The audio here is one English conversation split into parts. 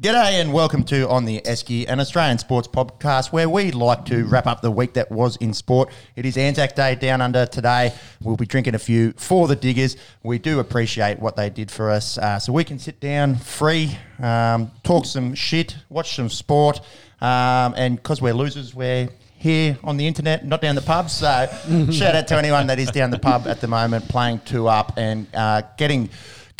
G'day and welcome to On the Esky, an Australian sports podcast where we like to wrap up the week that was in sport. It is Anzac Day down under today. We'll be drinking a few for the diggers. We do appreciate what they did for us uh, so we can sit down free, um, talk some shit, watch some sport, um, and because we're losers, we're here on the internet, not down the pub. So shout out to anyone that is down the pub at the moment playing two up and uh, getting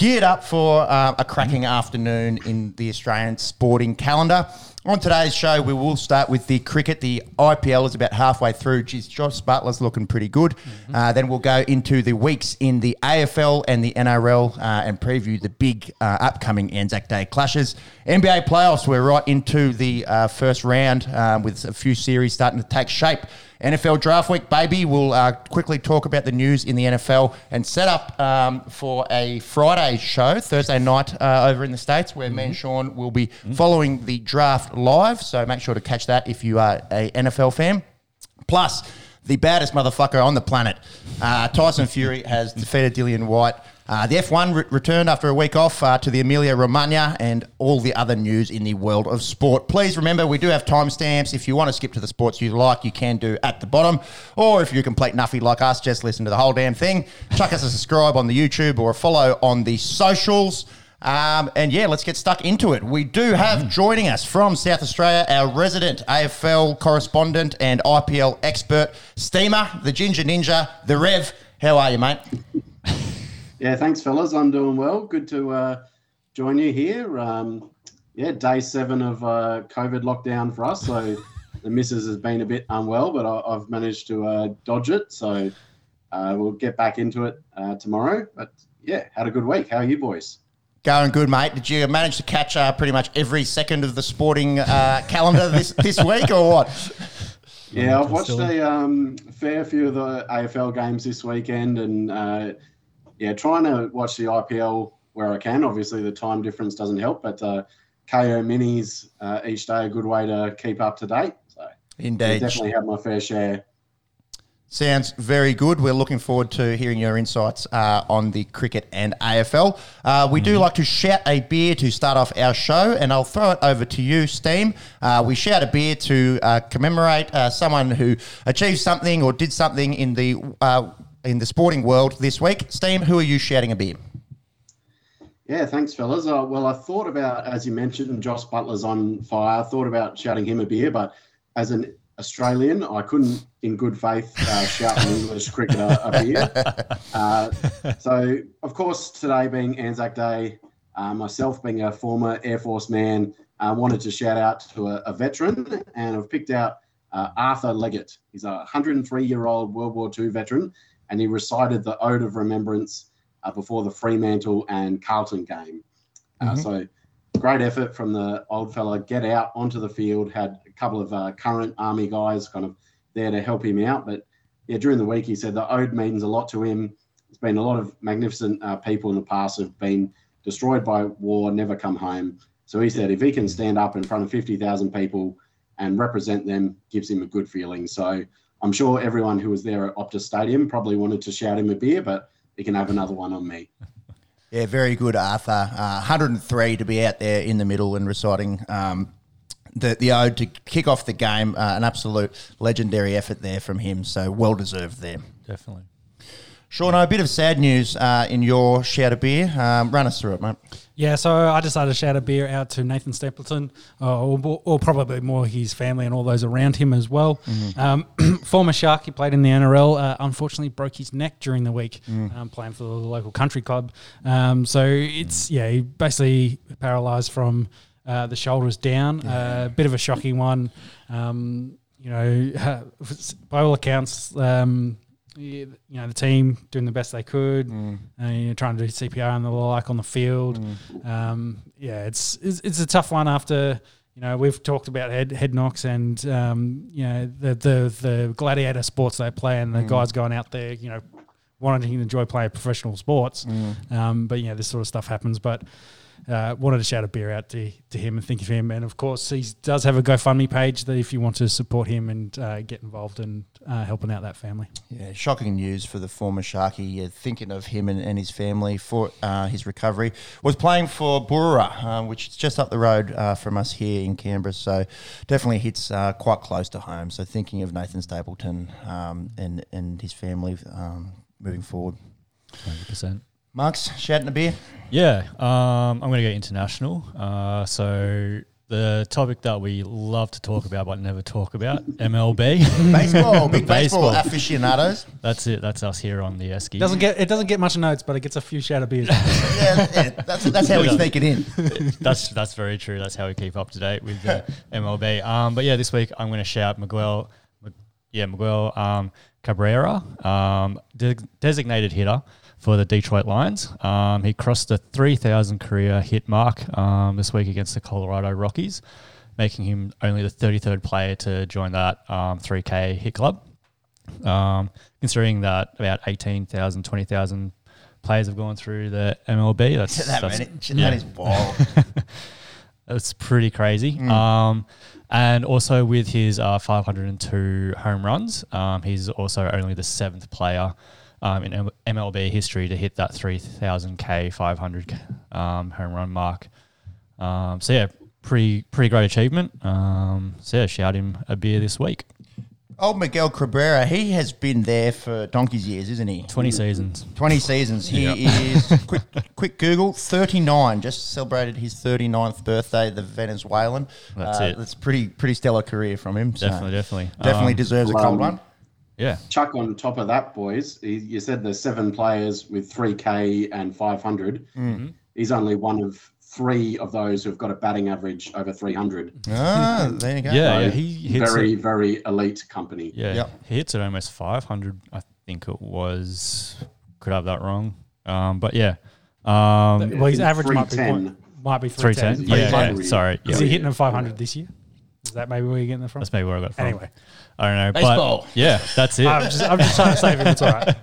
geared up for uh, a cracking afternoon in the Australian sporting calendar. On today's show, we will start with the cricket. The IPL is about halfway through. Geez, Josh Buttler's looking pretty good. Mm-hmm. Uh, then we'll go into the weeks in the AFL and the NRL uh, and preview the big uh, upcoming Anzac Day clashes. NBA playoffs, we're right into the uh, first round uh, with a few series starting to take shape. NFL draft week, baby. We'll uh, quickly talk about the news in the NFL and set up um, for a Friday show, Thursday night uh, over in the States, where mm-hmm. me and Sean will be mm-hmm. following the draft live. So make sure to catch that if you are a NFL fan. Plus, the baddest motherfucker on the planet, uh, Tyson Fury, has defeated Dillian Whyte. Uh, the F1 re- returned after a week off uh, to the Emilia Romagna and all the other news in the world of sport. Please remember, we do have timestamps. If you want to skip to the sports you like, you can do at the bottom. Or if you're complete nuffy like us, just listen to the whole damn thing. Chuck us a subscribe on the YouTube or a follow on the socials. Um, and yeah, let's get stuck into it. We do have joining us from South Australia our resident AFL correspondent and IPL expert, Steamer, the Ginger Ninja, the Rev. How are you, mate? Yeah, thanks, fellas. I'm doing well. Good to uh, join you here. Um, yeah, day seven of uh, COVID lockdown for us. So the missus has been a bit unwell, but I, have managed to uh, dodge it. So uh, we'll get back into it uh, tomorrow. But yeah, had a good week. How are you boys? Going good, mate. Did you manage to catch uh, pretty much every second of the sporting calendar this, this week or what? Yeah, I've watched a um, fair few of the AFL games this weekend and yeah, trying to watch the IPL where I can. Obviously, the time difference doesn't help, but uh, Kayo minis uh, each day a good way to keep up to date. So, indeed, definitely have my fair share. Sounds very good. We're looking forward to hearing your insights uh, on the cricket and AFL. Uh, we mm do mm-hmm. like to shout a beer to start off our show, and I'll throw it over to you, Steam. Uh, we shout a beer to uh, commemorate uh, someone who achieved something or did something in the uh, in the sporting world this week. Steam, who are you shouting a beer? Yeah, thanks, fellas. Uh, well, I thought about, as you mentioned, Josh Buttler's on fire. I thought about shouting him a beer, but as an Australian, I couldn't, in good faith, uh, shout an English cricketer a beer. Uh, so, of course, today being Anzac Day, uh, myself being a former Air Force man, I wanted to shout out to a, a veteran, and I've picked out uh, Arthur Leggett. He's a 103 year old World War II veteran and he recited the Ode of Remembrance uh, before the Fremantle and Carlton game. Uh, mm-hmm. So great effort from the old fella. Get out onto the field. Had a couple of uh, current army guys kind of there to help him out. But yeah, during the week he said the ode means a lot to him. There's been a lot of magnificent uh, people in the past have been destroyed by war, never come home. So he said if he can stand up in front of 50,000 people and represent them, gives him a good feeling. So I'm sure everyone who was there at Optus Stadium probably wanted to shout him a beer, but he can have another one on me. Yeah, very good, Arthur. Uh, 103 to be out there in the middle and reciting um, the the ode to kick off the game. Uh, an absolute legendary effort there from him. So well deserved there. Definitely. Sean, a bit of sad news uh, in your shout of beer. Um, run us through it, mate. Yeah, so I decided to shout a beer out to Nathan Stapleton, uh, or, or, probably more his family and all those around him as well. Mm-hmm. Um, former Shark, he played in the NRL. Uh, unfortunately, broke his neck during the week mm. um, playing for the local country club. Um, so it's yeah, he basically paralysed from uh, the shoulders down. A yeah. bit of a shocking one. Um, you know, by all accounts. You know the team doing the best they could, mm. and you're trying to do CPR and the like on the field. Mm. Um, yeah, it's, it's, it's a tough one after you know we've talked about head head knocks and um, you know the, the the gladiator sports they play and the mm. guys going out there you know wanting to enjoy playing professional sports. Um, but yeah, this sort of stuff happens. But uh, wanted to shout a beer out to, to him and think of him. And of course, he does have a GoFundMe page that if you want to support him and uh, get involved in uh, helping out that family. Yeah, shocking news for the former Sharky. Yeah, thinking of him and, and his family for uh, his recovery. Was playing for Burra, uh, which is just up the road uh, from us here in Canberra. So definitely hits uh, quite close to home. So thinking of Nathan Stapleton um, and and his family um, moving forward. Hundred percent. Marks, shouting a beer. Yeah, um, I'm going to go international. Uh, so the topic that we love to talk about but never talk about, MLB. Baseball, big baseball, Baseball. aficionados. That's it. That's us here on the Esky. Doesn't get it doesn't get much notes, but it gets a few shout of beers. yeah, yeah, that's that's how we sneak it in. that's that's very true. That's how we keep up to date with the MLB. Um, but yeah, this week I'm going to shout Miguel, yeah, Miguel um, Cabrera, um, de- designated hitter for the Detroit Lions. Um, he crossed the 3,000 career hit mark um, this week against the Colorado Rockies, making him only the 33rd player to join that um, 3K hit club. Um, considering that about 18,000, 20,000 players have gone through the MLB, that's, that, that's yeah. that is wild. It's pretty crazy. Mm. Um, and also with his uh, 502 home runs, um, he's also only the seventh player um, in MLB history to hit that 3,000k 500 um, home run mark. Um, so yeah, pretty pretty great achievement. Um, so yeah, shout him a beer this week. Old Miguel Cabrera, he has been there for donkey's years, isn't he? 20 seasons. 20 seasons. He is, quick, quick Google, 39. Just celebrated his 39th birthday, the Venezuelan. That's Uh, it. That's pretty pretty stellar career from him. so Definitely, definitely. Definitely Um, deserves a cold one. Yeah. Chuck on top of that, boys. You said there's seven players with 3K and 500. He's only one of three of those who've got a batting average over 300. Ah, there you go. Yeah, So yeah, he hits very, it. very elite company. Yeah, Yep. he hits at almost 500. I think it was. Could have that wrong. Um, but yeah. Um, well, his average might be 310. point, might be 310. 310. Yeah, yeah, sorry. Yeah. Is he hitting a 500 this year? Is that maybe where you're getting that from? That's maybe where I got it from. Anyway, I don't know. Baseball. But yeah, that's it. I'm just, I'm just trying to save him. It's all right.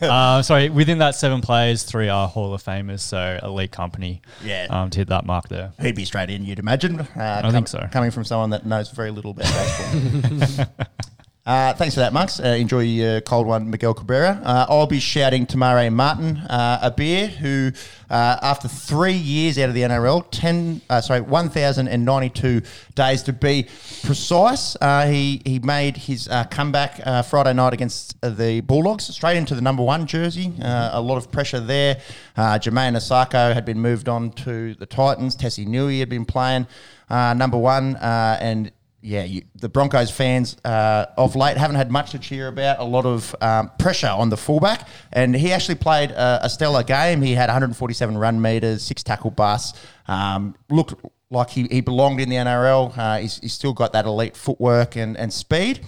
uh, sorry, within that seven players, three are Hall of Famers, so elite company Yeah. um, to hit that mark there. He'd be straight in, you'd imagine. Uh, I think so. Coming from someone that knows very little about baseball. Uh, thanks for that, Max. Uh, enjoy your cold one, Miguel Cabrera. Uh, I'll be shouting Te Maire Martin, uh, a beer who, uh, after three years out of the NRL, ten, uh, sorry, one thousand and ninety-two days to be precise, he he made his comeback Friday night against the Bulldogs, straight into the number one jersey. A lot of pressure there. Jamayne Isaako had been moved on to the Titans. Tesi Niu had been playing number one, and yeah, you, the Broncos fans uh, of late haven't had much to cheer about. A lot of um, pressure on the fullback, and he actually played a, a stellar game. He had 147 run meters, six tackle busts. Um, looked like he, he belonged in the NRL. Uh, he's, he's still got that elite footwork and, and speed.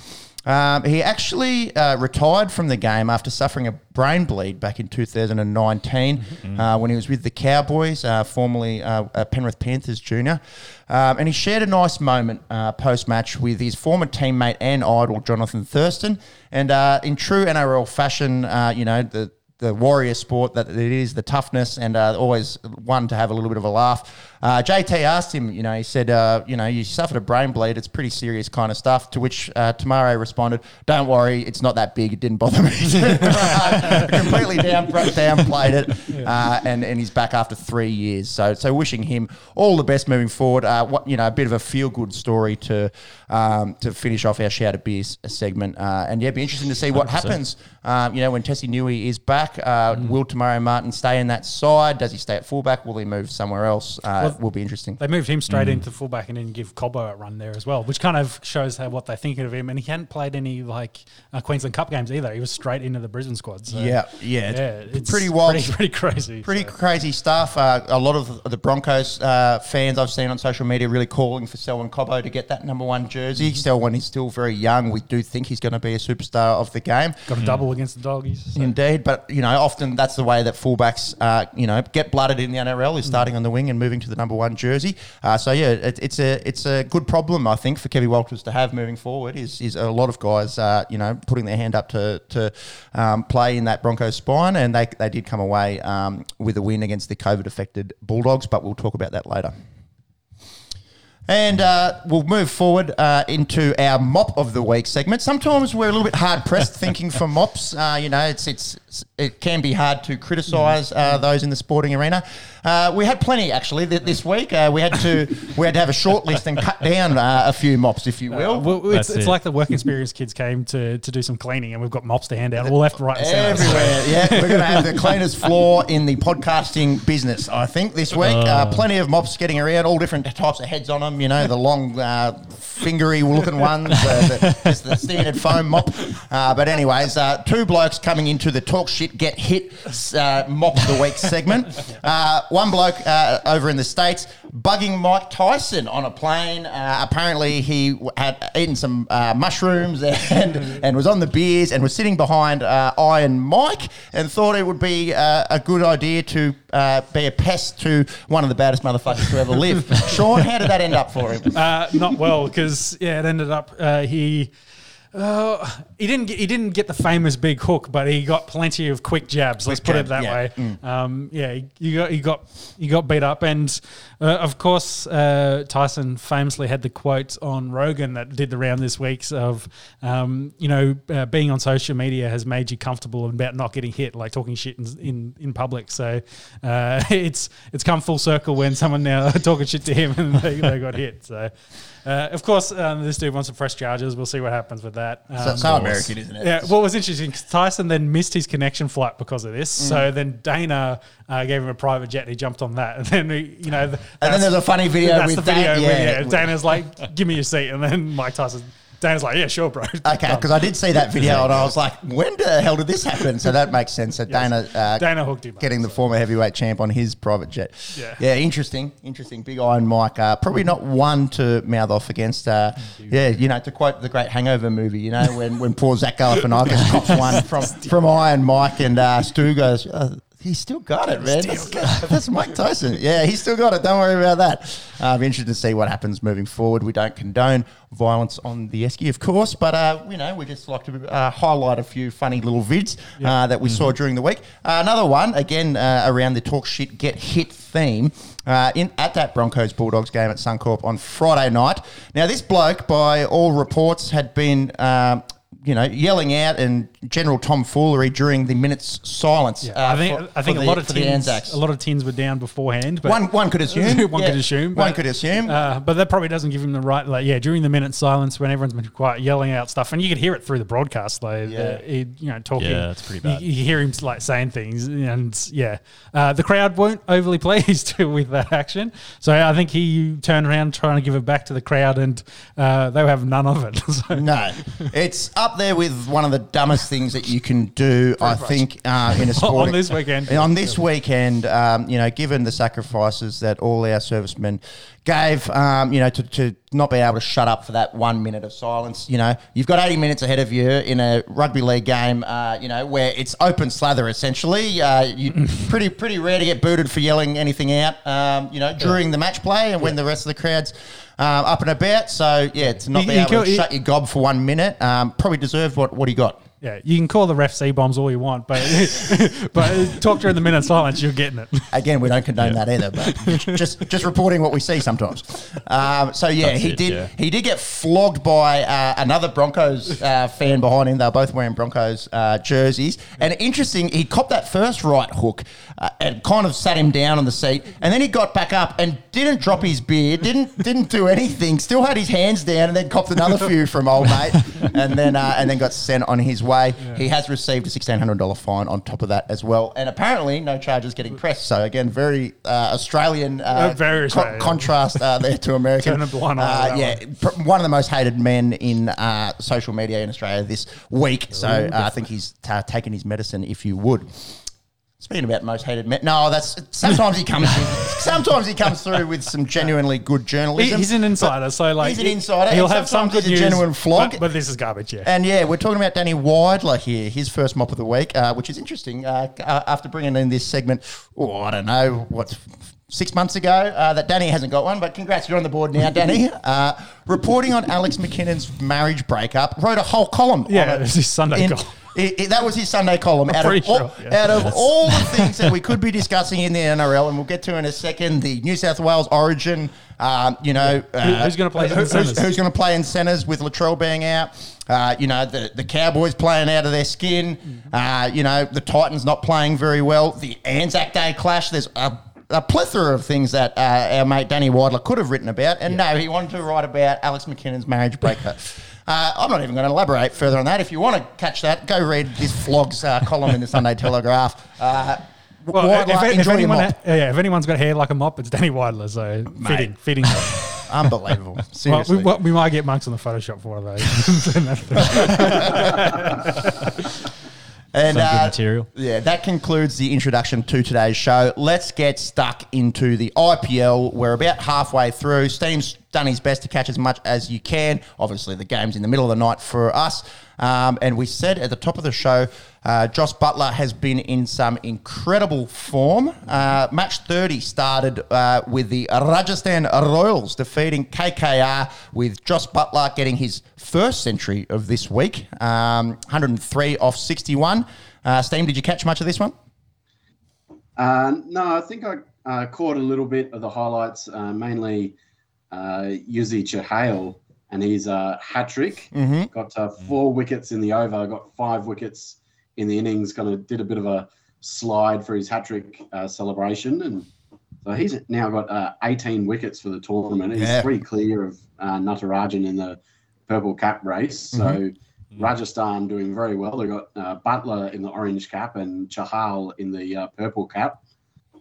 Um, he actually uh, retired from the game after suffering a brain bleed back in 2019 uh, when he was with the Cowboys, uh, formerly uh, uh, Penrith Panthers junior. Um, and he shared a nice moment uh, post match with his former teammate and idol, Jonathan Thurston. And uh, in true NRL fashion, uh, you know, the the warrior sport that it is, the toughness, and uh, always one to have a little bit of a laugh. Uh, JT asked him, you know, he said, uh, you know, you suffered a brain bleed. It's pretty serious kind of stuff. To which uh, Te Maire responded, "Don't worry, it's not that big. It didn't bother me." Completely down, downplayed it, uh, and and he's back after three years. So so wishing him all the best moving forward. Uh, what you know, a bit of a feel good story to um, to finish off our shout of beers segment. Uh, and yeah, it'd be interesting to see what happens. Um, you know, when Tesi Niu is back, uh, will Te Maire Martin stay in that side? Does he stay at fullback? Will he move somewhere else? Uh, Well, will be interesting. They moved him straight into fullback and then give Cobbo a run there as well, which kind of shows how what they're thinking of him. And he hadn't played any like uh, Queensland Cup games either. He was straight into the Brisbane squad. So, Yeah, yeah, yeah, it's pretty wild. pretty, pretty crazy. Pretty so. crazy stuff. Uh, a lot of the Broncos uh, fans I've seen on social media really calling for Selwyn Cobbo to get that number one jersey. Selwyn is still very young. We do think he's going to be a superstar of the game. got a double against the doggies. so- Indeed, but you know, often that's the way that fullbacks, uh, you know, get blooded in the NRL is starting on the wing and moving to the number one jersey. Uh, so yeah, it, it's a it's a good problem I think for Kevin Walters to have moving forward. Is is a lot of guys uh, you know putting their hand up to to um, play in that Broncos spine, and they they did come away um, with a win against the COVID affected Bulldogs. But we'll talk about that later. And uh, we'll move forward uh, into our mop of the week segment. Sometimes we're a little bit hard pressed thinking for mops. Uh, you know, it's it's it can be hard to criticise uh, those in the sporting arena. Uh, we had plenty actually th- this week. Uh, we had to we had to have a short list and cut down a few mops, if you will. Well, it's, That's it's it. like the work experience kids came to, to do some cleaning, and we've got mops to hand out all left, right, and centre. Everywhere, yeah. We're going to have the cleanest floor in the podcasting business, I think, this week. Uh, plenty of mops getting around, all different types of heads on them. You know, the long, uh, fingery looking ones, uh, the, just the standard foam mop. Uh, but, anyways, uh, two blokes coming into the talk shit, get hit uh, mop of the week segment. Uh, one bloke uh, over in the States bugging Mike Tyson on a plane. Uh, apparently, he had eaten some uh, mushrooms and, and was on the beers and was sitting behind uh, Iron Mike and thought it would be uh, a good idea to uh, be a pest to one of the baddest motherfuckers to ever live. Sean, how did that end up for him? Uh, not well, because yeah, it ended up uh, he. Uh, he didn't get, he didn't get the famous big hook, but he got plenty of quick jabs. Let's put it that yeah. way. Um, yeah, he, he got he got he got beat up, and uh, of course uh, Tyson famously had the quote on Rogan that did the round this week of um, you know uh, being on social media has made you comfortable about not getting hit, like talking shit in in, in public. So uh, it's it's come full circle when someone now talking shit to him and they, they got hit. So. Uh, of course, um, this dude wants some fresh charges. We'll see what happens with that. So, Um, so American, isn't it? yeah, what was interesting, 'cause Tyson then missed his connection flight because of this. Mm. So then Dana uh, gave him a private jet and he jumped on that. And then, he, you know, And then there's a funny video that's with the video that. where, yeah. yeah, Dana's like, give me your seat. And then Mike Tyson, Dana's like, yeah, sure, bro. Okay, because I did see that video and I was like, when the hell did this happen? So that makes sense. So Dana, uh, Dana hooked him up, getting the so. former heavyweight champ on his private jet. Yeah. yeah, interesting, interesting. Big Iron Mike, uh, probably not one to mouth off against. Uh, yeah, you know, to quote the great Hangover movie, you know, when when poor Zach Galifianakis cops one from from Iron Mike and uh, Stu goes. He's still got it, man. That's, that's Mike Tyson. Yeah, he's still got it. Don't worry about that. Uh, I'm interested to see what happens moving forward. We don't condone violence on the Esky, of course, but uh, you know we just like to uh, highlight a few funny little vids uh, that we saw during the week. Uh, another one, again uh, around the talk shit get hit theme. Uh, in at that Broncos Bulldogs game at Suncorp on Friday night. Now, this bloke, by all reports, had been um, you know, yelling out and general tomfoolery during the minute's silence. uh, I think for- I think a the- lot of for the Anzacs. a lot of teams were down beforehand. But one one could assume. one yeah. could assume. One but, could assume. Uh, but that probably doesn't give him the right. Like, yeah, during the minute silence when everyone's been quiet, yelling out stuff, and you could hear it through the broadcast. Like, Yeah. uh, he, you know, talking. Yeah, it's pretty you- bad. You, hear him like saying things, and yeah, uh, the crowd weren't overly pleased with that action. So I think he turned around trying to give it back to the crowd, and uh, they have none of it. So, no, it's up there with one of the dumbest things that you can do. I think uh, in a sport on this weekend. On this weekend, um, you know, given the sacrifices that all our servicemen gave, um, you know, to, to not be able to shut up for that one minute of silence. You know, you've got 80 minutes ahead of you in a rugby league game, uh, you know, where it's open slather essentially. Uh, you pretty pretty rare to get booted for yelling anything out, um, you know, during the match play and when the rest of the crowd's um, up and about. So, yeah, to not You- be you able go- to you- shut your gob for one minute, um, probably deserved what, what he got. Yeah, you can call the ref C bombs all you want, but but talk during the minute silence, you're getting it. Again, we don't condone that either, but just just reporting what we see sometimes. Um, so yeah, That's he it, did yeah. he did get flogged by uh, another Broncos uh, fan behind him. They were both wearing Broncos uh, jerseys, and interesting, he copped that first right hook uh, and kind of sat him down on the seat, and then he got back up and didn't drop his beer, didn't didn't do anything, still had his hands down, and then copped another few from old mate, and then uh, and then got sent on his way. He has received a sixteen hundred dollar fine on top of that as well, and apparently no charges getting pressed. So again, very uh, Australian, uh, Uh, very co- Australian. contrast uh, there to American. Turn a blind eye Uh, yeah, pr- one of the most hated men in uh, social media in Australia this week. So uh, I think he's ta taken his medicine, if you would. Speaking about most hated men, no, that's sometimes he comes. sometimes he comes through with some genuinely good He- journalism. he's an insider, so like he's an insider. He'll have some good he's a news, genuine flog. but, but this is garbage. Yeah, And yeah, we're talking about Danny Weidler here, his first mop of the week, uh, which is interesting. Uh, uh, after bringing in this segment, oh, I don't know, what, six months ago, uh, that Danny hasn't got one, but congrats, you're on the board now, Danny. Uh, reporting on Alex McKinnon's marriage breakup, wrote a whole column. Yeah, on it. it was his Sunday In- column. It- it- that was his Sunday column. Out of, pretty all, yeah. out of all the things that we could be discussing in the NRL, and we'll get to in a second, the New South Wales Origin, um, you know, uh, Who- who's gonna play in who's, centres? who's going to play in centres with Latrell being out? Uh, you know, the, the Cowboys playing out of their skin. Uh, you know, the Titans not playing very well. The Anzac Day clash. There's a, a plethora of things that uh, our mate Danny Weidler could have written about. And no, he wanted to write about Alex McKinnon's marriage breakup. Uh, I'm not even going to elaborate further on that. If you want to catch that, go read this Flog's uh, column in the Sunday Telegraph. Uh, Well, Weidler, if, if, anyone, mop. yeah, if anyone's got hair like a mop, it's Danny Weidler. So fitting, fitting. Unbelievable. well, Seriously. we, well, we might get monks on the Photoshop for one of those. Send that through. And Some good uh, material. Yeah, that concludes the introduction to today's show. Let's get stuck into the IPL. We're about halfway through. Steam's done his best to catch as much as you can. Obviously, the game's in the middle of the night for us. Um, and we said at the top of the show, uh, Josh Buttler has been in some incredible form. Uh, match 30 started uh, with the Rajasthan Royals defeating KKR with Josh Buttler getting his first century of this week, um, 103 off 61. Uh, Steam, did you catch much of this one? Uh, no, I think I uh, caught a little bit of the highlights, uh, mainly uh, Yuzi Chahal and his uh, hat trick. Got uh, four wickets in the over, got five wickets in the innings, kind of did a bit of a slide for his hat trick uh, celebration. And so he's now got uh, 18 wickets for the tournament. He's Yeah. three clear of uh, Natarajan in the purple cap race. So Rajasthan doing very well. They got uh, Buttler in the orange cap and Chahal in the uh, purple cap.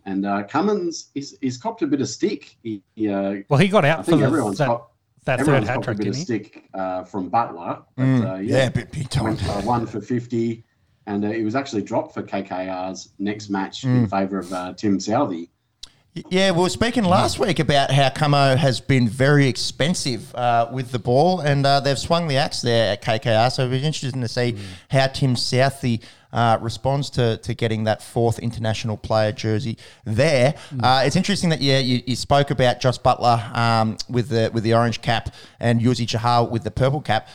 And uh, Cummins is he's copped a bit of stick. He, he, uh, well, he got I out for think the, everyone's that, cop, that third everyone's hat copped a bit of didn't he? stick uh, from Buttler. But Mm, uh, yeah, yeah, big, big time. went uh, one for fifty, and uh, he was actually dropped for KKR's next match Mm. in favour of uh, Tim Southee. Yeah, we were speaking last week about how Camo has been very expensive uh, with the ball, and uh, they've swung the axe there at KKR. So it'll be interesting to see how Tim Southee uh, responds to, to getting that fourth international player jersey there. Uh, it's interesting that yeah, you, you spoke about Josh Buttler um, with the with the orange cap and Yuzi Chahal with the purple cap.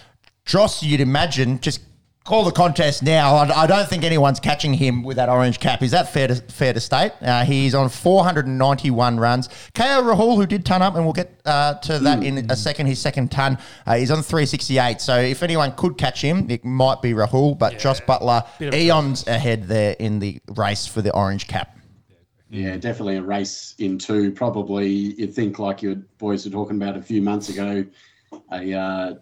Josh, you'd imagine just call the contest now. I, I don't think anyone's catching him with that orange cap. Is that fair to fair to state? Uh, he's on 491 runs. KL Rahul, who did ton up, and we'll get uh, to that in a second. His second ton, uh, he's on 368. So if anyone could catch him, it might be Rahul. But Josh Buttler, Bit of eons ahead there in the race for the orange cap. Yeah, definitely a race in two. Probably you'd think like your boys were talking about a few months ago, a uh,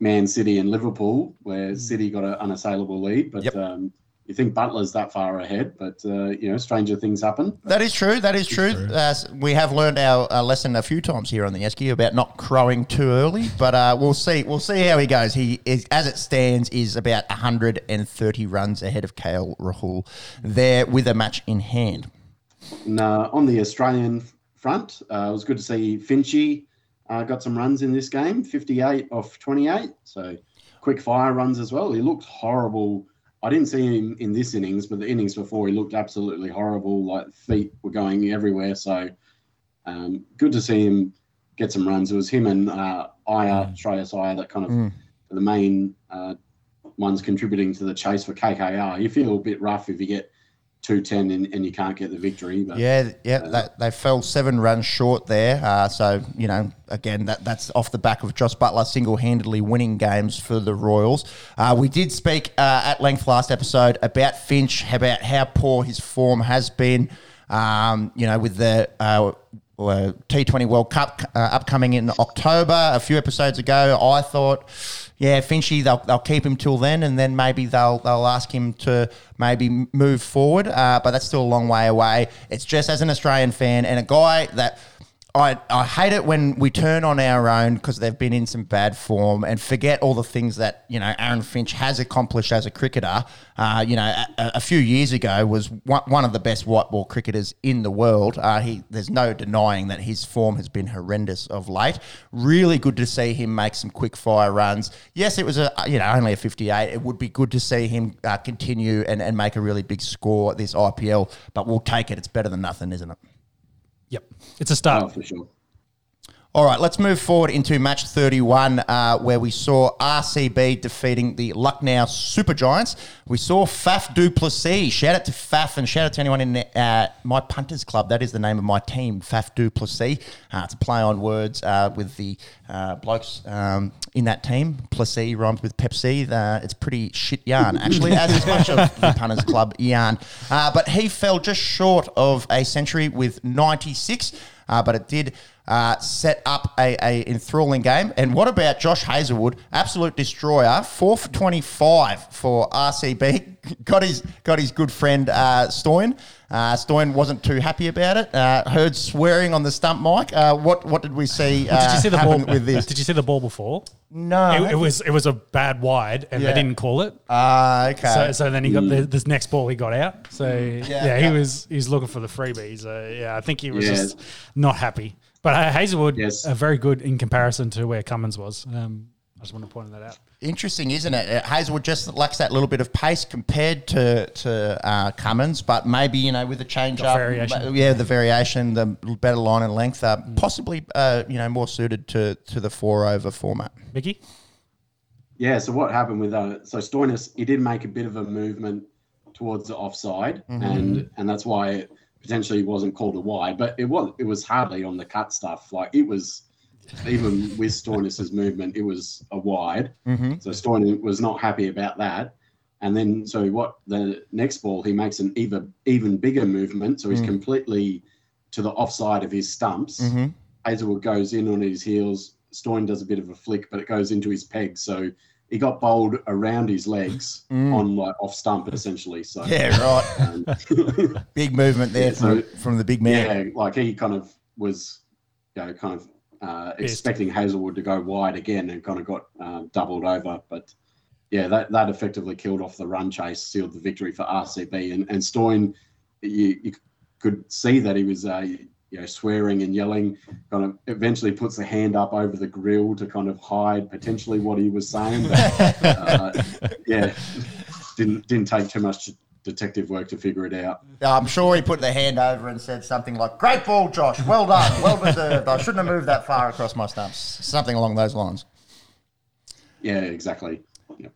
Man City and Liverpool, where City got an unassailable lead. But Yep. um, you think Buttler's that far ahead, but uh, you know, stranger things happen. That is true. That is true. Uh, we have learned our uh, lesson a few times here on the Esky about not crowing too early, but uh, we'll see. We'll see how he goes. He is, as it stands, is about 130 runs ahead of KL Rahul there with a match in hand. And uh, on the Australian front, uh, it was good to see Finchy uh, got some runs in this game, 58 off 28. So quick fire runs as well. He looked horrible. I didn't see him in this innings, but the innings before he looked absolutely horrible. Like feet were going everywhere. So um, good to see him get some runs. It was him and uh, Iyer, Shreyas Iyer, that kind of Mm. the main uh, ones contributing to the chase for KKR. You feel a bit rough if you get 210 and, and you can't get the victory. But Yeah, yeah, that, they fell seven runs short there. Uh, so you know, again, that that's off the back of Josh Buttler single-handedly winning games for the Royals. Uh, we did speak uh, at length last episode about Finch, about how poor his form has been. Um, you know, with the uh, uh, T20 World Cup uh, upcoming in October. A few episodes ago, I thought, yeah, Finchy, they'll, they'll keep him till then, and then maybe they'll they'll ask him to maybe move forward. Uh, but that's still a long way away. It's just as an Australian fan and a guy that. I, I hate it when we turn on our own because they've been in some bad form and forget all the things that you know Aaron Finch has accomplished as a cricketer. Uh, you know, a, a, few years ago was one, one of the best white ball cricketers in the world. Uh, he there's no denying that his form has been horrendous of late. Really good to see him make some quick fire runs. Yes, it was a you know only a 58. It would be good to see him uh, continue and, and make a really big score at this IPL. But we'll take it. It's better than nothing, isn't it? It's a start. Oh, for sure. All right, let's move forward into match 31, uh, where we saw RCB defeating the Lucknow Super Giants. We saw Faf du Plessis. Shout out to Faf and shout out to anyone in uh, my punters club. That is the name of my team, Faf du Plessis. Uh, it's a play on words uh, with the uh, blokes um, in that team. Plessis rhymes with Pepsi. Uh, it's pretty shit yarn, actually, as is much of the punters club yarn. but he fell just short of a century with 96, but it did uh, set up a, a enthralling game. And what about Josh Hazlewood, absolute destroyer, four for twenty five for RCB. Got his got his good friend uh, Stoin. Uh, Stoin wasn't too happy about it. Uh, heard swearing on the stump mic. Uh, what what did we see? Uh, did you see the ball with this? Did you see the ball before? No, it, it was it was a bad wide, and Yeah. they didn't call it. Ah, okay. So, so then he got the, this next ball he got out. So yeah, Yeah. he was he was looking for the freebie. So yeah, I think he was Yeah. just not happy. But uh, Hazlewood, Yes. uh, very good in comparison to where Cummins was. Um, I just want to point that out. Interesting, isn't it? Uh, Hazlewood just lacks that little bit of pace compared to to uh, Cummins, but maybe you know with the change The up, variation. yeah, the variation, the better line and length, uh, possibly uh, you know more suited to to the four over format. Mickey, Yeah, so what happened with uh, so Stoinis, he did make a bit of a movement towards the offside, and and that's why it potentially wasn't called a wide, but it was it was hardly on the cut stuff. Like it was even with Stoinis's movement, it was a wide. Mm-hmm. So Stoinis was not happy about that. And then so what the next ball he makes an even even bigger movement, so he's completely to the offside of his stumps. Mm-hmm. Hazlewood goes in on his heels. Stoin does a bit of a flick, but it goes into his peg. So he got bowled around his legs on like off stump essentially. So Yeah, right. um, Big movement there Yeah, from, so- from the big man. yeah, like he kind of was, you know, kind of uh, expecting Hazlewood to go wide again and kind of got uh, doubled over. But yeah, that, that effectively killed off the run chase, sealed the victory for RCB. And, and Stoin, you, you could see that he was, uh, you know, swearing and yelling, kind of eventually puts a hand up over the grill to kind of hide potentially what he was saying. But, uh, yeah, didn't, didn't take too much detective work to figure it out. I'm sure he put the hand over and said something like, "Great ball, Josh. Well done. Well deserved. I shouldn't have moved that far across my stumps." Something along those lines. Yeah, exactly. Yep.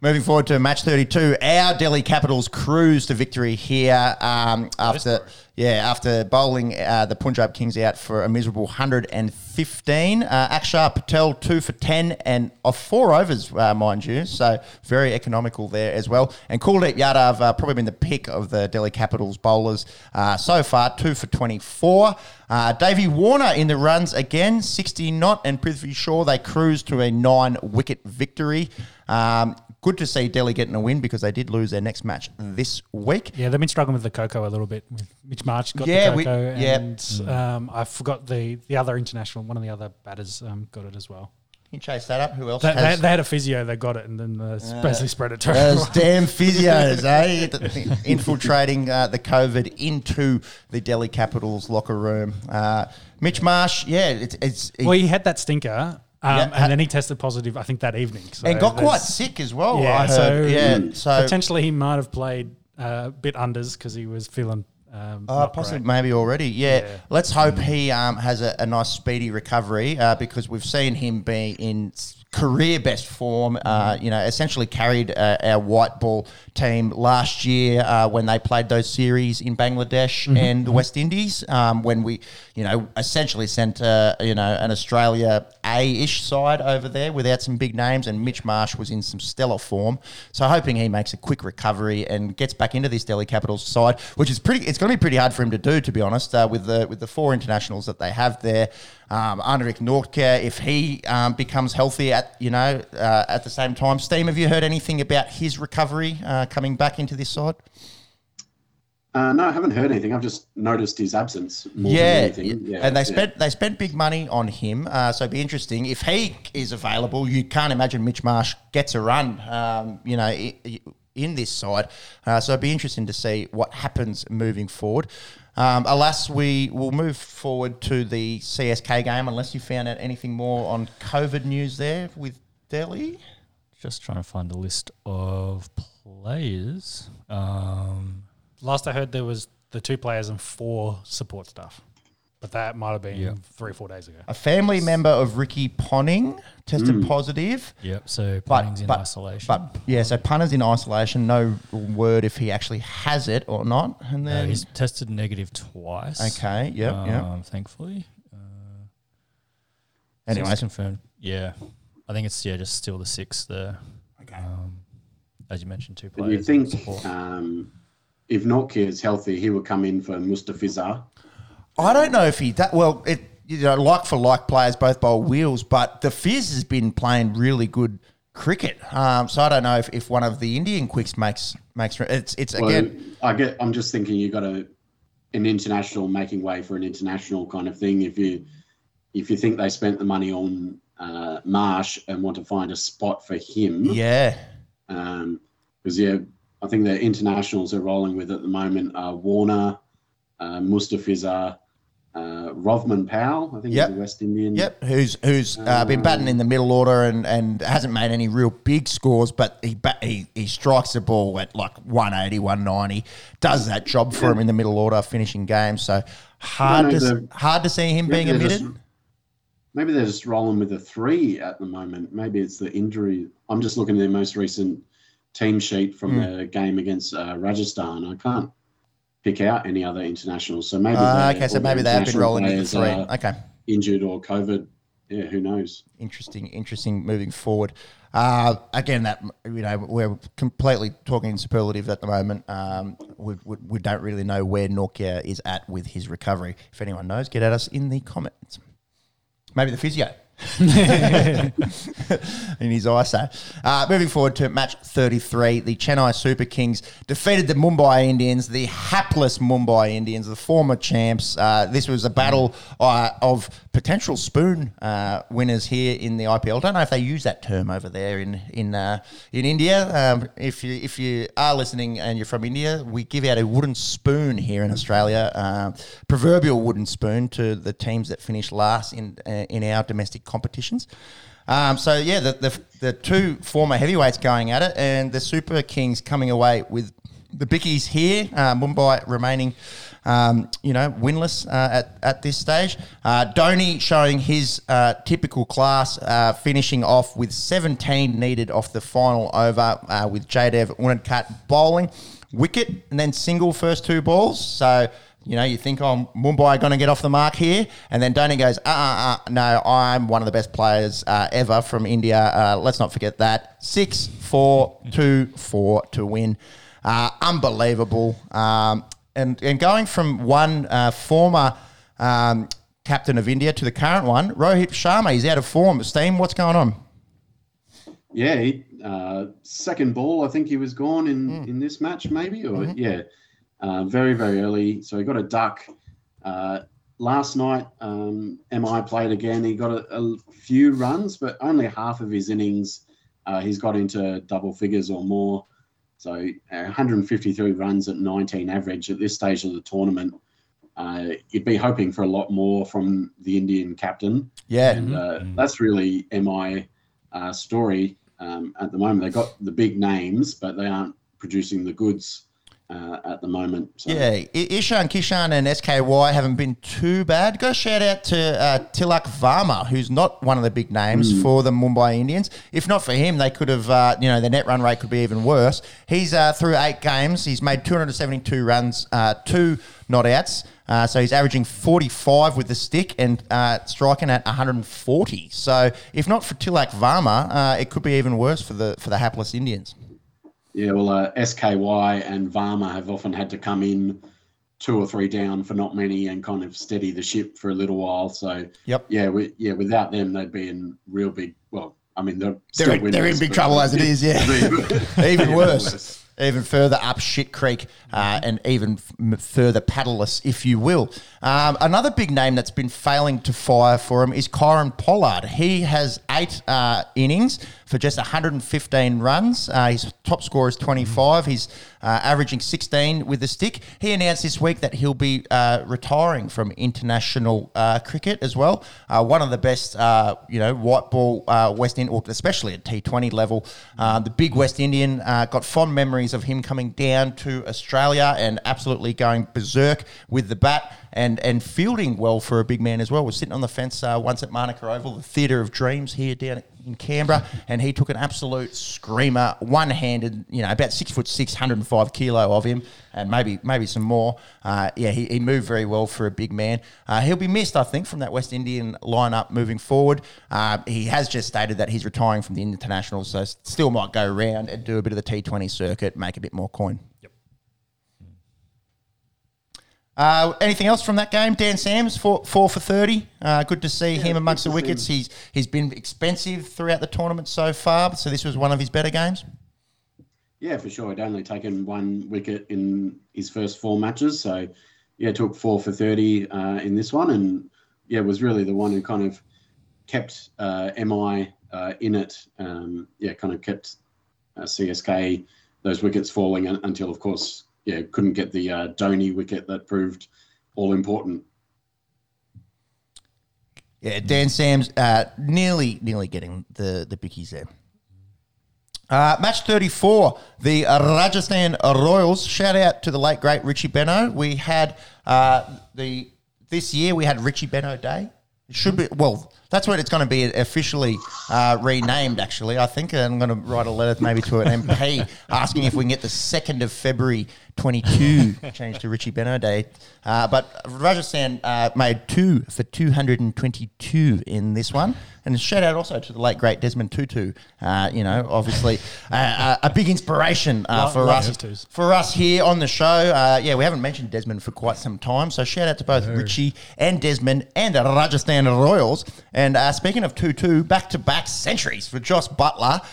Moving forward to match 32, our Delhi Capitals cruise to victory here um, after yeah after bowling uh, the Punjab Kings out for a miserable 115. Uh, Akshar Patel two for 10 and off four overs, uh, mind you, so very economical there as well. And Kuldeep Yadav uh, probably been the pick of the Delhi Capitals bowlers uh, so far, two for 24. Uh, Davey Warner in the runs again, 60 not, and Prithvi Shaw they cruise to a nine wicket victory. Um, good to see Delhi getting a win because they did lose their next match this week. yeah, they've been struggling with the cocoa a little bit. Mitch Marsh got Yeah, the we- cocoa, yeah. and um, I forgot the the other international. One of the other batters um, got it as well. You chase that up? Who else They, they, has? they had a physio, they got it, and then uh, basically spread it to Those everyone. damn physios, eh? Infiltrating uh, the COVID into the Delhi Capitals locker room. Uh, Mitch Marsh, yeah, it's, it's Well, he had that stinker, um, Yeah, and then he tested positive. I think that evening, so and got quite sick as well. Yeah, I heard. so yeah, so potentially he might have played uh, a bit unders because he was feeling. Um, not possibly great. maybe already. Yeah. Yeah. Let's hope he um, has a, a nice speedy recovery uh, because we've seen him be in career best form. Uh, you know, essentially carried uh, our white ball team last year uh, when they played those series in Bangladesh and the West Indies. Um, when we, you know, essentially sent uh, you know an Australia A-ish side over there without some big names, and Mitch Marsh was in some stellar form. So hoping he makes a quick recovery and gets back into this Delhi Capitals side, which is pretty. It's going to be pretty hard for him to do, to be honest, uh, with the with the four internationals that they have there. Um, Anrich if he um, becomes healthy at you know uh, at the same time. Steam, have you heard anything about his recovery uh, coming back into this side? Uh, no, I haven't heard anything. I've just noticed his absence more Yeah, than. Yeah, and they yeah. spent they spent big money on him, uh, so it'd be interesting if he is available. You can't imagine Mitch Marsh gets a run, um, you know, in this side. Uh, so it'd be interesting to see what happens moving forward. Um, alas, we will move forward to the CSK game unless you found out anything more on COVID news there with Delhi. Just trying to find a list of players. Um, Last I heard, there was the two players and four support staff, but that might have been Yeah. three or four days ago. A family member of Ricky Ponting tested positive. yep. So But, Ponting's in but, isolation. but yeah, so punter's in isolation. No word if he actually has it or not. And No, then he's tested negative twice. okay, yep, yep. Um, Thankfully. Uh, Anyways, six confirmed. Yeah, I think it's yeah, just still the six there. Okay. Um, as you mentioned, two But players. you think support. um, if Nortje is healthy, he will come in for Mustafizur? I don't know if he that well. It you know like for like players both bowl wheels, but the Fizz has been playing really good cricket. Um, so I don't know if, if one of the Indian quicks makes makes it's it's Well, again. I get. I'm just thinking you got a an international making way for an international kind of thing. If you if you think they spent the money on uh, Marsh and want to find a spot for him, Yeah, because yeah, I think the internationals are rolling with at the moment are Warner, uh, Mustafizur, uh, Rovman Powell. I think Yep. he's a West Indian. Yep, who's who's uh, been batting in the middle order and, and hasn't made any real big scores, but he bat, he he strikes the ball at like 180, 190, does that job for him in the middle order, finishing games. So hard to the- hard to see him being omitted. just- maybe they're just rolling with a three at the moment. Maybe it's the injury. I'm just looking at their most recent team sheet from Hmm. the game against uh, Rajasthan. I can't pick out any other internationals. So maybe Uh, okay, so maybe the they have been rolling players three. Okay. Injured or COVID. Yeah, who knows? interesting, interesting moving forward. Uh, again, that you know we're completely talking in superlative at the moment. Um, we, we, we don't really know where Nortje is at with his recovery. If anyone knows, get at us in the comments. Maybe the physio. in his ISO. Uh, moving forward to match 33, the Chennai Super Kings defeated the Mumbai Indians, the hapless Mumbai Indians, the former champs. Uh, this was a battle uh, of potential spoon uh, winners here in the IPL. Don't know if they use that term over there in in uh, in India. Um, if you if you are listening and you're from India, we give out a wooden spoon here in Australia, uh, proverbial wooden spoon to the teams that finish last in in our domestic competitions. Um, so yeah, the, the the two former heavyweights going at it, and the Super Kings coming away with the bickies here. Uh, Mumbai remaining, um, you know, winless uh, at at this stage. Uh, Dhoni showing his uh, typical class, uh, finishing off with 17 needed off the final over uh, with Jaydev Unadkat bowling wicket and then single first two balls. So you know, you think, oh, Mumbai are going to get off the mark here, and then Dhoni goes, uh, uh, uh, no, I'm one of the best players uh, ever from India. Uh, let's not forget that. Six, four, two, four to win. Uh, unbelievable. Um, and and going from one uh, former um, captain of India to the current one, Rohit Sharma, he's out of form. Steam, what's going on? Yeah, he, uh, second ball. I think he was gone in Hmm. in this match, maybe or Mm-hmm. yeah, uh, very very early. So he got a duck. Uh, last night, um, Mi played again. He got a, a few runs, but only half of his innings. Uh, he's got into double figures or more. So uh, 153 runs at 19 average at this stage of the tournament. Uh, you'd be hoping for a lot more from the Indian captain. Yeah. And uh, that's really MI uh, story um, at the moment. They've got the big names, but they aren't producing the goods uh, at the moment. So, Yeah, Ishan, Kishan, and SKY haven't been too bad. Go shout out to uh, Tilak Varma, who's not one of the big names for the Mumbai Indians. If not for him, they could have, uh, you know, their net run rate could be even worse. He's uh, through eight games. He's made 272 runs, uh, two not outs. Uh, so he's averaging 45 with the stick and uh, striking at 140. So if not for Tilak Varma, uh, it could be even worse for the for the hapless Indians. Yeah well, uh, SKY and Varma have often had to come in two or three down for not many and kind of steady the ship for a little while. So, Yep. yeah, we, yeah, without them, they'd be in real big. Well, I mean, they're They're, in- they're in big trouble as it is, yeah. Even worse. even further up shit creek uh, and even f- further paddleless, if you will. Um, another big name that's been failing to fire for him is Kieron Pollard. He has eight uh, innings for just 115 runs. Uh, his top score is 25. He's uh, averaging 16 with the stick. He announced this week that he'll be uh, retiring from international uh, cricket as well. Uh, one of the best, uh, you know, white ball West Indian, especially at T20 level. the big West Indian got fond memories of him coming down to Australia and absolutely going berserk with the bat and and fielding well for a big man as well. Was sitting on the fence uh, once at Manuka Oval, the Theatre of Dreams here down in Canberra, and he took an absolute screamer, one handed, you know, about six foot six, 105 kilo of him, and maybe maybe some more. Uh, yeah, he, he moved very well for a big man. Uh, he'll be missed, I think, from that West Indian lineup moving forward. Uh, he has just stated that he's retiring from the international, so still might go around and do a bit of the T20 circuit, make a bit more coin. Uh, anything else from that game? Dan Sams four, four for thirty. Uh, good to see yeah, him amongst the wickets. He's he's been expensive throughout the tournament so far. So this was one of his better games. Yeah, for sure. He'd only taken one wicket in his first four matches, so yeah, took four for thirty uh, in this one, and yeah, was really the one who kind of kept uh, MI uh, in it. Um, yeah, kind of kept uh, CSK those wickets falling until, of course, yeah, couldn't get the uh, Dhoni wicket that proved all important. Yeah, Dan Sams uh, nearly nearly getting the the bickies there. Uh, match 34, the Rajasthan Royals. Shout out to the late great Richie Benaud. We had uh, the this year we had Richie Benaud Day. It should be well. That's what it's going to be officially uh, renamed. Actually, I think I'm going to write a letter maybe to an MP asking if we can get the second of February 22 changed to Richie Benaud Day. Uh, but Rajasthan uh, made two for 222 in this one. And shout out also to the late great Desmond Tutu. Uh, you know, obviously uh, uh, a big inspiration uh, for us for us here on the show. yeah, we haven't mentioned Desmond for quite some time, so shout out to both no. Richie and Desmond and the Rajasthan Royals. And speaking of Tutu, back to back centuries for Jos Buttler.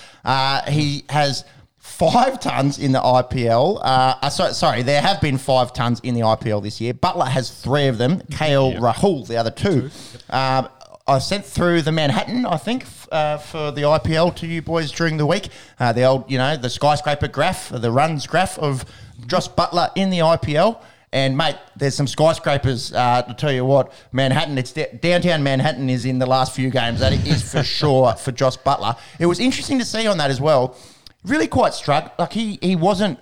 he has five tons in the IPL. Uh, uh, so, sorry, there have been five tons in the IPL this year. Buttler has three of them. KL yep. Rahul, the other two. Um, I sent through the Manhattan, I think, uh, for the IPL to you boys during the week. Uh, the old, you know, the skyscraper graph, the runs graph of Jos Buttler in the IPL. And mate, there's some skyscrapers. Uh, to tell you what, Manhattan, it's d- downtown Manhattan is in the last few games. That is for sure for Jos Buttler. It was interesting to see on that as well really quite struck. Like he he wasn't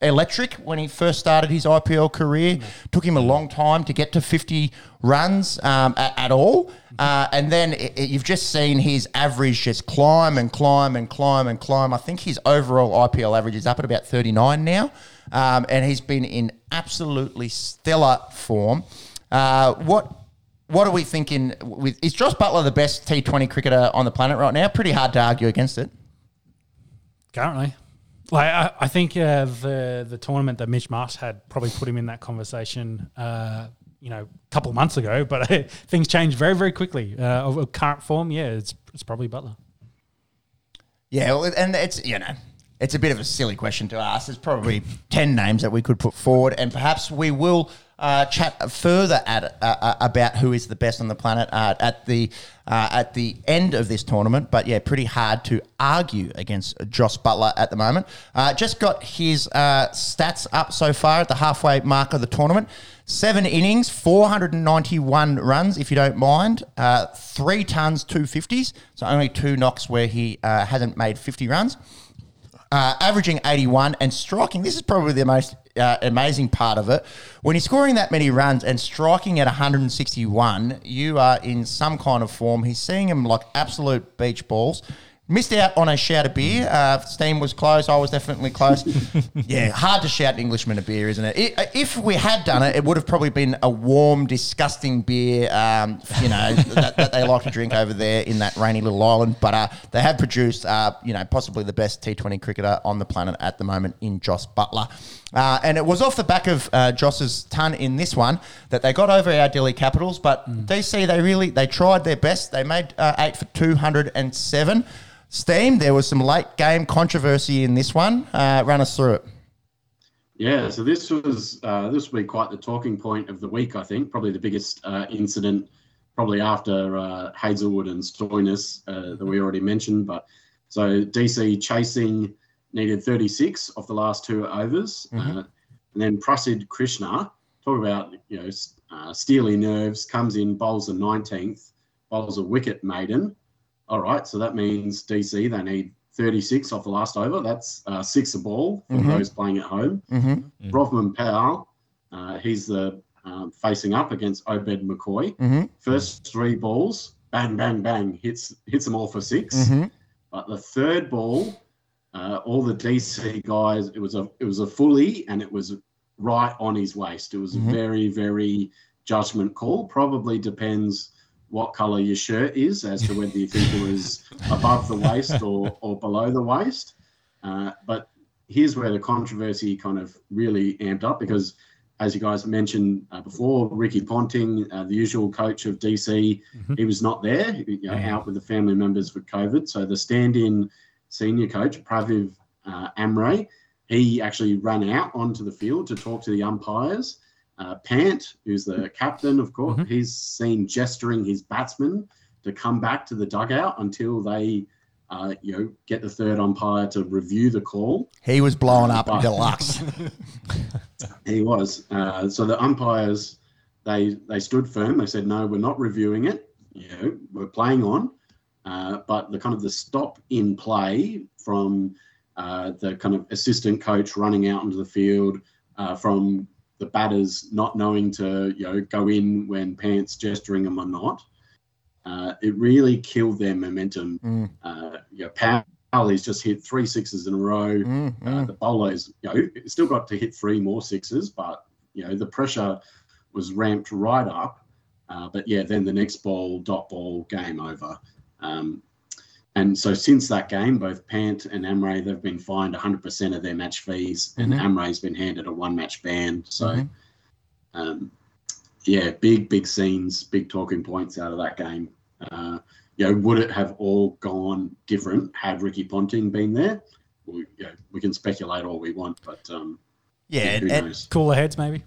electric when he first started his IPL career. No. Took him a long time to get to 50 runs um, at, at, all. Uh, and then it, it, you've just seen his average just climb and climb and climb and climb. I think his overall IPL average is up at about 39 now. Um, and he's been in absolutely stellar form. Uh, what what are we thinking? With is Josh Buttler the best T20 cricketer on the planet right now? Pretty hard to argue against it. Currently. Like I, I think uh, the the tournament that Mitch Marsh had probably put him in that conversation, uh, you know, a couple months ago. But things change very very quickly. Uh, of current form, yeah, it's it's probably Buttler. Yeah, well, and it's you know it's a bit of a silly question to ask. There's probably 10 names that we could put forward, and perhaps we will uh, chat further at uh, uh, about who is the best on the planet uh, at the uh, at the end of this tournament. But yeah, pretty hard to argue against Jos Buttler at the moment. Uh, just got his stats up so far at the halfway mark of the tournament. Seven innings, 491 runs, if you don't mind. three tons, two fifties. So only two knocks where he hasn't made 50 runs uh, averaging 81 and striking. This is probably the most uh, amazing part of it. When you're scoring that many runs and striking at 161, you are in some kind of form. He's seeing them like absolute beach balls. Missed out on a shout of beer. Uh, Steam was close. I was definitely close. yeah, hard to shout an Englishman a beer, isn't it? it? If we had done it, it would have probably been a warm, disgusting beer, um, you know, that, that, they like to drink over there in that rainy little island. But uh, they have produced, uh, you know, possibly the best T20 cricketer on the planet at the moment in Jos Buttler. Uh, and it was off the back of uh, Jos's ton in this one that they got over our Delhi Capitals. But mm. DC, they really they tried their best. They made uh, eight for 207. Steam, there was some late game controversy in this one. Uh, run us through it. Yeah, so this was uh, this will be quite the talking point of the week. I think probably the biggest uh, incident, probably after uh, Hazlewood and Stoinis uh, that we already mentioned. But so DC chasing needed 36 off the last two overs, uh, and then Prasidh Krishna talk about you know uh, steely nerves comes in bowls the 19th, bowls a wicket maiden. All right, so that means DC they need 36 off the last over. That's uh, six a ball for Mhm. those playing at home. Mm-hmm. Rovman Powell, uh, he's the um, facing up against Obed McCoy. Mm-hmm. First three balls, bang, bang, bang, hits hits them all for 6 Mm-hmm. But the third ball, uh, all the DC guys, it was a it was a fully and it was right on his waist. It was a very very judgment call. Probably depends what color your shirt is as to whether you think it was above the waist or or below the waist. Uh, but here's where the controversy kind of really amped up because. As you guys mentioned uh, before, Ricky Ponting, uh, the usual coach of DC, Mhm. he was not there, you know, Yeah. out with the family members for COVID. So the stand-in senior coach, Pravin uh, Amre, he actually ran out onto the field to talk to the umpires. Uh, Pant, who's the captain, of course, Mhm. he's seen gesturing his batsmen to come back to the dugout until they, uh, you know, get the third umpire to review the call. He was blowing up But- deluxe. He was. Uh, so the umpires, they they stood firm. They said, no, we're not reviewing it. You know, we're playing on. Uh, but the kind of the stop in play from uh, the kind of assistant coach running out into the field, uh, from the batters not knowing to you know go in when Pant's gesturing them or not. Uh, it really killed their momentum. Mm, Uh, you know, Powell, just hit three sixes in a row. mm, Uh, mm. the bowlers, you know, still got to hit three more sixes, but you know the pressure was ramped right up. Uh, but yeah, then the next ball, dot ball, game over. Um, and so since that game, both Pant and Amre they've been fined 100% of their match fees, and Mhm. Amre's been handed a one match ban. So, Mhm. um, yeah, big big scenes, big talking points out of that game. Uh, you know, would it have all gone different had Ricky Ponting been there? We, you know, we can speculate all we want, but um, Yeah, who and, knows? Cooler heads, maybe.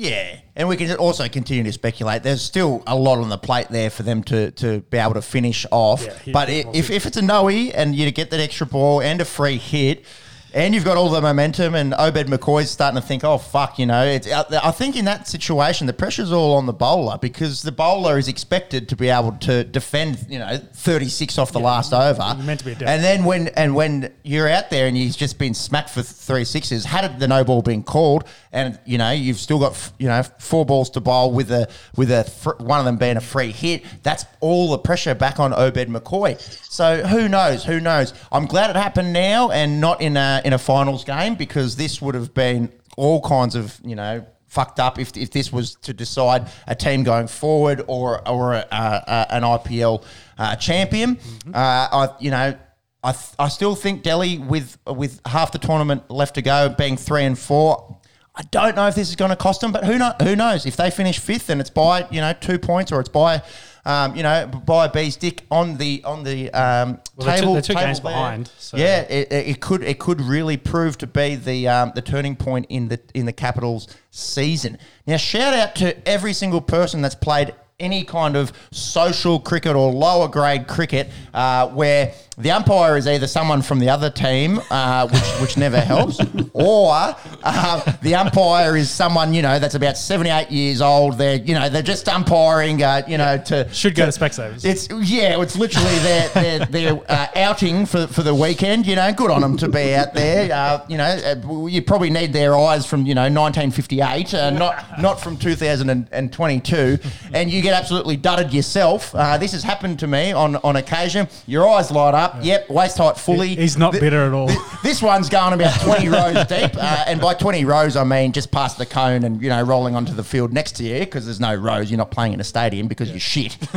Yeah, and we can also continue to speculate. There's still a lot on the plate there for them to, to be able to finish off. Yeah, but the i ball. if, if it's a noe and you get that extra ball and a free hit, and you've got all the momentum, and Obed McCoy's starting to think, oh fuck, you know, it's out. I think in that situation the pressure's all on the bowler because the bowler is expected to be able to defend, you know, 36 off the last over. meant to be. And then when and when you're out there and you've just been smacked for three sixes, had the no ball been called, and you know you've still got you know four balls to bowl with a with a fr- one of them being a free hit, that's all the pressure back on Obed McCoy. So who knows? Who knows? I'm glad it happened now and not in a in a finals game because this would have been all kinds of you know fucked up if, if this was to decide a team going forward or or a, a, an IPL uh, champion. Uh, I you know. I, th- I still think Delhi with with half the tournament left to go, being three and four. I don't know if this is going to cost them, but who know, who knows? If they finish fifth and it's by you know two points or it's by um, you know by a bee's dick on the on the um, Well, they're two- table, they're two table games there. behind, so- Yeah, it, it it could it could really prove to be the um, the turning point in the in the Capitals season. Now, shout out to every single person that's played any kind of social cricket or lower grade cricket uh, where the umpire is either someone from the other team, uh, which which never helps, or uh, the umpire is someone you know that's about seventy eight years old. They're you know they're just umpiring, uh, you know to Should go to to- Specsavers. It's yeah, it's literally their their, their uh, outing for for the weekend. You know, good on them to be out there. Uh, you know, uh, you probably need their eyes from you know 1958, uh, not not from 2022, and you get absolutely dudded yourself. Uh, this has happened to me on on occasion. Your eyes light up. Yep, waist height fully. He's not Th- bitter at all. th- this one's going about 20 rows deep, uh, and by 20 rows I mean just past the cone and you know rolling onto the field next to you because there's no rows. You're not playing in a stadium because you're shit.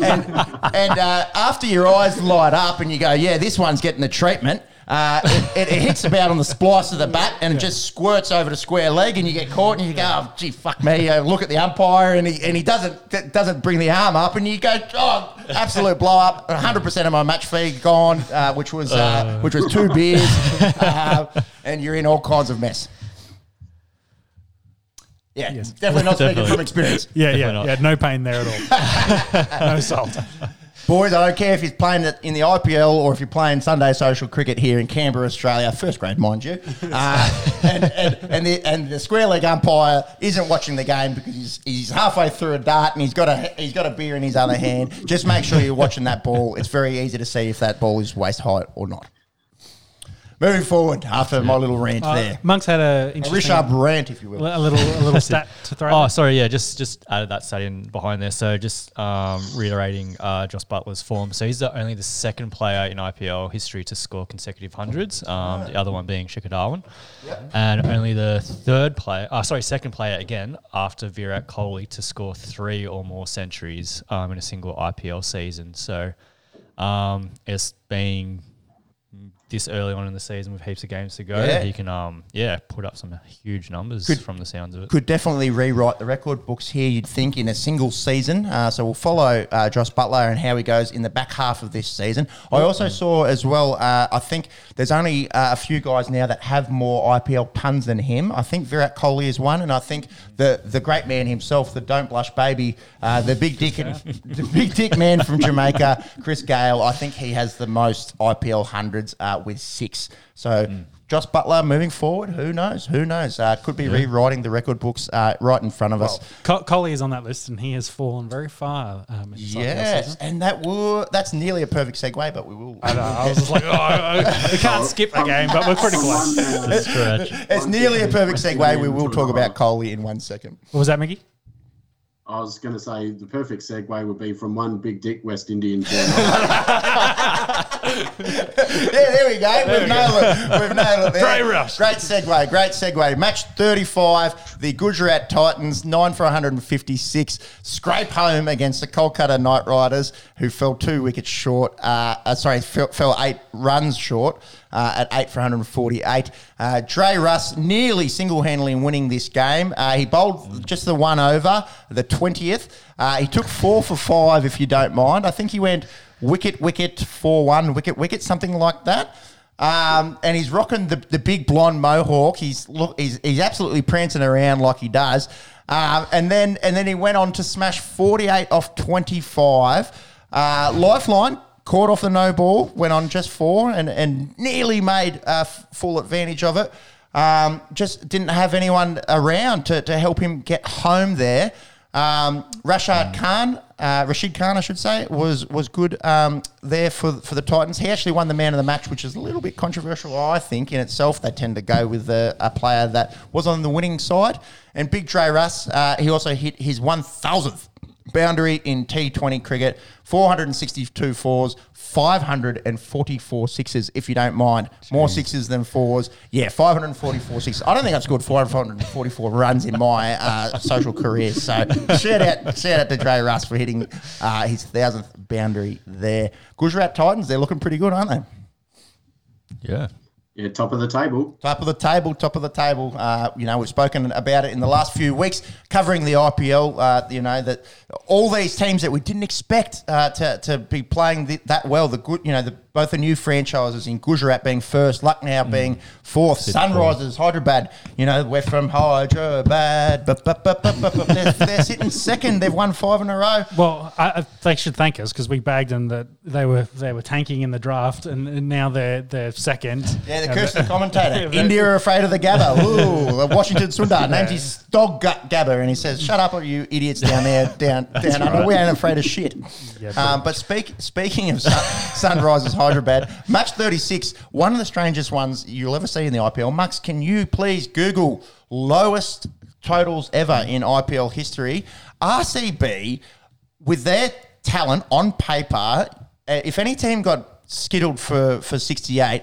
and and uh, after your eyes light up and you go, yeah, this one's getting the treatment. Uh, it, it, it hits about on the splice of the bat and it just squirts over to square leg, and you get caught, and you go, "Oh, gee, fuck me!" Uh, look at the umpire, and he and he doesn't doesn't bring the arm up, and you go, "Oh, absolute blow up!" 100 percent of my match fee gone, uh, which was uh, which was two beers, uh, and you're in all kinds of mess. Yeah, definitely not speaking Definitely. from experience. Yeah, yeah, not. yeah. No pain there at all. no salt. Boys, I don't care if you're playing it in the IPL or if you're playing Sunday social cricket here in Canberra, Australia, first grade, mind you. Uh, and, and, and, the, and the square leg umpire isn't watching the game because he's, he's halfway through a dart and he's got a he's got a beer in his other hand. Just make sure you're watching that ball. It's very easy to see if that ball is waist height or not. Moving forward after my little rant Uh, there, Monk's had a a interesting, Richard rant, if you will. a little a little stat to throw. Oh, out. sorry. Yeah, just just added that stat in behind there. So just um, reiterating uh, Josh Buttler's form. So he's the, only the second player in IPL history to score consecutive hundreds. Um, the other one being Shikhar Dhawan, and only the third player. Uh, sorry, second player again after Virat Kohli to score three or more centuries um, in a single IPL season. So um, it's being this early on in the season with heaps of games to go, Yeah. he can um yeah put up some huge numbers Could- from the sounds of it. could definitely rewrite the record books here, you'd think, in a single season. Uh, so we'll follow uh, Josh Buttler and how he goes in the back half of this season. I also saw as well, uh, I think there's only uh, a few guys now that have more IPL tons than him. I think Virat Kohli is one, and I think the the great man himself, the Don't Blush baby, uh, the big dick, the big dick man from Jamaica, Chris Gayle, I think he has the most IPL hundreds uh, with six. So. Josh Buttler moving forward, who knows? Who knows? Uh, could be rewriting the record books uh, right in front of us. Co- Kohli is on that list, and he has fallen very far. Um, in this IPL Yes, and that will that's nearly a perfect segue, but we will. I, know, I was just like, oh, I, I can't skip the game, but we're pretty close. one, Stretch. it's nearly a perfect segue. We will talk about Kohli in one second. What was that, Mickey? I was going to say the perfect segue would be from one big dick West Indian journal. Yeah, there we go. We've nailed it. We've nailed it. There. Dre Russ. Great segue. Great segue. Match 35. The Gujarat Titans, 9 for 156. Scrape home against the Kolkata Knight Riders, who fell two wickets short. Uh, uh, sorry, fell, fell eight runs short uh, at 8 for 148. Uh, Dre Russ nearly single handedly winning this game. Uh, he bowled just the one over, the 20th. Uh, he took four for five, if you don't mind. I think he went wicket, wicket, 4 1, wicket, wicket, something like that. Um, and he's rocking the, the big blonde mohawk. He's look, he's, he's absolutely prancing around like he does. Um, and then and then he went on to smash 48 off 25. Uh, Lifeline caught off the no ball, went on just four, and, and nearly made uh, full advantage of it. Um, just didn't have anyone around to, to help him get home there. Um, Rashad Khan, uh, Rashid Khan, I should say, was was good um, there for for the Titans. He actually won the man of the match, which is a little bit controversial, I think, in itself. They tend to go with a, a player that was on the winning side. And Big Dre Russ, uh, he also hit his 1,000th boundary in T20 cricket, 462 fours, 544 sixes, if you don't mind. More sixes than fours. Yeah, 544 sixes. I don't think I've scored 544 runs in my uh, social career. So shout out, shout out to Dre Russ for hitting uh, his 1,000th boundary there. Gujarat Titans, they're looking pretty good, aren't they? Yeah. Yeah, top of the table. Top of the table, top of the table. Uh, you know, we've spoken about it in the last few weeks, covering the IPL. Uh, you know that all these teams that we didn't expect uh, to, to be playing th- that well. The good, you know, the, both the new franchises in Gujarat being first, Lucknow being fourth, Sunrisers, Hyderabad. You know, we're from Hyderabad. But, but, but, but, but, but they're, they're sitting second. They've won five in a row. Well, I, I, they should thank us because we bagged them that they were they were tanking in the draft, and, and now they're they're second. Yeah, the curse of the commentator. India are afraid of the Gabba. Ooh, the Washington Sundar names his dog Ga- Gabba, and he says, "Shut up, all you idiots down there, down down under. We ain't afraid of shit." Um, but speak, speaking of sun, Sunrisers Hyderabad, match thirty six, one of the strangest ones you'll ever see in the IPL. Mux, can you please Google lowest totals ever in IPL history? RCB with their talent on paper, uh, if any team got skittled for, for 68,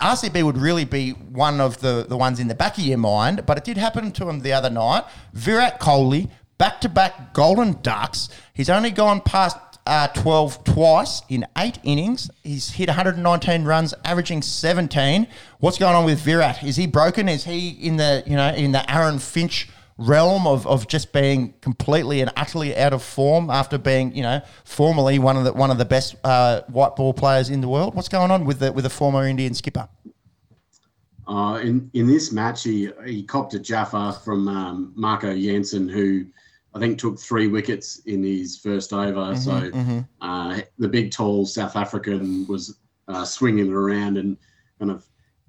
RCB would really be one of the, the ones in the back of your mind, but it did happen to him the other night. Virat Kohli, back to back Golden Ducks. He's only gone past uh, 12 twice in eight innings. He's hit 119 runs, averaging 17. What's going on with Virat? Is he broken? Is he in the you know in the Aaron Finch realm of, of just being completely and utterly out of form after being you know formerly one of the one of the best uh, white ball players in the world? What's going on with the with the former Indian skipper? Uh, in in this match, he he copped a Jaffa from um, Marco Jansen, who I think took three wickets in his first over. Mm-hmm, so Uh, the big, tall South African was uh, swinging it around and kind of,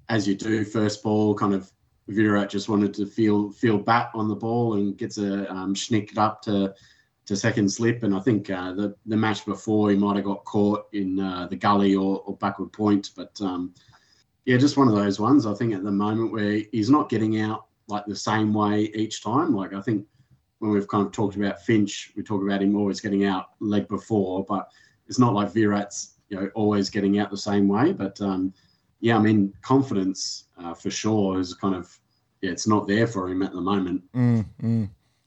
as you do, first ball, kind of Virat just wanted to feel feel bat on the ball and gets a um, schnicked up to to second slip. And I think uh, the the match before he might have got caught in uh, the gully or, or backward point, but. Um, yeah, just one of those ones. I think at the moment where he's not getting out like the same way each time. Like I think when we've kind of talked about Finch, we talk about him always getting out leg before, but it's not like Virat's you know always getting out the same way. But um, yeah, I mean confidence uh, for sure is kind of yeah, it's not there for him at the moment.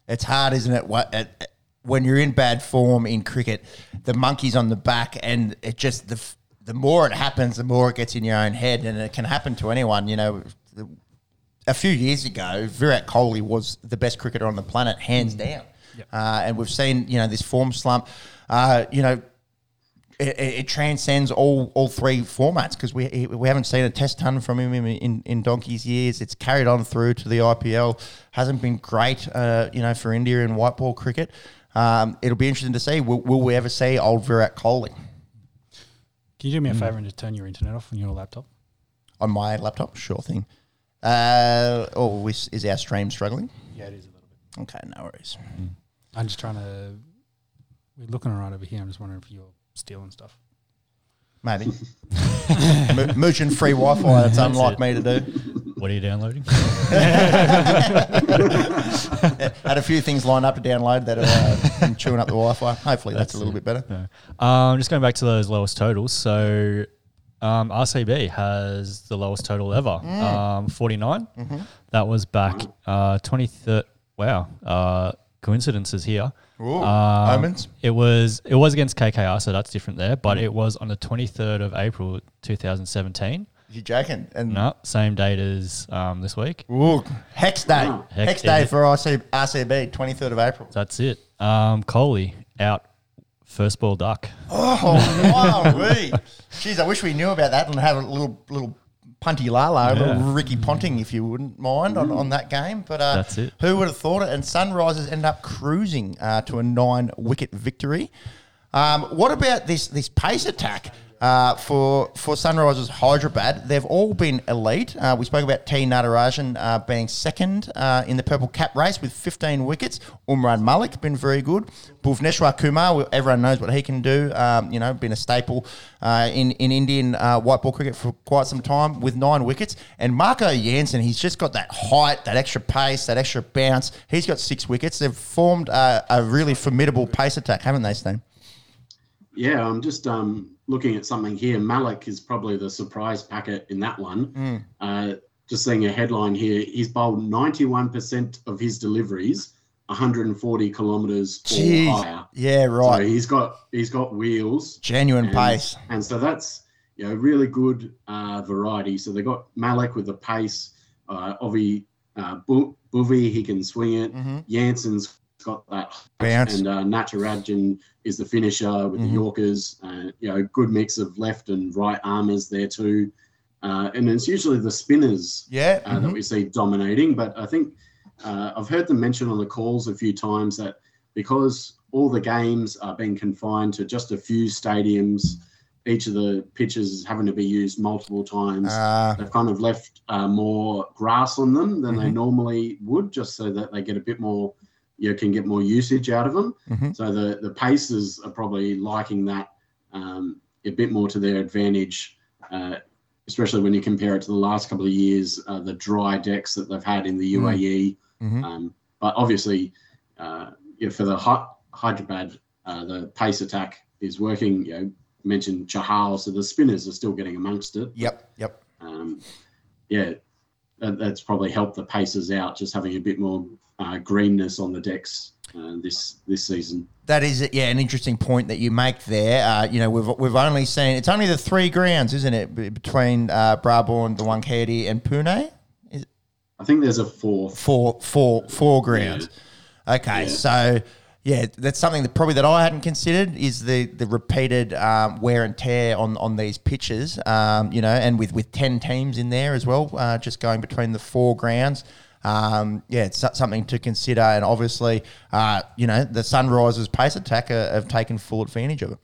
It's hard, isn't it? What it- when you're in bad form in cricket, the monkey's on the back, and it just the the more it happens, the more it gets in your own head, and it can happen to anyone. You know, the- a few years ago, Virat Kohli was the best cricketer on the planet, hands down. Uh, and we've seen, you know, this form slump. Uh, you know, it, it transcends all all three formats because we we haven't seen a test ton from him in, in, in Donkey's years. It's carried on through to the IPL. Hasn't been great, uh, you know, for India in white ball cricket. Um, it'll be interesting to see. Will, will we ever see old Virat Kohli Can you do me a favor and just turn your internet off on your laptop? on my laptop? Sure thing. Uh, or is, is our stream struggling? Yeah, it is a little bit. Okay, no worries. I'm just trying to. We're looking right over here. I'm just wondering if you're stealing stuff. Maybe. Mo- mooching free Wi Fi, that's unlike it. me to do. What are you downloading? Had a few things lined up to download that are uh, chewing up the Wi Fi. Hopefully that's, a little bit better. No. Um, just going back to those lowest totals. So um, RCB has the lowest total ever, Mm. um, 49. Mm-hmm. That was back uh, 23rd. Wow. Uh, coincidences here. Ooh, Um, omens. It was it was against KKR, so that's different there. But it was on the 23rd of April 2017. You're joking. And No, same date as um, this week. Ooh, Hex Day. Hex, Hex Day for RC, RCB, 23rd of April. That's it. Um, Kohli out first ball duck. Oh, wow. Jeez, I wish we knew about that and have a little little punty lala, little Ricky Ponting, if you wouldn't mind, on, on that game. But uh, That's it. Who would have thought it? And Sunrisers end up cruising uh, to a nine wicket victory. Um, what about this this pace attack? Uh, for for Sunrisers Hyderabad, they've all been elite. Uh, we spoke about T Natarajan uh, being second uh, in the purple cap race with 15 wickets. Umran Malik been very good. Bhuvneshwar Kumar, everyone knows what he can do. Um, you know, been a staple uh, in in Indian white ball cricket for quite some time with nine wickets. And Marco Jansen, he's just got that height, that extra pace, that extra bounce. He's got six wickets. They've formed a, a really formidable pace attack, haven't they, Steen? Yeah, I'm just um, looking at something here. Malik is probably the surprise packet in that one. Uh, just seeing a headline here. He's bowled 91% of his deliveries 140 kilometres or Jeez. higher. Yeah, So right. he's got he's got wheels. Genuine and, pace. And so that's you know really good uh, variety. So they got Malik with the pace. Uh, Ovi uh, Bhuvi, he can swing it. Mhm. Jansen's got that Bounce. and uh, Natarajan is the finisher with Mhm. the Yorkers. Uh, you know, good mix of left and right armers there too. Uh, and it's usually the spinners Yeah. uh, that we see dominating. But I think uh, I've heard them mention on the calls a few times that because all the games are being confined to just a few stadiums, each of the pitches is having to be used multiple times. Uh, They've kind of left uh, more grass on them than they Mhm. normally would, just so that they get a bit more, you can get more usage out of them. Mhm. So the the Pacers are probably liking that um, a bit more to their advantage, uh, especially when you compare it to the last couple of years, uh, the dry decks that they've had in the UAE. Mhm. Um, but obviously, uh, yeah, for the Hy- Hyderabad, uh, the pace attack is working. You know, mentioned Chahal, so the spinners are still getting amongst it. yep. Yep. Um, yeah, that, that's probably helped the Pacers out, just having a bit more uh, greenness on the decks. uh, this this season. That is, yeah, an interesting point that you make there. Uh, you know, we've we've only seen it's only the three grounds, isn't it, b- between uh, Brabourne, the Wankhede, and Pune? I think there's a fourth. Four, four, four grounds. Okay, Yeah. so yeah, that's something that probably that I hadn't considered is the the repeated um, wear and tear on on these pitches. Um, you know, and with with ten teams in there as well, uh, just going between the four grounds. Um, yeah, it's something to consider, and obviously, uh, you know, the Sunrisers pace attack uh, have taken full advantage of it.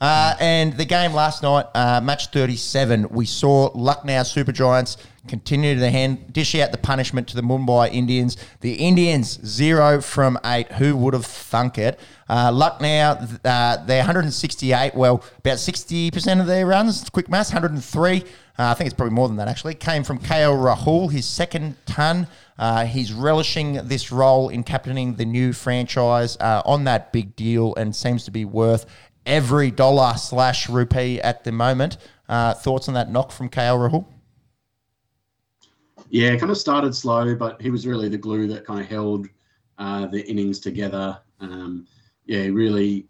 Uh, and the game last night, uh, match 37, we saw Lucknow Super Giants continue to hand, dish out the punishment to the Mumbai Indians. The Indians, zero from eight. Who would have thunk it? Uh, Lucknow, uh, they're 168. Well, about 60% of their runs, quick mass, 103. Uh, I think it's probably more than that actually. Came from KL Rahul, his second ton. Uh, he's relishing this role in captaining the new franchise uh, on that big deal and seems to be worth every dollar slash rupee at the moment. Uh, thoughts on that knock from KL Rahul? Yeah, kind of started slow, but he was really the glue that kind of held uh, the innings together. Um, yeah, he really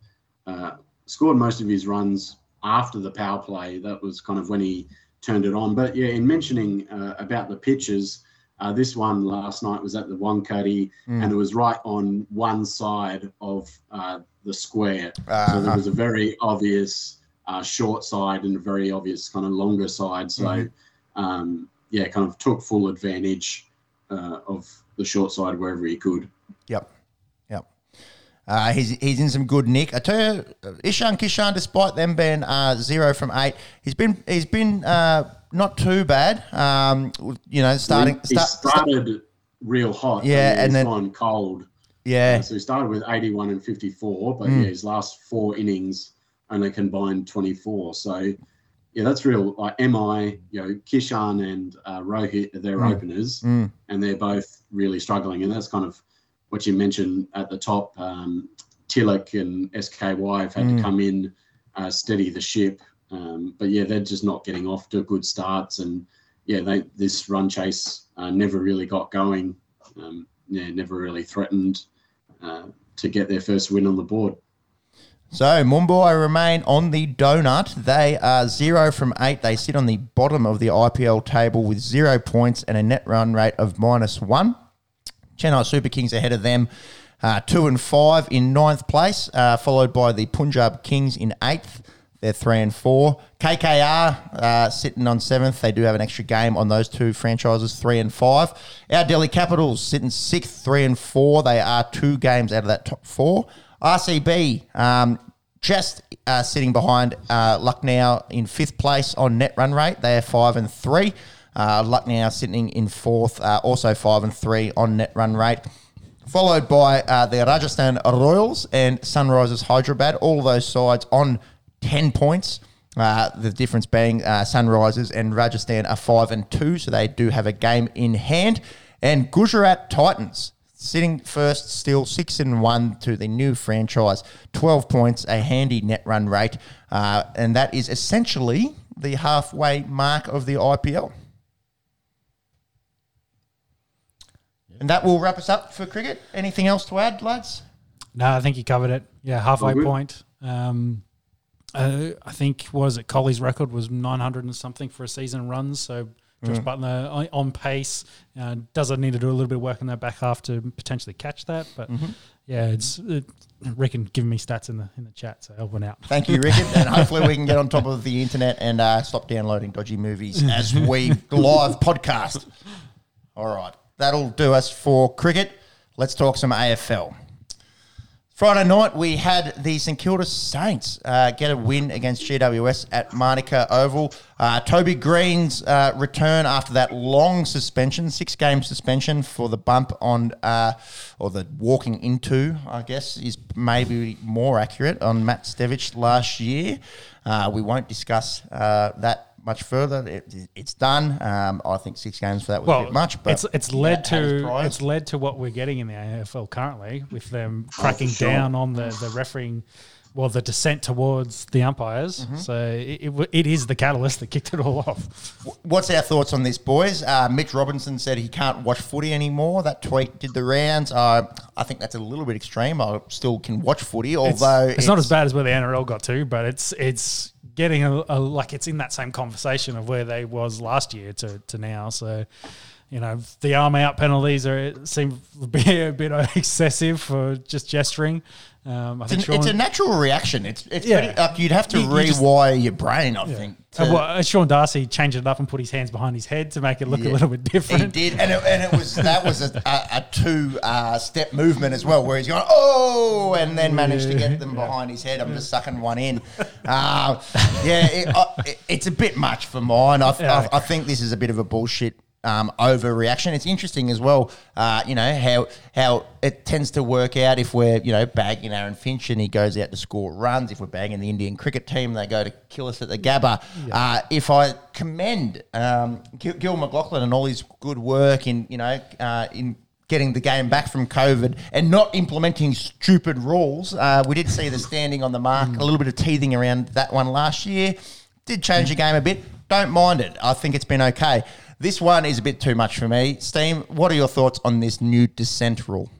uh, scored most of his runs after the power play. That was kind of when he turned it on. But yeah, in mentioning uh, about the pitches, uh, this one last night was at the Wankhede, and it was right on one side of uh, the square. So there was a very obvious uh, short side and a very obvious kind of longer side. So um, yeah, kind of took full advantage uh, of the short side wherever he could. Yep. Uh, he's, he's in some good nick. I tell you, Ishan Kishan, despite them being uh, zero from eight, he's been he's been uh, not too bad. Um, you know, starting he start, started real hot. Yeah, and, and then gone cold. yeah, so he started with 81 and 54, but Mm. yeah, his last four innings only combined 24. So yeah, that's real. Like MI, you know, Kishan and uh, Rohit are their Mm. openers, Mm. and they're both really struggling. And that's kind of what you mentioned at the top. Um, Tilak and SKY have had Mm. to come in, uh, steady the ship. Um, but yeah, they're just not getting off to good starts, and yeah, they this run chase uh, never really got going. Um, yeah, never really threatened uh, to get their first win on the board. So Mumbai remain on the donut. They are zero from eight. They sit on the bottom of the IPL table with zero points and a net run rate of minus one. Chennai Super Kings ahead of them, uh, two and five in ninth place, uh, followed by the Punjab Kings in eighth. They're three and four. KKR uh, sitting on seventh. They do have an extra game on those two franchises, three and five. Our Delhi Capitals sitting sixth, three and four. They are two games out of that top four. RCB um, just uh, sitting behind uh, Lucknow in fifth place on net run rate. They are five and three. Uh, Lucknow sitting in fourth, uh, also five and three on net run rate. Followed by uh, the Rajasthan Royals and Sunrisers Hyderabad. All those sides on 10 points. Uh, the difference being uh, Sunrisers and Rajasthan are 5 and 2, so they do have a game in hand. And Gujarat Titans sitting first, still 6 and 1 to the new franchise. 12 points, a handy net run rate. Uh, and that is essentially the halfway mark of the IPL. And that will wrap us up for cricket. Anything else to add, lads? No, I think you covered it. Yeah, halfway All point. Um, uh, I think what was it Kohli's record was 900 and something for a season runs. So Josh Buttler on, on pace uh, does need to do a little bit of work in that back half to potentially catch that. But yeah, it's it, Rick and giving me stats in the in the chat, so helping out. Thank you, Rickard. and hopefully we can get on top of the internet and uh, stop downloading dodgy movies as we live podcast. All right. That'll do us for cricket. Let's talk some AFL. Friday night, we had the St Kilda Saints uh, get a win against GWS at Manuka Oval. Uh, Toby Greene's uh, return after that long suspension, six game suspension for the bump on, uh, or the walking into, I guess, is maybe more accurate on Matt Stevic last year. Uh, we won't discuss uh, that much further. It, it's done. Um, I think six games for that was a bit much, but it's it's led to it's led to what we're getting in the AFL currently with them cracking for sure. down on the the refereeing well, the dissent towards the umpires. Mm-hmm. So it, it, it is the catalyst that kicked it all off. What's our thoughts on this, boys? Uh, Mitch Robinson said he can't watch footy anymore. That tweet did the rounds. Uh, I think that's a little bit extreme. I still can watch footy, It's, although it's, not as bad as where the NRL got to, but it's it's getting a, a like it's in that same conversation of where they was last year to, to now. So. You know the arm out penalties are seem to be a bit excessive for just gesturing. Um, I It's, think an- it's a natural reaction. It's, it's Yeah. pretty, like you'd have to You- you just- rewire your brain, I think. to- Uh, well, uh, Sean Darcy changed it up and put his hands behind his head to make it look Yeah. a little bit different. He did, and it, and it was that was a, a, a two uh, step movement as well, where he's going oh, and then managed to get them behind his head. I'm just sucking one in. Uh, yeah, it, uh, it, it's a bit much for mine. I, Yeah. I, I think this is a bit of a bullshit. Um, overreaction. It's interesting as well. Uh, you know how how it tends to work out if we're you know bagging Aaron Finch and he goes out to score runs. If we're bagging the Indian cricket team, they go to kill us at the Gabba. Uh, if I commend um, Gil, Gil McLachlan and all his good work in you know uh, in getting the game back from COVID and not implementing stupid rules, uh, we did see the standing on the mark, a little bit of teething around that one last year. Did change the game a bit. Don't mind it. I think it's been okay. This one is a bit too much for me. Steam, what are your thoughts on this new dissent rule?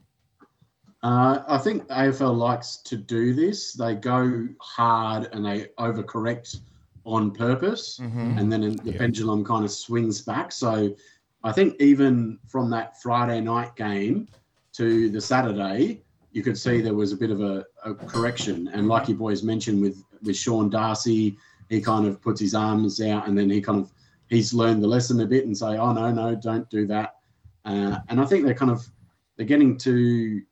Uh, I think AFL likes to do this. They go hard and they overcorrect on purpose, and then the pendulum kind of swings back. So I think even from that Friday night game to the Saturday, you could see there was a bit of a, a correction. And like you boys mentioned with with Sean Darcy, he kind of puts his arms out and then he kind of he's learned the lesson a bit and say, oh no no don't do that. Uh, and I think they're kind of they're getting to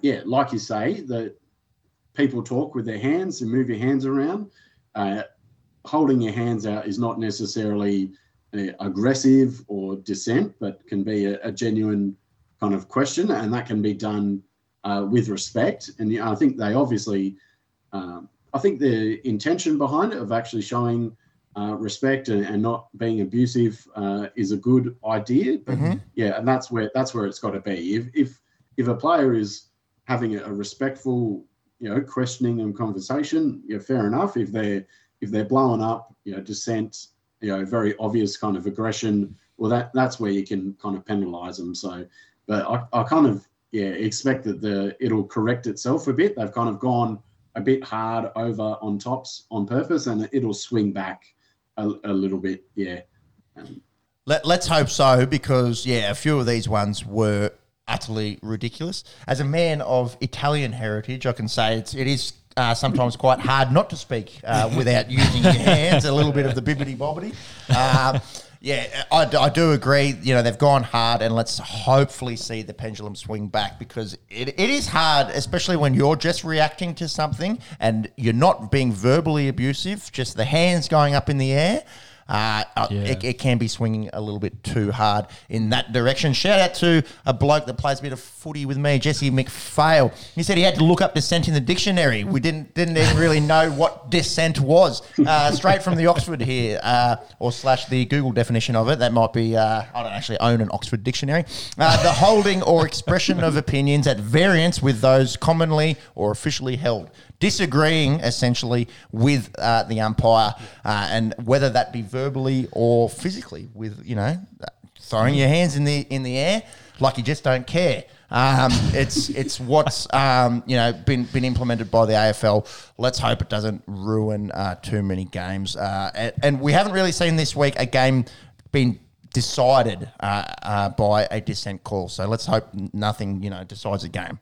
yeah, like you say, that people talk with their hands and move your hands around. Uh, holding your hands out is not necessarily uh, aggressive or dissent, but can be a, a genuine kind of question, and that can be done uh, with respect. And I think they obviously, um, I think the intention behind it of actually showing uh, respect and, and not being abusive uh, is a good idea. But yeah, and that's where that's where it's got to be. If if if a player is having a, a respectful, you know, questioning and conversation, yeah, fair enough. If they're if they're blowing up, you know, dissent, you know, very obvious kind of aggression, well, that that's where you can kind of penalise them. So, but I, I kind of yeah expect that the it'll correct itself a bit. They've kind of gone a bit hard over on tops on purpose, and it'll swing back a, a little bit. Yeah. Um, Let, let's hope so, because yeah, a few of these ones were utterly ridiculous. As a man of Italian heritage, I can say it's it is uh, sometimes quite hard not to speak uh, without using your hands. A little bit of the bibbity bobbity. Um, yeah, I, I do agree. You know, they've gone hard, and let's hopefully see the pendulum swing back because it, it is hard, especially when you're just reacting to something and you're not being verbally abusive, just the hands going up in the air. Uh, uh, Yeah. it, it can be swinging a little bit too hard in that direction. Shout out to a bloke that plays a bit of footy with me, Jesse McPhail. He said he had to look up dissent in the dictionary. We didn't didn't even really know what dissent was. Uh, straight from the Oxford here, uh, or slash the Google definition of it. That might be. Uh, I don't actually own an Oxford dictionary. Uh, the holding or expression of opinions at variance with those commonly or officially held disagreeing essentially with uh, the umpire, uh, and whether that be verbally or physically, with you know throwing your hands in the in the air like you just don't care. Um, it's it's what's um, you know been been implemented by the AFL. Let's hope it doesn't ruin uh, too many games. Uh, and, and we haven't really seen this week a game being decided uh, uh, by a dissent call. So let's hope nothing you know decides the game.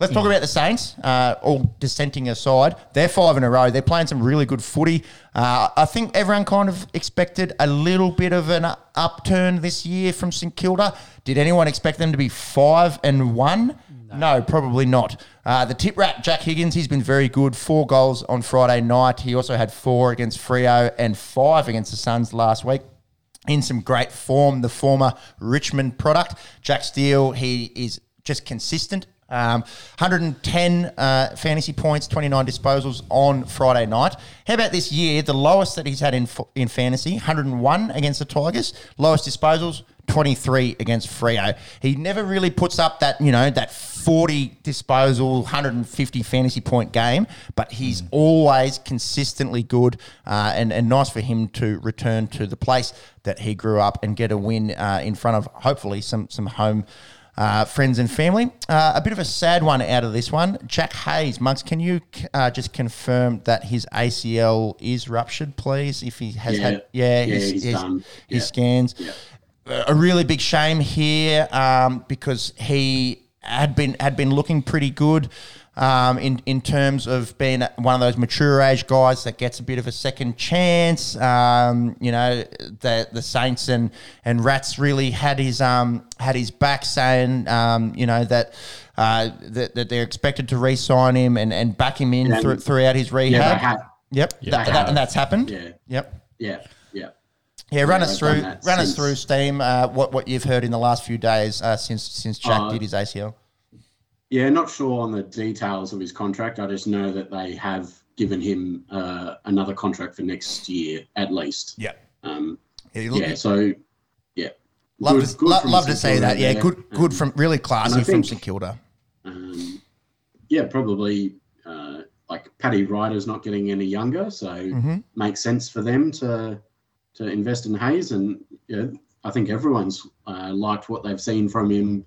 Let's talk about the Saints. Uh, all dissenting aside, they're five in a row. They're playing some really good footy. Uh, I think everyone kind of expected a little bit of an upturn this year from St Kilda. Did anyone expect them to be five and one? No, probably not. Uh, the tip rat, Jack Higgins, he's been very good. Four goals on Friday night. He also had four against Freo and five against the Suns last week in some great form, the former Richmond product. Jack Steele, he is just consistent. Um, 110 uh, fantasy points, 29 disposals on Friday night. How about this year? The lowest that he's had in in fantasy, 101 against the Tigers. Lowest disposals, 23 against Freo. He never really puts up that you know that 40 disposal, 150 fantasy point game, but he's always consistently good uh, and, and nice for him to return to the place that he grew up and get a win uh, in front of hopefully some, some home. Uh, friends and family. Uh, a bit of a sad one out of this one. Jack Hayes, Monks, can you uh, just confirm that his ACL is ruptured, please? If he has Yeah. had, yeah, Yeah, his, his, his scans a really big shame here um, because he had been had been looking pretty good um, in in terms of being one of those mature age guys that gets a bit of a second chance. Um, you know, the the Saints and and Rats really had his um had his back, saying um, you know that. Uh, that, that they're expected to re-sign him and, and back him in Yeah. through, throughout his rehab. Yeah, they have. Yep, Yeah, that, they that- have. and that's happened. Yeah. Yep. Yeah, yeah. Yeah, run Yeah, us through, done that run us through, Steam. Uh, what what you've heard in the last few days uh, since since Jack Uh, did his ACL. Yeah, not sure on the details of his contract. I just know that they have given him uh, another contract for next year at least. Yeah, Um, yeah, look, yeah, so yeah, love Good- to good lo- love to see that. Yeah, there. good good Um, from really classy I from St Kilda. Um, yeah, probably uh, like Paddy Ryder's not getting any younger, so Mhm. makes sense for them to to invest in Hayes. And yeah, I think everyone's uh, liked what they've seen from him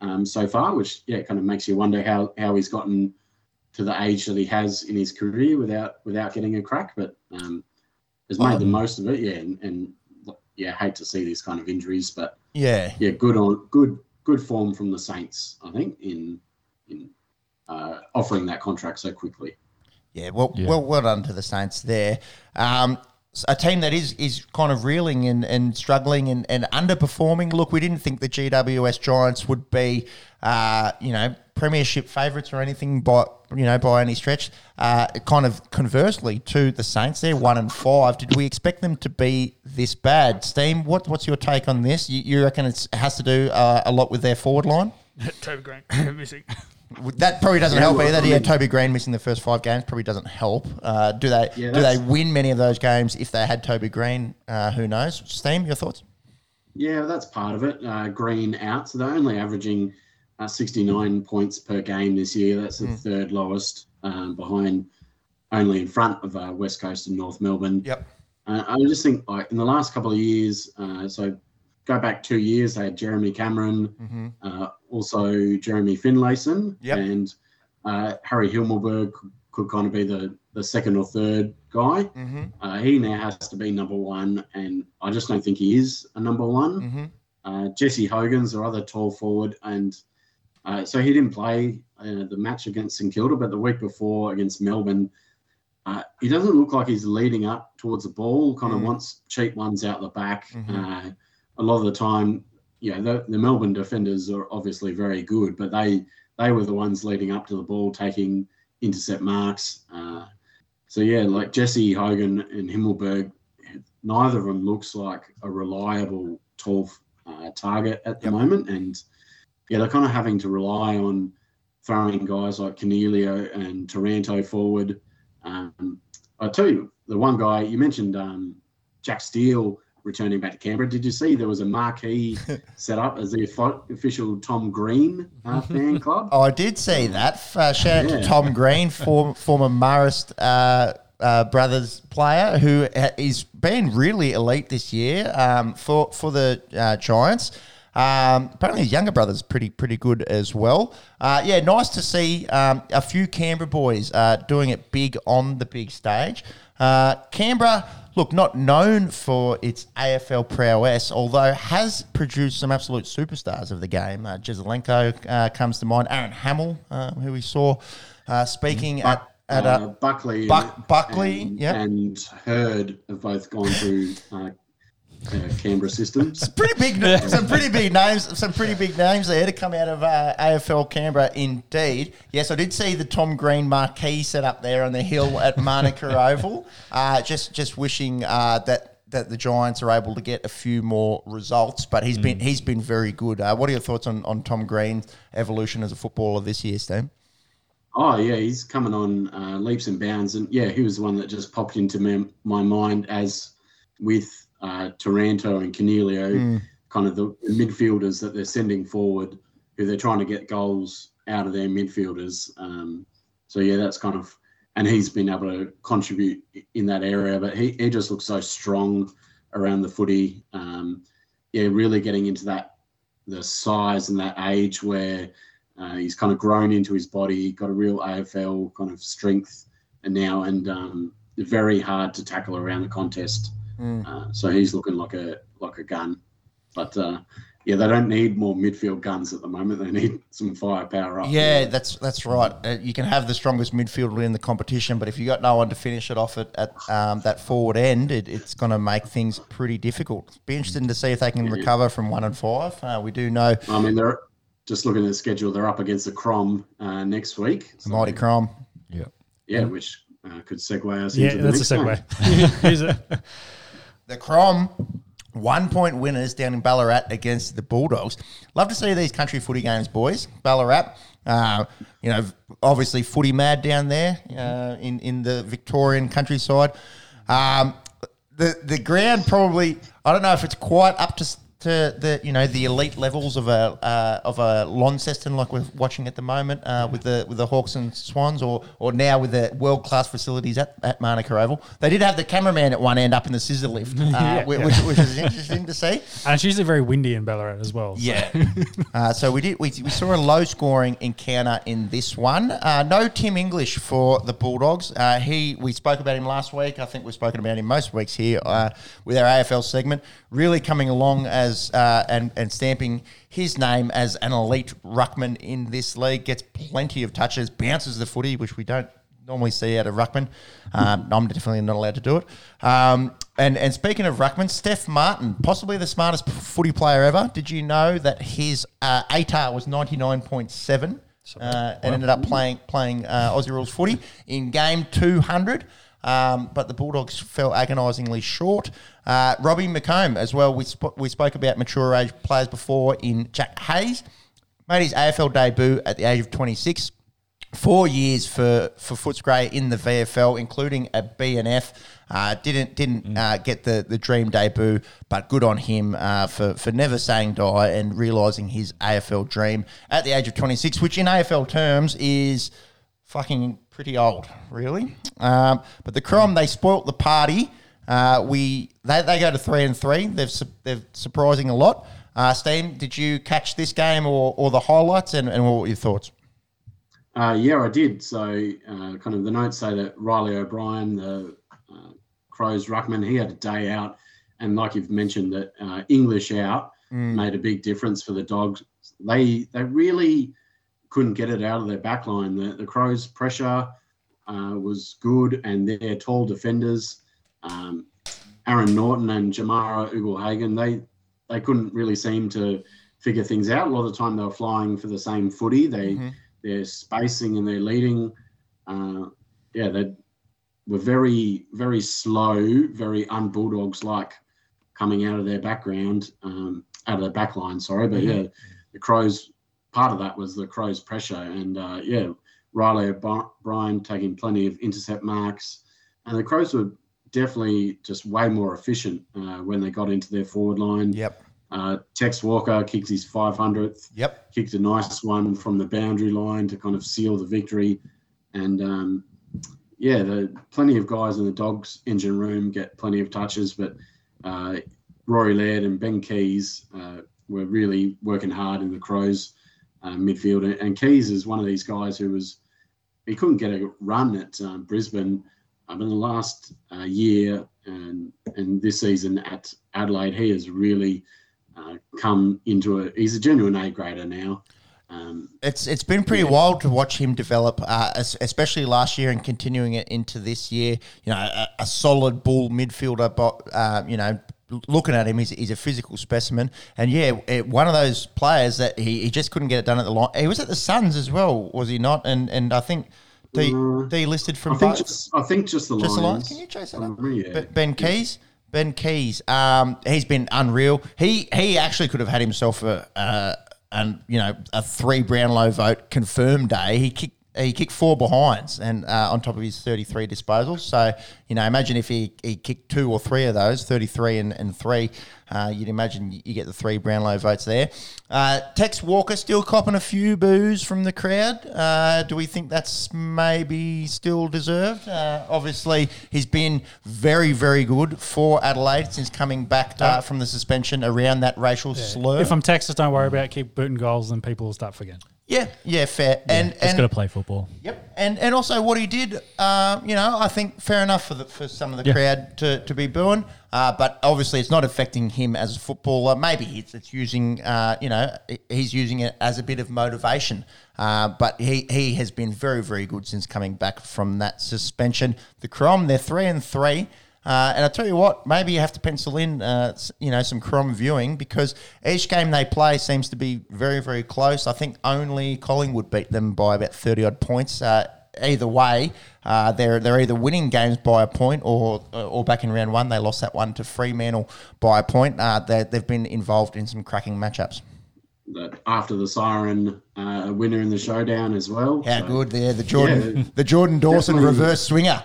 um, so far, which yeah, kind of makes you wonder how how he's gotten to the age that he has in his career without without getting a crack, but um, has made the Um, most of it. Yeah, and, and yeah, hate to see these kind of injuries, but Yeah, yeah, good on good good form from the Saints, I think, in in uh, offering that contract so quickly. yeah. Well, Yeah. well, well done to the Saints there. Um, s- a team that is is kind of reeling and, and struggling and, and underperforming. Look, we didn't think the GWS Giants would be, uh, you know, premiership favourites or anything by you know by any stretch. Uh, kind of conversely to the Saints, they're one and five. Did we expect them to be this bad? Steam, what what's your take on this? You, you reckon it has to do uh, a lot with their forward line? Toby Greene missing. That probably doesn't Yeah, help either. I Yeah, mean- Toby Greene missing the first five games probably doesn't help. Uh, do they? Yeah, do they win many of those games if they had Toby Greene? Uh, who knows? Steam, your thoughts? Yeah, that's part of it. Uh, Greene out, so they're only averaging uh, 69 points per game this year. That's the Hmm. third lowest, um, behind only in front of uh, West Coast and North Melbourne. Yep. Uh, I just think like in the last couple of years, uh, so go back two years, they had Jeremy Cameron, Mm-hmm. Also Jeremy Finlayson, Yep. and uh, Harry Himmelberg could, could kind of be the, the second or third guy. Mm-hmm. Uh, he now has to be number one, and I just don't think he is a number one. Mm-hmm. Uh, Jesse Hogan's their other tall forward, and uh, so he didn't play uh, the match against St Kilda, but the week before against Melbourne, uh, he doesn't look like he's leading up towards the ball. Kind of Mm. wants cheap ones out the back. Mhm. Uh, a lot of the time, yeah, the, the Melbourne defenders are obviously very good, but they they were the ones leading up to the ball, taking intercept marks. Uh, so yeah, like Jesse Hogan and Himmelberg, neither of them looks like a reliable tall uh, target at the Yep. moment, and yeah, they're kind of having to rely on throwing guys like Cornelio and Taranto forward. Um, I tell you, the one guy you mentioned, um, Jack Steele returning back to Canberra. Did you see there was a marquee set up as the official Tom Green uh, fan club? Oh, I did see that. Uh, shout out to Tom Green, form, former Marist uh, uh, Brothers player, who ha- is been really elite this year um, for for the uh, Giants. Um, apparently, his younger brother's pretty pretty good as well. Uh, yeah, nice to see um, a few Canberra boys uh, doing it big on the big stage. Uh, Canberra, look, not known for its AFL prowess, although has produced some absolute superstars of the game. Uh, Jesaulenko uh, comes to mind. Aaron Hamill, uh, who we saw uh, speaking at at uh, a Buckley, Buck- Buckley, and, yeah. and Heard have both gone through uh, uh, Canberra systems. pretty big, some pretty big names, some pretty big names there to come out of uh, AFL Canberra. Indeed, yes, I did see the Tom Green marquee set up there on the hill at Manuka Oval. Uh, just, just wishing uh, that that the Giants are able to get a few more results. But he's been he's been very good. Uh, what are your thoughts on, on Tom Green's evolution as a footballer this year, Steve? Oh yeah, he's coming on uh, leaps and bounds, and yeah, he was the one that just popped into my, my mind as with uh, Taranto and Cornelio, Mm. kind of the midfielders that they're sending forward, who they're trying to get goals out of their midfielders. Um, so yeah, that's kind of, and he's been able to contribute in that area. But he, he just looks so strong around the footy. Um, yeah, really getting into that the size and that age where uh, he's kind of grown into his body, got a real AFL kind of strength, and now and um, very hard to tackle around the contest. Mm. Uh, so he's looking like a like a gun. But uh, yeah, they don't need more midfield guns at the moment. They need some firepower up. Yeah, there. that's that's right. Uh, you can have the strongest midfielder in the competition, but if you got no one to finish it off at, at um, that forward end, it, it's going to make things pretty difficult. Be interesting to see if they can yeah. recover from one and five. Uh, we do know. I mean, they're just looking at the schedule. They're up against the Crom uh, next week. So, the mighty Crom. Yeah. Yeah, which uh, could segue us yeah, into the that's next a segue. the Crom one point winners down in Ballarat against the Bulldogs. Love to see these country footy games, boys. Ballarat, uh, you know, obviously footy mad down there uh, in in the Victorian countryside. Um, the the ground probably I don't know if it's quite up to to the you know the elite levels of a uh, of a Launceston like we're watching at the moment uh, with the with the Hawks and Swans or or now with the world class facilities at, at Manuka Oval. They did have the cameraman at one end up in the scissor lift, uh, yeah, which, yeah. which, is interesting to see. And it's usually very windy in Ballarat as well. So. Yeah. Uh, so we did we, we saw a low scoring encounter in this one. Uh, no Tim English for the Bulldogs. Uh, he we spoke about him last week. I think we've spoken about him most weeks here with our AFL segment. Really coming along as as uh, and and stamping his name as an elite ruckman in this league. Gets plenty of touches, bounces the footy, which we don't normally see out of ruckman. Um, I'm definitely not allowed to do it. Um, and and speaking of ruckman, Steph Martin, possibly the smartest footy player ever. Did you know that his uh, ATAR was 99.7? Uh, and ended up playing playing uh, Aussie rules footy in game 200. Um, but the Bulldogs fell agonisingly short. Uh, Robbie McComb as well. We, sp- we spoke about mature age players before in Jack Hayes. Made his AFL debut at the age of 26. Four years for, for Footscray in the VFL, including a BNF. Uh, didn't didn't mm. uh, get the, the dream debut, but good on him uh, for, for never saying die and realising his AFL dream at the age of 26, which in AFL terms is fucking pretty old, really. Um, but the Crom, they spoilt the party. Uh, we they, they go to three and three. They've they're surprising a lot. Uh, Steam, did you catch this game or, or the highlights, and, and what were your thoughts? Uh, yeah, I did. So, uh, kind of the notes say that Riley O'Brien, the uh, Crows ruckman, he had a day out, and like you've mentioned, that uh, English out mm. made a big difference for the Dogs. They they really couldn't get it out of their back line. The, the Crows' pressure uh, was good, and their tall defenders, um, Aaron Naughton and Jamarra Ugle-Hagan, they they couldn't really seem to figure things out. A lot of the time, they were flying for the same footy. They mm-hmm. their spacing and their leading, uh, yeah, they were very very slow, very un-Bulldogs like coming out of their background, um, out of their back line. Sorry, but mm-hmm. yeah, the Crows part of that was the Crows' pressure. And uh, yeah, Riley O'Brien taking plenty of intercept marks. And the Crows were definitely just way more efficient uh, when they got into their forward line. Yep. Uh, Tex Walker kicked his 500th. Yep. Kicked a nice one from the boundary line to kind of seal the victory. And um, yeah, the plenty of guys in the Dogs engine room get plenty of touches, but uh, Rory Laird and Ben Keays uh, were really working hard in the Crows uh, midfield. And Keays is one of these guys who was he couldn't get a run at um, Brisbane. Um, in the last uh, year and and this season at Adelaide, he has really uh, come into a. He's a genuine A grader now. Um, it's it's been pretty yeah. wild to watch him develop, uh, especially last year and continuing it into this year. You know, a, a solid bull midfielder, but uh, you know, looking at him, he's, he's a physical specimen. And yeah, it, one of those players that he, he just couldn't get it done at the line. He was at the Suns as well, was he not? And and I think de, mm. delisted from. I think, just, I think just the just Lions. the Lions. Can you chase that up? Yeah. Ben Keays. Ben Keays. Um, he's been unreal. He he actually could have had himself a. Uh, and you know a three Brownlow vote confirmed day. He kicked he kicked four behinds and uh, on top of his 33 disposals. So, you know, imagine if he, he kicked two or three of those, 33 and, and three, uh, you'd imagine you get the three Brownlow votes there. Uh, Tex Walker still copping a few boos from the crowd. Uh, do we think that's maybe still deserved? Uh, obviously, he's been very, very good for Adelaide since coming back uh, from the suspension around that racial slur. If I'm Texas, don't worry about it. keep booting goals, and people will start forgetting. Yeah, yeah, fair. and Just and got to play football. Yep, and and also what he did, um, you know, I think fair enough for the, for some of the Yeah. crowd to, to be booing, uh, but obviously it's not affecting him as a footballer. Maybe it's, it's using, uh, you know, he's using it as a bit of motivation. Uh, but he, he has been very very good since coming back from that suspension. The Crom, they're three and three. Uh, and I tell you what, maybe you have to pencil in, uh, you know, some Crom viewing because each game they play seems to be very, very close. I think only Collingwood beat them by about thirty odd points. Uh, either way, uh, they're they're either winning games by a point or or back in round one they lost that one to Fremantle by a point. Uh, they, they've been involved in some cracking matchups. That after the siren, uh, winner in the showdown as well. How So good there, the Jordan Yeah, the Jordan Dawson definitely- reverse swinger.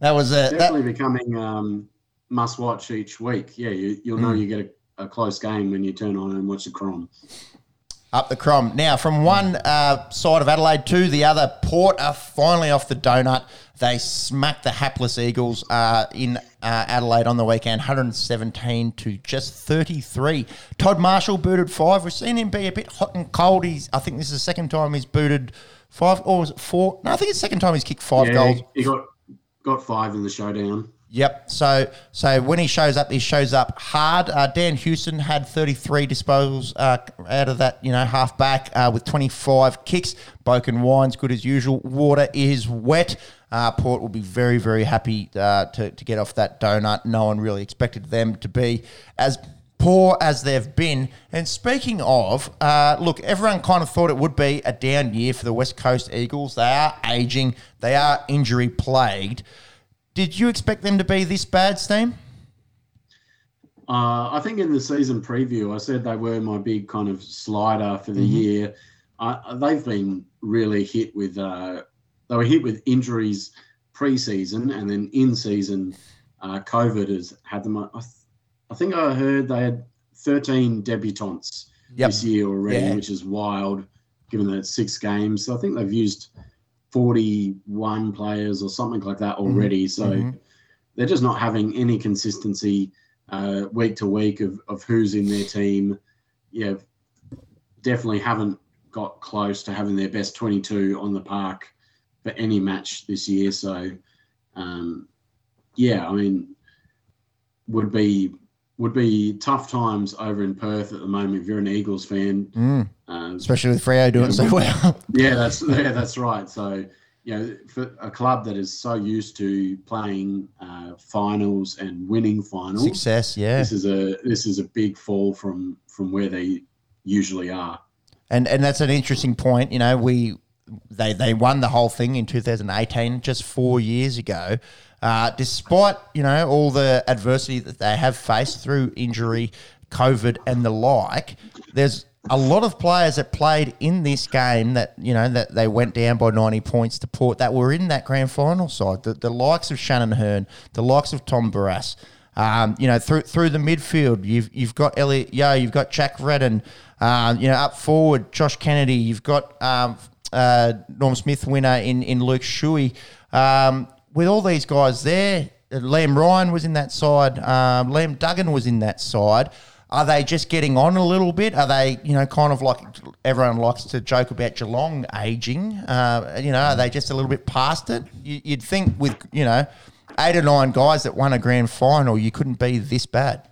That was a that, Definitely becoming um, must watch each week. Yeah, you, you'll Hmm. know you get a, a close game when you turn on and watch the Crom. Up the Crom. Now, from one uh, side of Adelaide to the other, Port are finally off the donut. They smacked the hapless Eagles uh, in uh, Adelaide on the weekend, 117 to just 33. Todd Marshall booted five. We've seen him be a bit hot and cold. He's, I think this is the second time he's booted five, or was it four? No, I think it's the second time he's kicked five Yeah, goals. he got got five in the showdown. Yep. So so when he shows up, he shows up hard. Uh, Dan Houston had 33 disposals uh, out of that, you know, half back uh, with 25 kicks. Boak and Wines, good as usual. Water is wet. Uh, Port will be very, very happy uh, to, to get off that donut. No one really expected them to be as poor as they've been. And speaking of, uh, look, everyone kind of thought it would be a down year for the West Coast Eagles. They are aging, they are injury plagued. Did you expect them to be this bad, Steam? Uh, I think in the season preview, I said they were my big kind of slider for the year. Uh, they've been really hit with uh, they were hit with injuries pre-season, and then in season, uh, COVID has had them. I, I think I heard they had 13 debutants Yep. this year already, Yeah. which is wild, given that it's six games. So I think they've used 41 players or something like that already. So Mhm. they're just not having any consistency uh, week to week of, of who's in their team. Yeah, definitely haven't got close to having their best 22 on the park for any match this year. So, um, yeah, I mean, would be would be tough times over in Perth at the moment if you're an Eagles fan. Mm, Uh, especially with Freo doing so well. yeah, that's yeah, that's right. So, you know, for a club that is so used to playing uh, finals and winning finals, Success, yeah. this is a this is a big fall from from where they usually are. And and that's an interesting point. You know, we they they won the whole thing in 2018, just four years ago. Uh, despite you know all the adversity that they have faced through injury, COVID, and the like, there's a lot of players that played in this game that you know that they went down by 90 points to Port that were in that grand final side. The, the likes of Shannon Hurn, the likes of Tom Barrass. Um, you know, through through the midfield, you've you've got Elliot Yeo, you've got Jack Redden. Um, you know, up forward, Josh Kennedy. You've got um, uh, Norm Smith winner in in Luke Shuey. Um, with all these guys there, Liam Ryan was in that side. Um, Liam Duggan was in that side. Are they just getting on a little bit? Are they, you know, kind of like everyone likes to joke about Geelong aging? Uh, you know, are they just a little bit past it? You, you'd think with, you know, eight or nine guys that won a grand final, you couldn't be this bad.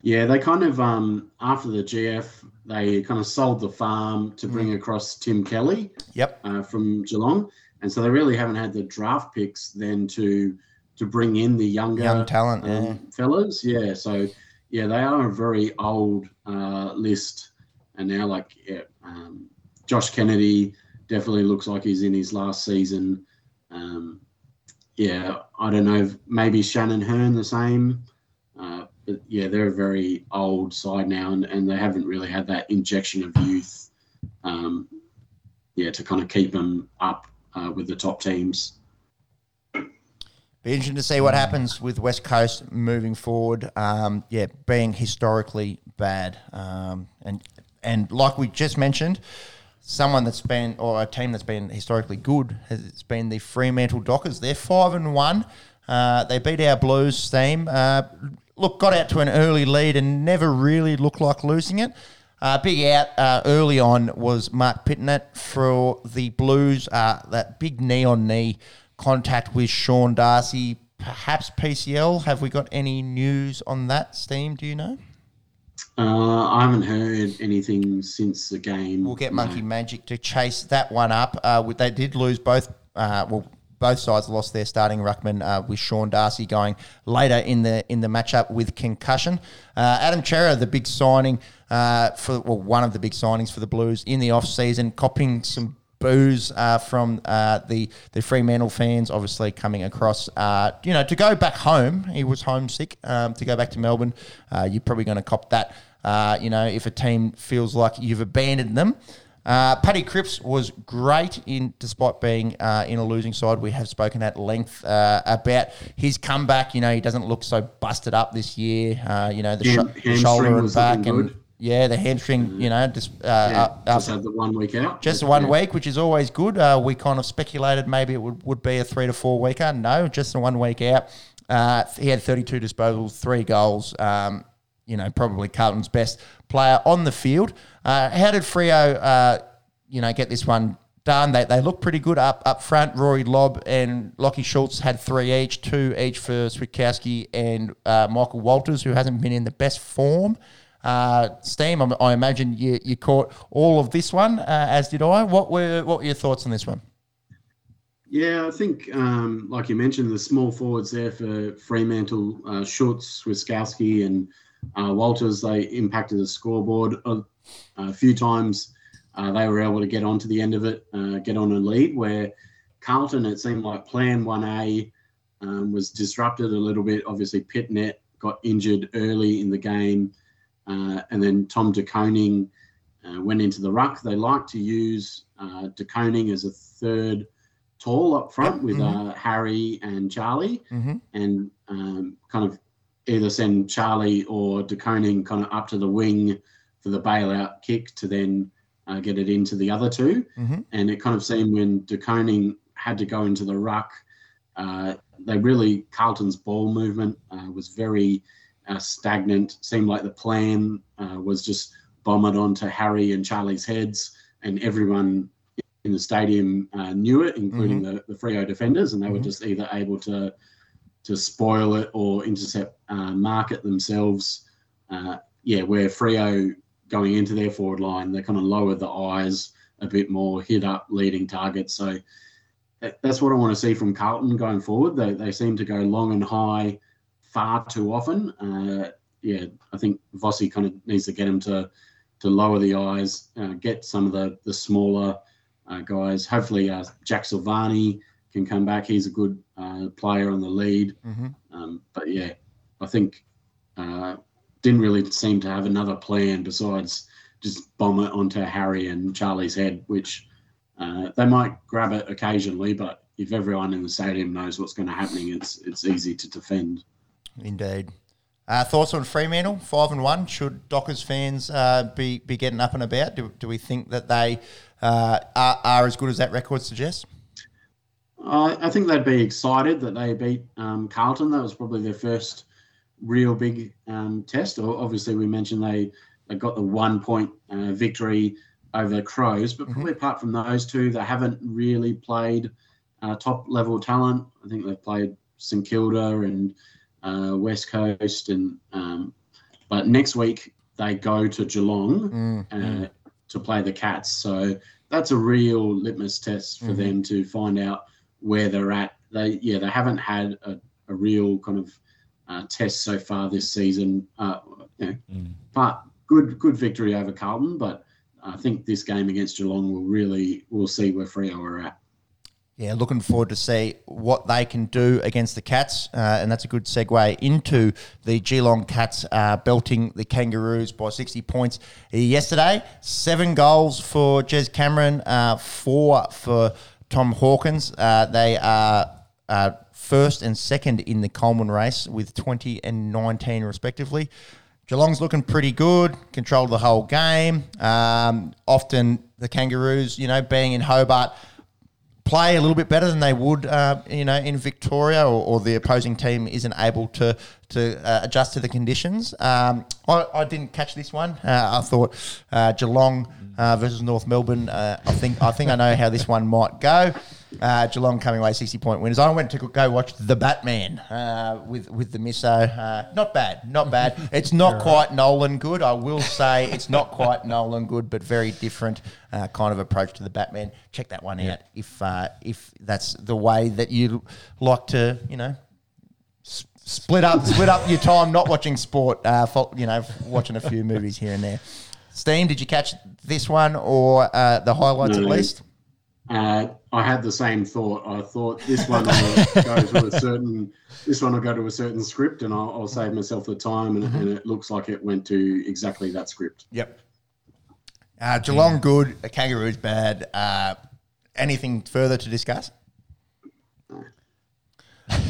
Yeah, they kind of um, after the GF, they kind of sold the farm to bring across Tim Kelly Yep. uh, from Geelong, and so they really haven't had the draft picks then to to bring in the younger Young talent, um, yeah. fellas. Yeah, so yeah, they are a very old uh, list, and now like yeah, um, Josh Kennedy definitely looks like he's in his last season. Um, yeah, I don't know. Maybe Shannon Hurn the same. Uh, but yeah, they're a very old side now, and, and they haven't really had that injection of youth. Um, yeah, to kind of keep them up uh, with the top teams. Be interesting to see what happens with West Coast moving forward. Um, yeah, being historically bad, um, and and like we just mentioned, someone that's been or a team that's been historically good has been the Fremantle Dockers. They're five and one. Uh, they beat our Blues team. Uh, look, got out to an early lead and never really looked like losing it. Uh, big out uh, early on was Marc Pittonet for the Blues. Uh, that big knee on knee contact with Sean Darcy, perhaps PCL. Have we got any news on that, Steam? Do you know? Uh, I haven't heard anything since the game. We'll get Monkey Magic to chase that one up. Uh, they did lose both. Uh, well, both sides lost their starting ruckman uh, with Sean Darcy going later in the in the matchup with concussion. Uh, Adam Cerra, the big signing uh, for well, one of the big signings for the Blues in the off season, copying some boos uh, from uh, the the Fremantle fans, obviously coming across. Uh, you know, to go back home, he was homesick. Um, to go back to Melbourne, uh, you're probably going to cop that. Uh, you know, if a team feels like you've abandoned them. Uh, Paddy Cripps was great in, despite being uh, in a losing side. We have spoken at length uh, about his comeback. You know, he doesn't look so busted up this year. Uh, you know, the, Ham- sh- the shoulder and back, and good. Yeah, the hamstring. You know, just uh, Yeah, just had the one week out. just the one Yeah. week, which is always good. Uh, we kind of speculated maybe it would, would be a three to four weeker. No, just the one week out. Uh, he had 32 disposals, three goals. Um, you know, probably Carlton's best player on the field. Uh, how did Freo, uh, you know, get this one done? They, they look pretty good up up front. Rory Lobb and Lachie Schultz had three each, two each for Switkowski and uh, Michael Walters, who hasn't been in the best form. Uh, Steam, I, I imagine you, you caught all of this one, uh, as did I. What were what were your thoughts on this one? Yeah, I think, um, like you mentioned, the small forwards there for Fremantle, uh, Schultz, Switkowski, and uh, Walters, they impacted the scoreboard a, a few times. Uh, they were able to get onto the end of it, uh, get on a lead. Where Carlton, it seemed like Plan 1A um, was disrupted a little bit. Obviously, Pittonet got injured early in the game, uh, and then Tom De Koning uh, went into the ruck. They like to use uh, De Koning as a third tall up front Yep, with mhm. uh, Harry and Charlie, Mm-hmm. and um, kind of either send Charlie or De Koning kind of up to the wing for the bailout kick to then uh, get it into the other two. Mhm. And it kind of seemed when De Koning had to go into the ruck, uh, they really Carlton's ball movement uh, was very uh, stagnant. Seemed like the plan uh, was just bomb it onto Harry and Charlie's heads, and everyone in the stadium uh, knew it, including the, the Freo defenders, and they were Mhm. just either able to to spoil it or intercept uh, market themselves. Uh, yeah, where Freo going into their forward line, they kind of lowered the eyes a bit more, hit up leading targets. So that's what I want to see from Carlton going forward. They, they seem to go long and high far too often. Uh, yeah, I think Vossi kind of needs to get him to to lower the eyes, uh, get some of the the smaller uh, guys. Hopefully, uh, Jack Silvagni can come back. He's a good uh, player on the lead. Mm-hmm. Um, but yeah, I think uh, didn't really seem to have another plan besides just bomb it onto Harry and Charlie's head, which uh, they might grab it occasionally, but if everyone in the stadium knows what's going to happen, it's it's easy to defend. Indeed. Uh, thoughts on Fremantle, five and one. Should Dockers fans uh, be be getting up and about? Do, do we think that they uh, are, are as good as that record suggests? I I think they'd be excited that they beat um, Carlton. That was probably their first real big um, test. Obviously, we mentioned they, they got the one point uh, victory over the Crows, but probably apart from those two, they haven't really played uh, top level talent. I think they've played St Kilda and uh, West Coast, and um, but next week they go to Geelong Mm, uh, to play the Cats. So that's a real litmus test for Mhm. them to find out where they're at. They yeah they haven't had a, a real kind of uh, test so far this season. Uh, you know, Mm. but good good victory over Carlton. But I think this game against Geelong will really we'll see where Freo are at. Yeah, looking forward to see what they can do against the Cats, uh, and that's a good segue into the Geelong Cats uh, belting the Kangaroos by 60 points yesterday. Seven goals for Jez Cameron, uh, four for Tom Hawkins. Uh, they are uh, first and second in the Coleman race with 20 and 19 respectively. Geelong's looking pretty good, controlled the whole game. Um, often the Kangaroos, you know, being in Hobart – play a little bit better than they would, uh, you know, in Victoria, or, or, the opposing team isn't able to to uh, adjust to the conditions. Um, I, I, didn't catch this one. Uh, I thought uh, Geelong uh, versus North Melbourne. Uh, I think I think I know how this one might go. Uh, Geelong coming away sixty point winners. I went to go watch the Batman uh, with with the misso. Uh, not bad, not bad. It's not quite Nolan good. I will say it's not quite Nolan good, but very different uh, kind of approach to the Batman. Check that one yeah. out if uh, if that's the way that you like to, you know. split up, split up your time not watching sport. Uh, you know, watching a few movies here and there. Steam, did you catch this one or the highlights no. at least? Uh, I had the same thought. I thought this one will go to a certain this one will go to a certain script, and I'll, I'll save myself the time. And, mm-hmm. and, it looks like it went to exactly that script. Yep. Uh, Geelong good, the Kangaroos bad. Uh, anything further to discuss?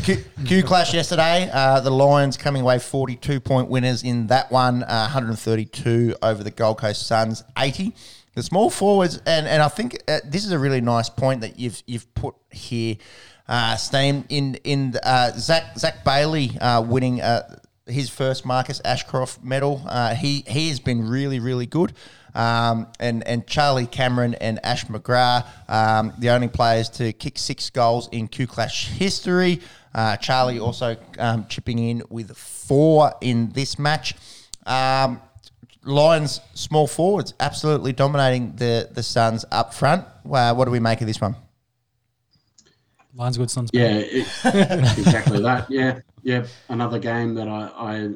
Q, Q clash yesterday. Uh, the Lions coming away 42 point winners in that one, uh, 132 over the Gold Coast Suns, 80. The small forwards, and, and I think uh, this is a really nice point that you've you've put here, uh, Steam, in in uh, Zac Zac Bailey uh, winning his first Marcus Ashcroft medal. He he has been really really good, um, and and Charlie Cameron and Ash McGrath, um, the only players to kick six goals in Q Clash history. Uh, Charlie also um, chipping in with four in this match. Um, Lions small forwards absolutely dominating the the Suns up front. Wow, what do we make of this one? Lions good Suns. Yeah, it, exactly that. Yeah, yeah. Another game that I, I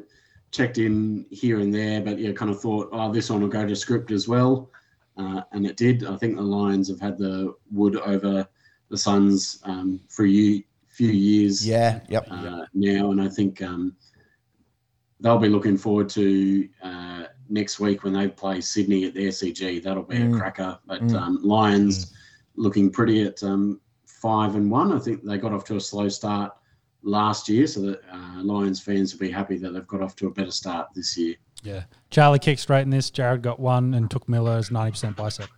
checked in here and there, but yeah, kind of thought, oh, this one will go to script as well, uh, and it did. I think the Lions have had the wood over the Suns um, for a few years. Yeah, yep. Uh, now, and I think um, they'll be looking forward to. Uh, next week when they play Sydney at the SCG. That'll be mm. a cracker. But mm. um, Lions mm. looking pretty at um, five and one. I think they got off to a slow start last year, so that uh, Lions fans will be happy that they've got off to a better start this year. Yeah, Charlie kicked straight in this. Jared got one and took Miller's ninety percent bicep.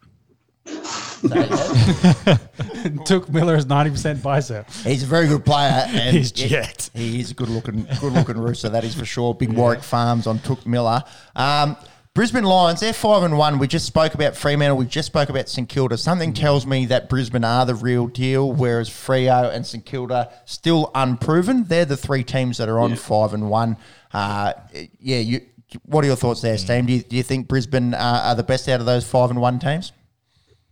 Took Miller's ninety percent bicep. He's a very good player. And He's jet. He is a good looking, good looking rooster. That is for sure. Big yeah. Warwick Farms on Took Miller. Um, Brisbane Lions, they're five and one. We just spoke about Fremantle. We just spoke about St Kilda. Something tells me that Brisbane are the real deal, whereas Freo and St Kilda still unproven. They're the three teams that are on yeah. five and one. Uh, yeah, you. What are your thoughts there, Steve? Do you, do you think Brisbane uh, are the best out of those five and one teams?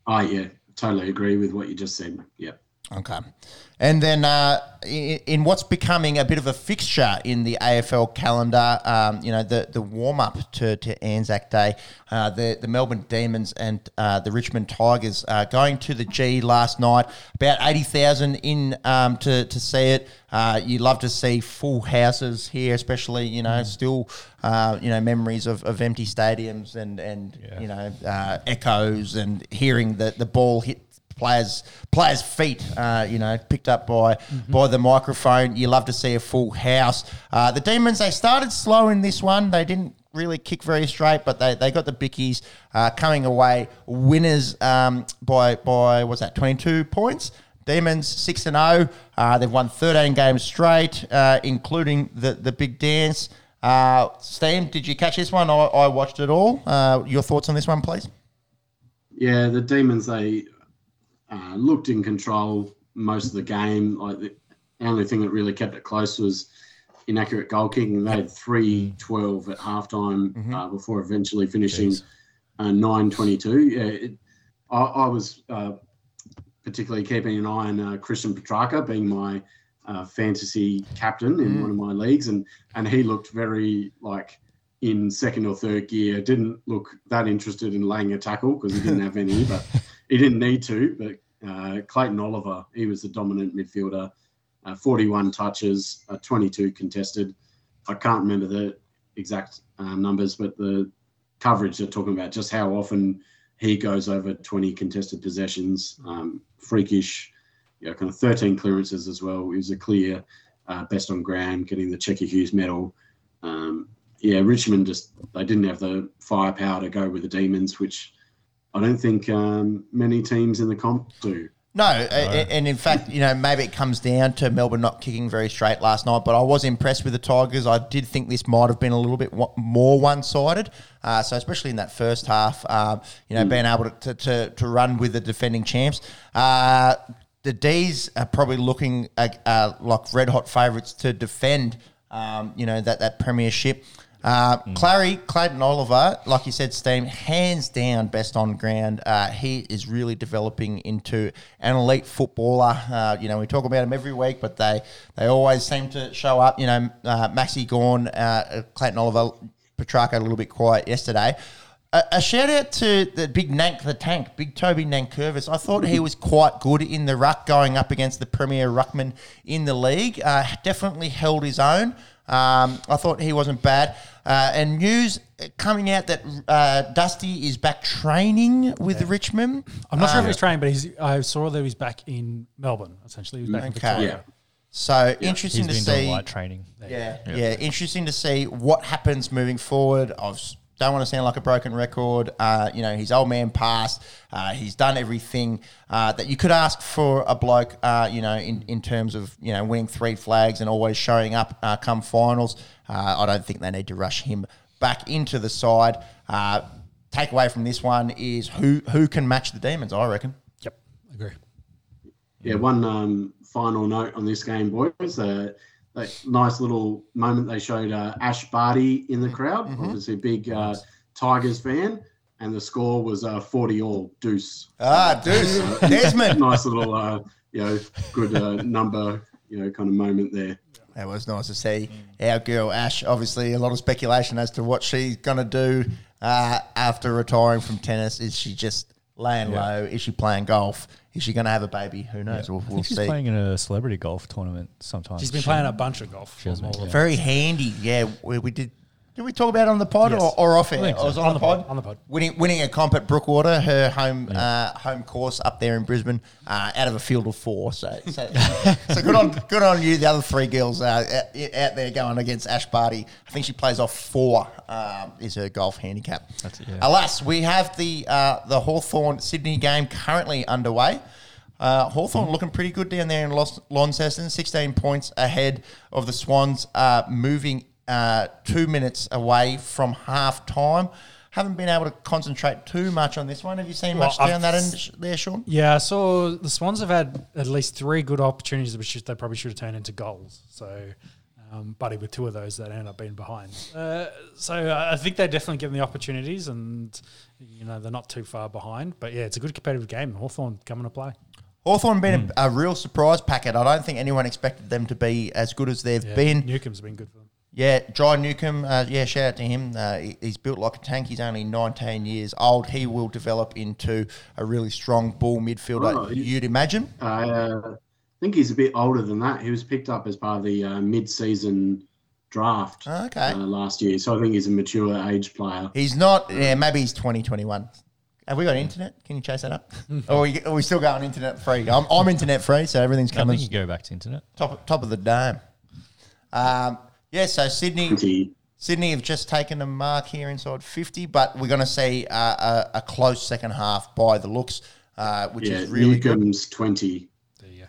Oh yeah, totally agree with what you just said. Yeah. Okay. And then uh, in, in, what's becoming a bit of a fixture in the AFL calendar, um, you know, the, the warm up to, to Anzac Day, uh, the, the Melbourne Demons and uh, the Richmond Tigers uh, going to the G last night. About 80,000 in um, to, to see it. Uh, you love to see full houses here, especially, you know, mm. still, uh, you know, memories of, of empty stadiums and, and yeah. you know, echoes and hearing the, the ball hit players players' feet, uh, you know, picked up by mm-hmm. by the microphone. You love to see a full house. Uh, the Demons they started slow in this one. They didn't really kick very straight, but they, they got the bickies uh, coming away winners um, by by what's that twenty two points. Demons six and zero. Oh. Uh, they've won thirteen games straight, uh, including the the big dance. Uh, Steam, did you catch this one? I, I watched it all. your thoughts on this one, please? Yeah, the Demons they uh, looked in control most of the game. Like the only thing that really kept it close was inaccurate goal kicking. They had three twelve at halftime mm-hmm. uh, before eventually finishing uh, nine twenty two. Yeah, it, I, I, was uh, particularly keeping an eye on uh, Christian Petracca being my uh, fantasy captain in mm. one of my leagues, and and he looked very like in second or third gear. Didn't look that interested in laying a tackle because he didn't have any, but he didn't need to, but Uh, Clayton Oliver, he was the dominant midfielder, uh, 41 touches, uh, 22 contested. I can't remember the exact uh, numbers, but the coverage they're talking about just how often he goes over 20 contested possessions, um, freakish, you know, kind of 13 clearances as well. He was a clear uh, best on ground, getting the Checker Hughes medal. Um, yeah, Richmond just they didn't have the firepower to go with the Demons, which I don't think um, many teams in the comp do. No, a- and in fact, you know, maybe it comes down to Melbourne not kicking very straight last night. But I was impressed with the Tigers. I did think this might have been a little bit more one-sided. Uh, so especially in that first half, um, you know, being able to, to, to run with the defending champs. Uh, the D's are probably looking uh, uh, like red hot favourites to defend, um, you know, that that premiership. Uh, Clary, Clayton Oliver, like you said, Steam, hands down best on ground. Uh, he is really developing into an elite footballer. Uh, you know, we talk about him every week, but they, they always seem to show up. You know, uh, Maxy Gawn, uh, Clayton Oliver, Petracca a little bit quiet yesterday. A, a shout out to the big Nank the Tank, big Toby Nankervis. I thought he was quite good in the ruck going up against the premier ruckman in the league. Uh, definitely held his own. Um, I thought he wasn't bad. Uh, and news coming out that uh, Dusty is back training with Richmond. I'm not sure if he's training, but he's, I saw that he's back in Melbourne. Essentially, he was back in Okay. Victoria. Yeah. So He's interesting been to doing see. light training. Yeah, yeah, Interesting to see what happens moving forward. I was- don't want to sound like a broken record. Uh, you know, his old man passed. Uh, he's done everything uh, that you could ask for a bloke. Uh, you know, in, in terms of you know winning three flags and always showing up uh, come finals. Uh, I don't think they need to rush him back into the side. Uh, takeaway from this one is who who can match the demons. I reckon. Yep, agree. Yeah, one um, final note on this game, boys. That nice little moment they showed uh, Ash Barty in the crowd. Obviously, a big uh, Tigers fan, and the score was uh, 40 all deuce. Ah, Deuce Desmond. nice little, uh, you know, good uh, number, you know, kind of moment there. That was nice to see our girl Ash. Obviously, a lot of speculation as to what she's going to do uh, after retiring from tennis. Is she just laying low? Is she playing golf? Is she going to have a baby? Who knows? We'll, I we'll think she's see. playing in a celebrity golf tournament sometimes. She's been She- playing a bunch of golf. has been, yeah. Very handy. Yeah, we, we did. Did we talk about it on the pod Yes. or, or off air? I was so. on, On the pod. on the pod. Winning, winning a comp at Brookwater, her home uh, home course up there in Brisbane, uh, out of a field of four. So, so, so good on good on you. The other three girls uh, out, out there going against Ash Barty. I think she plays off four. Um, is her golf handicap. That's it, yeah. Alas, we have the uh, the Hawthorn Sydney game currently underway. Uh, Hawthorn looking pretty good down there in Los- Launceston, 16 points ahead of the Swans, uh, moving uh, two minutes away from half time. Haven't been able to concentrate too much on this one. Have you seen Well, much I've- down that end there, Sean? Yeah, I saw the Swans have had at least three good opportunities, which they probably should have turned into goals. So, um, Buddy with two of those that ended up being behind. Uh, so I think they're definitely getting the opportunities, and you know they're not too far behind. But yeah, it's a good competitive game. Hawthorn coming to play. Hawthorn been a, a real surprise packet. I don't think anyone expected them to be as good as they've Yeah, been. Newcombe's been good for them. Yeah, Jai Newcombe. Uh, yeah, shout out to him. Uh, he- he's built like a tank. He's only 19 years old. He will develop into a really strong bull midfielder. Oh, you'd imagine. Uh, I think he's a bit older than that. He was picked up as part of the uh, mid-season draft Okay. uh, last year, so I think he's a mature age player. He's not. Yeah, maybe he's 2021. Have we got internet? Can you chase that up? or are we, are we still going internet free? I'm, I'm internet free, so everything's I coming think you go back to internet. top top of the dome. Um, yeah, so Sydney. Twenty- Sydney have just taken a mark here inside 50, but we're going to see uh, a, a close second half by the looks, uh, which Yeah, is really good. Twenty. There you go.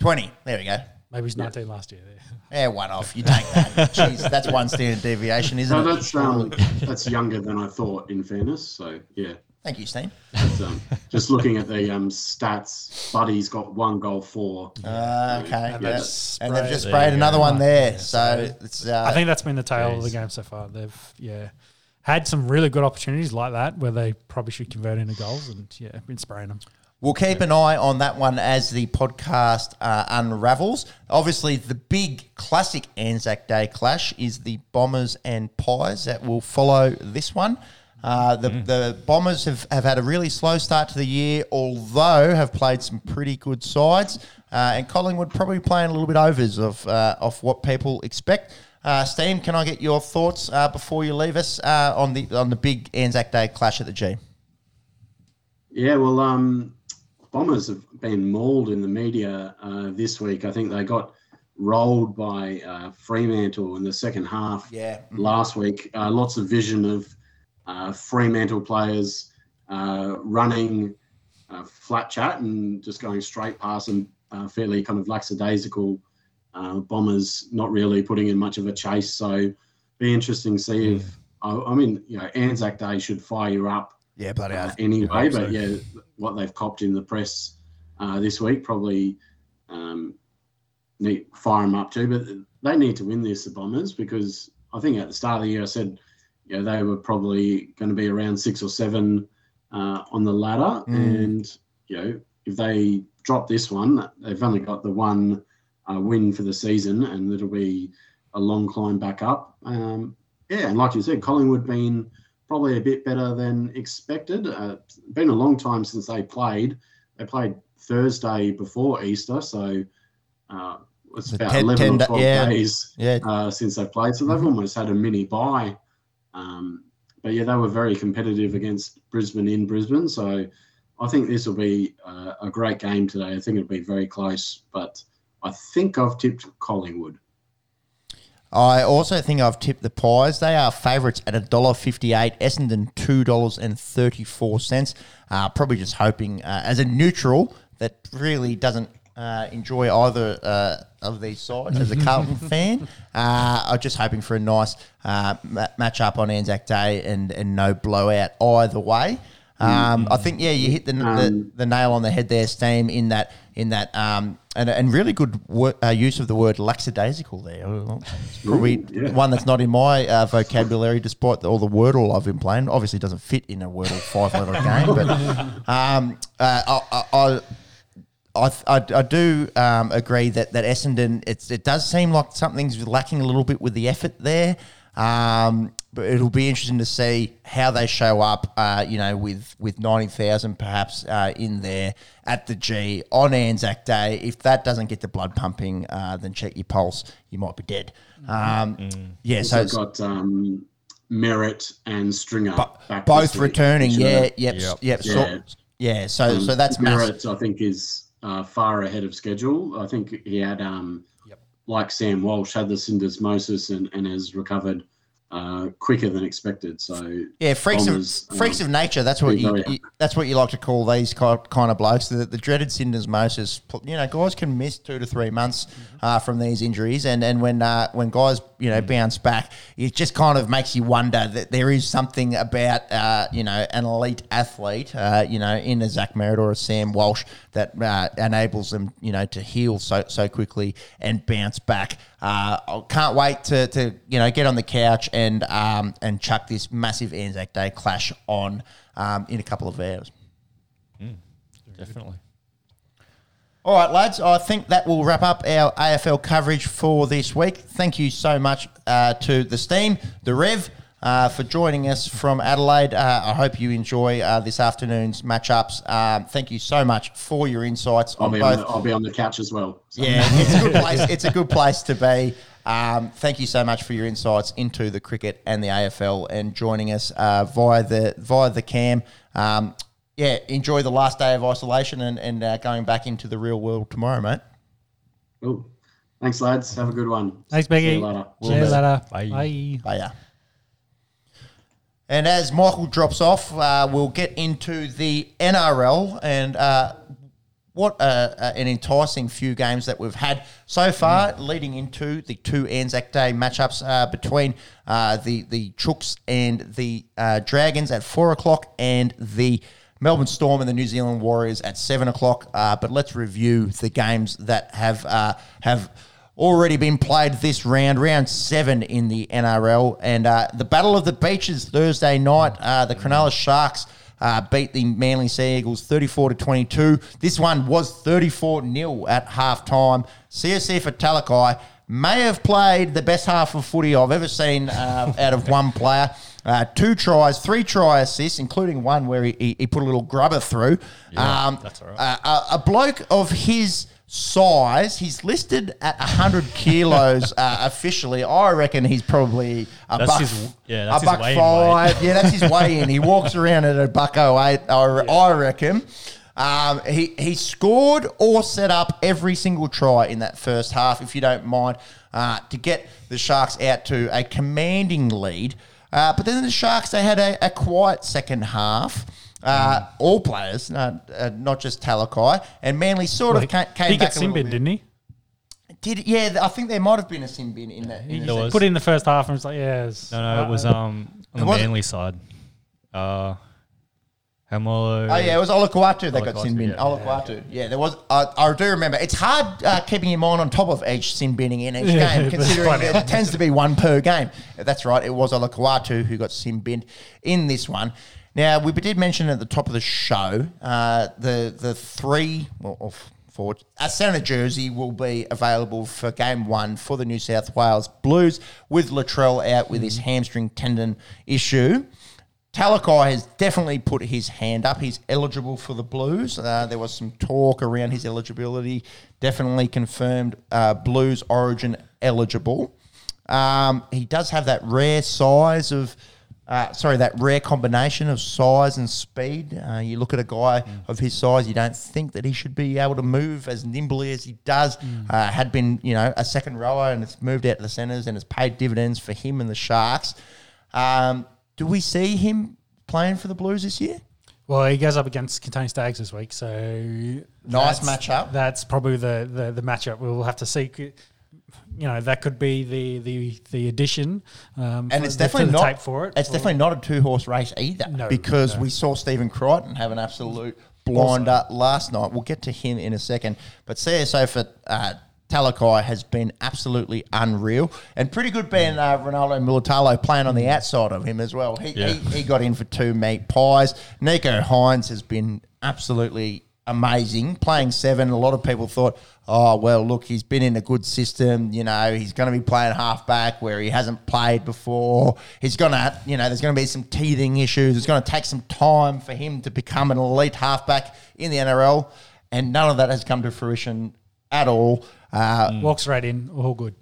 20. There we go. Maybe he's 19 last year. There. Yeah, one off. You take that. Jeez, that's one standard deviation, isn't No, it? that's um, that's younger than I thought. In fairness, so yeah. Thank you, Steen. But, um, just looking at the um, stats, Buddy's got one goal for. Uh, okay. And yeah. they've And they've just sprayed another one there. Yeah, so it's. Uh, I think that's been the tale of the game so far. They've yeah had some really good opportunities like that where they probably should convert into goals, and yeah, been spraying them. We'll keep an eye on that one as the podcast uh, unravels. Obviously, the big classic Anzac Day clash is the Bombers and Pies that will follow this one. Uh, the, the Bombers have, have had a really slow start to the year, although have played some pretty good sides. Uh, and Collingwood probably playing a little bit overs of uh, of what people expect. Uh, Steam, can I get your thoughts uh, before you leave us uh, on the on the big Anzac Day clash at the G? Yeah, well, um, Bombers have been mauled in the media uh, this week. I think they got rolled by uh, Fremantle in the second half Yeah. last week. Uh, lots of vision of uh, Fremantle players uh, running uh, flat chat and just going straight past them, uh, fairly kind of lackadaisical. Uh, bombers not really putting in much of a chase. So be interesting to see if, I, I mean, you know, Anzac Day should fire you up Yeah, bloody uh, anyway. so. But yeah, what they've copped in the press uh, this week probably um, need fire them up too. But they need to win this, the Bombers, because I think at the start of the year I said, you know, they were probably going to be around six or seven uh, on the ladder, Mm. and you know, if they drop this one, they've only got the one uh, win for the season, and it'll be a long climb back up. Um, yeah, and like you said, Collingwood been probably a bit better than expected. Uh, been a long time since they played. They played Thursday before Easter, so uh, it's about 10 11 10 or 12 yeah. days Yeah, uh, since they played. So they've almost had a mini bye. Um, but yeah, they were very competitive against Brisbane in Brisbane. So I think this will be uh, a great game today. I think it'll be very close, but I think I've tipped Collingwood. I also think I've tipped the Pies. They are favourites at $1.58, Essendon $2.34. Uh, probably just hoping, uh, as a neutral that really doesn't uh, enjoy either uh, of these sides as a Carlton fan, uh, I'm just hoping for a nice uh, ma- match up on Anzac Day and, and no blowout either way. Um, I think yeah, you hit the, the Um, the nail on the head there, Steam. In that in that um, and and really good wor- uh, use of the word lackadaisical there. It's probably yeah. one that's not in my uh, vocabulary, despite all the Wordle I've been playing. Obviously, doesn't fit in a Wordle five letter game, but um, uh, I. I, I I, I, I do um, agree that, that Essendon, it's, it does seem like something's lacking a little bit with the effort there. Um, but it'll be interesting to see how they show up, uh, you know, with, with 90,000 perhaps uh, in there at the G on Anzac Day. If that doesn't get the blood pumping, uh, then check your pulse. You might be dead. Um, Yeah, so Also it's got um, Merrett and Stringer back both returning. Yeah, yep, Yep. yep. Yeah. So, yeah, so, Um, so that's massive. I think is uh, far ahead of schedule. I think he had, um, like Sam Walsh, had the syndesmosis and, and has recovered uh, quicker than expected. So Yeah, freaks Bombers, of freaks um, of nature. That's what you, you, that's what you like to call these kind of blokes. The, the dreaded syndesmosis. You know, guys can miss two to three months uh, from these injuries, and and when uh, when guys you know bounce back, it just kind of makes you wonder that there is something about uh, you know an elite athlete, uh, you know, in a Zach Merrett or a Sam Walsh that uh, enables them you know to heal so so quickly and bounce back. Uh, I can't wait to, to you know get on the couch and um, and chuck this massive Anzac Day clash on um, in a couple of hours. Definitely. All right, lads. I think that will wrap up our AFL coverage for this week. Thank you so much uh, to the Steam, the Rev, uh, for joining us from Adelaide. Uh, I hope you enjoy uh, this afternoon's matchups. Um, thank you so much for your insights I'll on be on both. the, I'll be on the couch as well. So. Yeah, it's a good place. It's a good place to be. Um, thank you so much for your insights into the cricket and the AFL and joining us uh, via the via the cam. Um, yeah, enjoy the last day of isolation and, and uh, going back into the real world tomorrow, mate. Cool. Thanks, lads. Have a good one. Thanks, See Becky. you later. See you later. Bye. Bye. Bye. And as Michael drops off, uh, we'll get into the NRL and uh, what uh, an enticing few games that we've had so far, leading into the two Anzac Day matchups uh, between uh, the the Chooks and the uh, Dragons at four o'clock, and the Melbourne Storm and the New Zealand Warriors at seven o'clock. Uh, but let's review the games that have uh, have already been played this round, round seven in the NRL, and uh, the Battle of the Beaches Thursday night. Uh, the Cronulla Sharks uh, beat the Manly Sea Eagles 34 to 22. This one was 34 0 at half time. Siosifa Talakai may have played the best half of footy I've ever seen uh, out of one player. Uh, two tries, three try assists, including one where he, he, he put a little grubber through. um, that's all right. uh, a, a bloke of his size, he's listed at 100 kilos uh, officially. I reckon he's probably a That's buck, his- yeah, a buck five. Yeah, that's his weigh in. He walks around at a buck oh eight, I, I reckon. Um, he, he scored or set up every single try in that first half, if you don't mind, uh, to get the Sharks out to a commanding lead. Uh, but then the Sharks, they had a, a quiet second half. Uh, all players, uh, uh, not just Talakai, and Manly sort of came, came he back got a little sin bin, bit. didn't he? Did yeah? I think there might have been a sin bin in that. in He the was. put in the first half and was like, yeah. It's, No, no, it was um on the was- Manly side. Uh, Haumole. Oh yeah, it was Olakau'atu that got Olakau'atu, sin bin. yeah. Olakau'atu, yeah. there was. I I do remember. It's hard uh, keeping him mind on top of each sin binning in each Yeah, game, there's considering plenty. it tends to be one per game. That's right. It was Olakau'atu who got sin binned in this one. Now we did mention at the top of the show uh, the the three well, or four. A centre jersey will be available for game one for the New South Wales Blues with Latrell out with his hamstring tendon issue. Talakai has definitely put his hand up. He's eligible for the Blues. Uh, there was some talk around his eligibility. Definitely confirmed uh, Blues origin eligible. Um, he does have that rare size of, uh, sorry, that rare combination of size and speed. Uh, you look at a guy of his size, you don't think that he should be able to move as nimbly as he does. Uh, had been, you know, a second rower and it's moved out to the centres and it's paid dividends for him and the Sharks. Um, do we see him playing for the Blues this year? Well, he goes up against Kotoni Staggs this week, so Nice matchup. That's probably the, the the matchup we'll have to see. You know, that could be the the the addition, um, And it's definitely not. tape for it. It's definitely not a two horse race either, No, because no. we saw Stephen Crichton have an absolute blinder last night. We'll get to him in a second, but Siosifa uh, Talakai has been absolutely unreal and pretty good. Being uh, Ronaldo Mulitalo playing on the outside of him as well. He, Yeah. he, he got in for two meat pies. Nicho Hynes has been absolutely amazing playing seven. A lot of people thought, oh well, look, he's been in a good system. You know, he's going to be playing halfback where he hasn't played before. He's going to, you know, there's going to be some teething issues. It's going to take some time for him to become an elite halfback in the NRL, and none of that has come to fruition at all. Uh, walks right in, all good.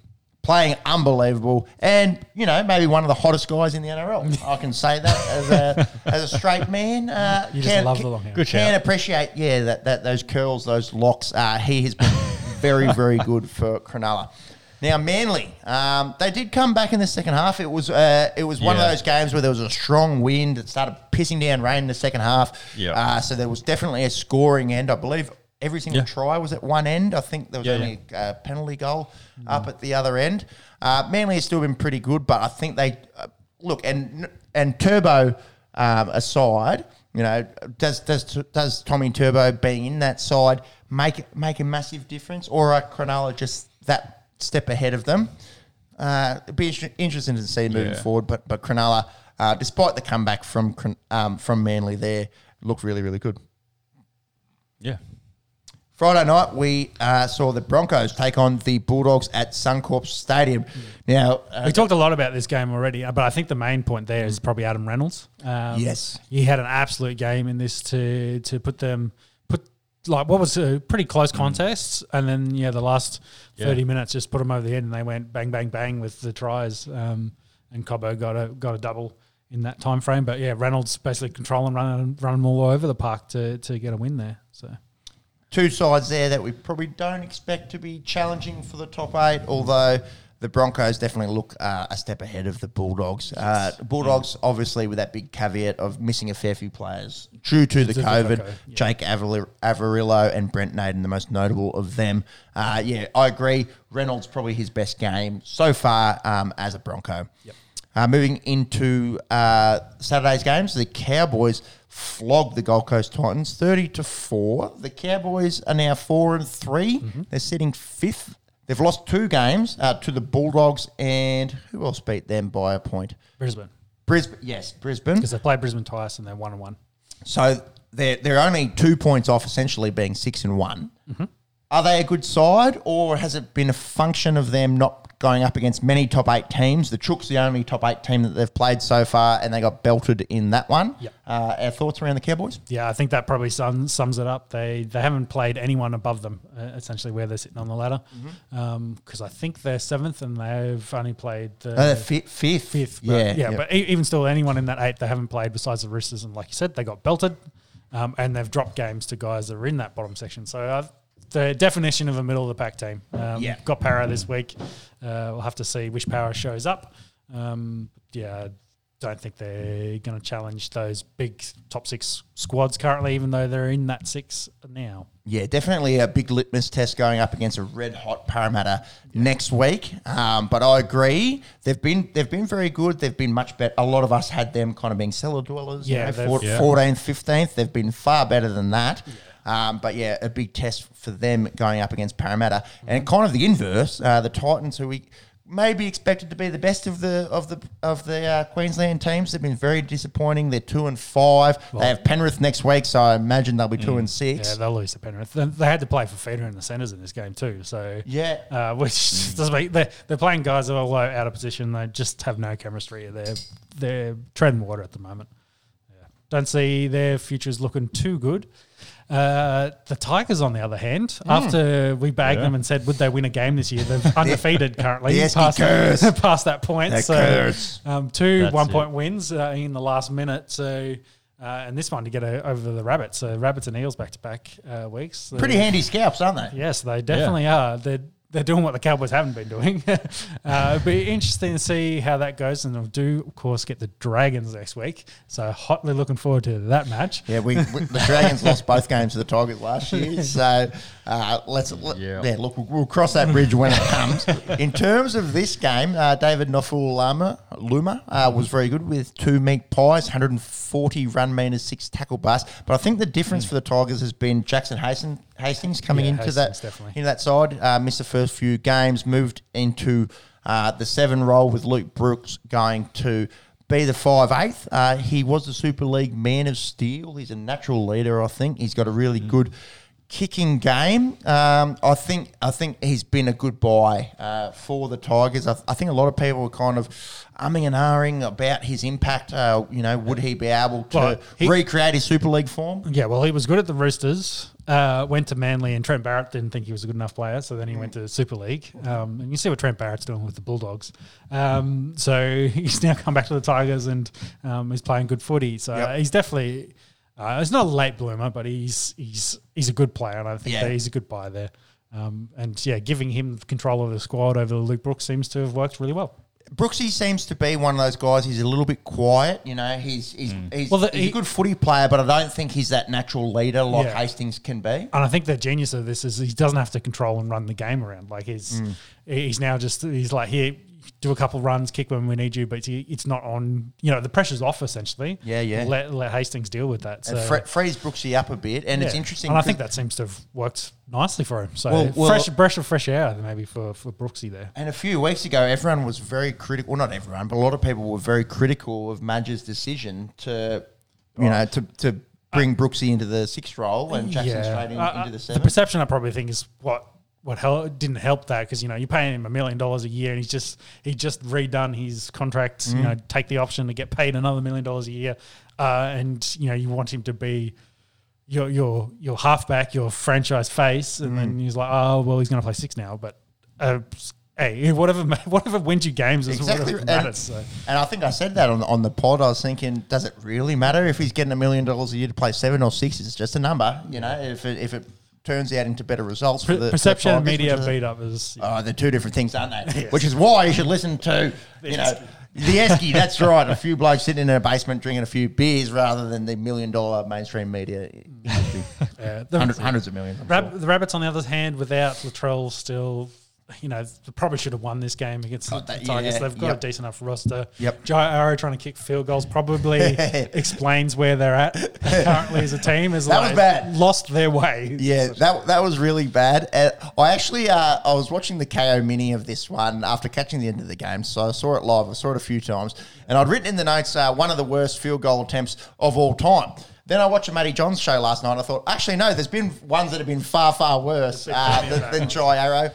Playing unbelievable, and you know maybe one of the hottest guys in the NRL. I can say that as a as a straight man. Uh, You just love the long hair. Good Can shout. appreciate yeah that, that those curls, those locks. Uh, he has been very very good for Cronulla. Now Manly, um, they did come back in the second half. It was uh, it was one of those games where there was a strong wind. It started pissing down rain in the second half. Yeah. Uh, so there was definitely a scoring end. I believe every single Yeah. try was at one end. I think there was Yeah, only a uh, penalty goal up at the other end. Uh, Manly has still been pretty good, but I think they uh, look and and Turbo um, aside, you know, does does does Tommy Turbo being in that side make make a massive difference, or are Cronulla just that step ahead of them? Uh, it'd be inter- interesting to see moving Yeah. forward, but but Cronulla, uh, despite the comeback from um, from Manly, there looked really really good. Yeah. Friday night, we uh, saw the Broncos take on the Bulldogs at Suncorp Stadium. Now, uh, We talked a lot about this game already, uh, but I think the main point there is probably Adam Reynolds. Um, Yes. he had an absolute game in this to to put them put like what was a pretty close contest, and then yeah, the last Yeah. thirty minutes just put them over the head, and they went bang bang bang with the tries. Um, and Cobbo got a got a double in that time frame, but yeah, Reynolds basically controlling, running, running all over the park to to get a win there. So two sides there that we probably don't expect to be challenging for the top eight, although the Broncos definitely look uh, a step ahead of the Bulldogs. Uh, Bulldogs, obviously, with that big caveat of missing a fair few players due to the COVID. Yeah. Jake Avar- Averillo and Brent Naden, the most notable of them. Uh, yeah, I agree. Reynolds probably his best game so far um, as a Bronco. Yep. Uh, moving into uh, Saturday's games, the Cowboys flogged the Gold Coast Titans thirty to four. The Cowboys are now four and 3 Mm-hmm. They're sitting fifth. They've lost two games uh, to the Bulldogs, and who else beat them by a point? Brisbane, Brisbane. Yes, Brisbane. because they played Brisbane twice and they're one and one. So they're they're only two points off, essentially being six and one. Are they a good side, or has it been a function of them not going up against many top eight teams? The Chook's the only top eight team that they've played so far, and they got belted in that one. Yep. Uh, our thoughts around the Cowboys? Yeah, I think that probably sums, sums it up. They they haven't played anyone above them, uh, essentially, where they're sitting on the ladder. Because I think they're seventh and they've only played the Uh, fifth. fifth. But Yeah, yeah, but e- even still, anyone in that eight they haven't played besides the Roosters, and like you said, they got belted, um, and they've dropped games to guys that are in that bottom section. So uh, the definition of a middle of the pack team. Um, Yeah. got Para this week. Uh, we'll have to see which Para shows up. Um, yeah. Don't think they're going to challenge those big top six squads currently, even though they're in that six now. Yeah, definitely a big litmus test going up against a red hot Parramatta next week. Um, but I agree, they've been they've been very good. They've been much better. A lot of us had them kind of being cellar dwellers. Yeah, you yeah. fourteenth, fifteenth. They've been far better than that. Um, but yeah, a big test for them going up against Parramatta, and kind of the inverse. Uh, the Titans, who we may be expected to be the best of the of the of the uh, Queensland teams, they've been very disappointing. They're two and five. they have Penrith next week, so I imagine they'll be two and six. Yeah, they'll lose to Penrith. They, had to play Fifita in the centres in this game too. So Yeah. uh, which doesn't make they're, they're playing guys that are all out of position. They just have no chemistry. They're they're treading water at the moment. Yeah. Don't see their futures looking too good. Uh, the Tigers, on the other hand, after we bagged Yeah. them and said would they win a game this year, they're undefeated currently. the past, curse. past that point. So curse. um, two That's one it. point wins uh, in the last minute. So. Uh, and this one to get a, over the rabbits. So rabbits and eels back to back uh, weeks. Pretty handy scalps, aren't they? Yes, they definitely are. They're they're doing what the Cowboys haven't been doing. uh, it'll be interesting to see how that goes, and we'll do, of course, get the Dragons next week. So hotly looking forward to that match. Yeah, we, we the Dragons lost both games to the Tigers last year, so uh, let's let, yeah. Yeah. Look, we'll, we'll cross that bridge when it comes. In terms of this game, uh, David Nofoaluma Luma uh, was very good with two meat pies, 140 run meters, six tackle busts. But I think the difference for the Tigers has been Jackson Hastings, Hastings coming Yeah, into Hastings, that definitely. into that side. Uh, missed the first few games, moved into uh, the seven role with Luke Brooks going to be the five eighth. Uh, he was the Super League Man of Steel. He's a natural leader, I think. He's got a really good kicking game. Um, I think I think he's been a good buy uh, for the Tigers. I, I think a lot of people were kind of umming and ahhing about his impact. Uh, you know, would he be able to Well, he- recreate his Super League form? Yeah, well, he was good at the Roosters. Uh, went to Manly, and Trent Barrett didn't think he was a good enough player, so then he went to Super League. Um, and you see what Trent Barrett's doing with the Bulldogs. Um, so he's now come back to the Tigers, and um, he's playing good footy. So Yep. he's definitely uh, he's not a late bloomer, but he's he's he's a good player, and I think Yeah. that he's a good buy there. Um, and yeah, giving him control of the squad over Luke Brooks seems to have worked really well. Brooksy seems to be one of those guys. He's a little bit quiet, you know. He's he's, he's, Well, the- he's he- a good footy player, but I don't think he's that natural leader like Yeah. Hastings can be. And I think the genius of this is he doesn't have to control and run the game around. Like he's Mm. he's now just he's like here, do a couple runs, kick when we need you, but it's not on. You know the pressure's off essentially. Yeah, yeah. Let let Hastings deal with that. So fre- frees Brooksy up a bit, and it's interesting. and I think that seems to have worked nicely for him. So Well- well- fresh breath of fresh air maybe for for Brooksy there. And a few weeks ago, everyone was very critical. Well, not everyone, but a lot of people were very critical of Madge's decision to, you know, to, to bring Brooksy into the sixth role and Jackson straight in, Uh, into the the perception I probably think is what what hel- didn't help that because you know you're paying him a million dollars a year and he's just he just redone his contract. Mm. You know, take the option to get paid another million dollars a year, uh, and you know you want him to be. Your your your halfback, your franchise face, and Mm. then he's like, oh well, he's going to play six now. But uh, hey, whatever whatever wins you games is Exactly, whatever and- matters. So. And I think I said that on, on the pod. I was thinking, does it really matter if he's getting a million dollars a year to play seven or six? It's just a number, you know. If it, if it turns out into better results for the for the perception and media beat up is Oh, they're two different things, aren't they? Which is why you should listen to, you know, the Esky. That's right. A few blokes sitting in a basement drinking a few beers rather than the million dollar mainstream media the- hundreds, hundreds of millions. Rab- sure. The Rabbits, on the other hand, without Latrell, still, you know, probably should have won this game against the that- Tigers. yeah, They've got yep. a decent enough roster. Yep. Jai Arrow trying to kick field goals probably explains where they're at currently as a team. Is That was bad. Lost their way. Yeah, that that was really bad. Uh, I actually uh, I was watching the Kayo mini of this one after catching the end of the game, so I saw it live. I saw it a few times, and I'd written in the notes uh, one of the worst field goal attempts of all time. Then I watched a Matty Johns show last night. and I thought, actually, no, there's been ones that have been far, far worse uh, than, than Jai Arrow.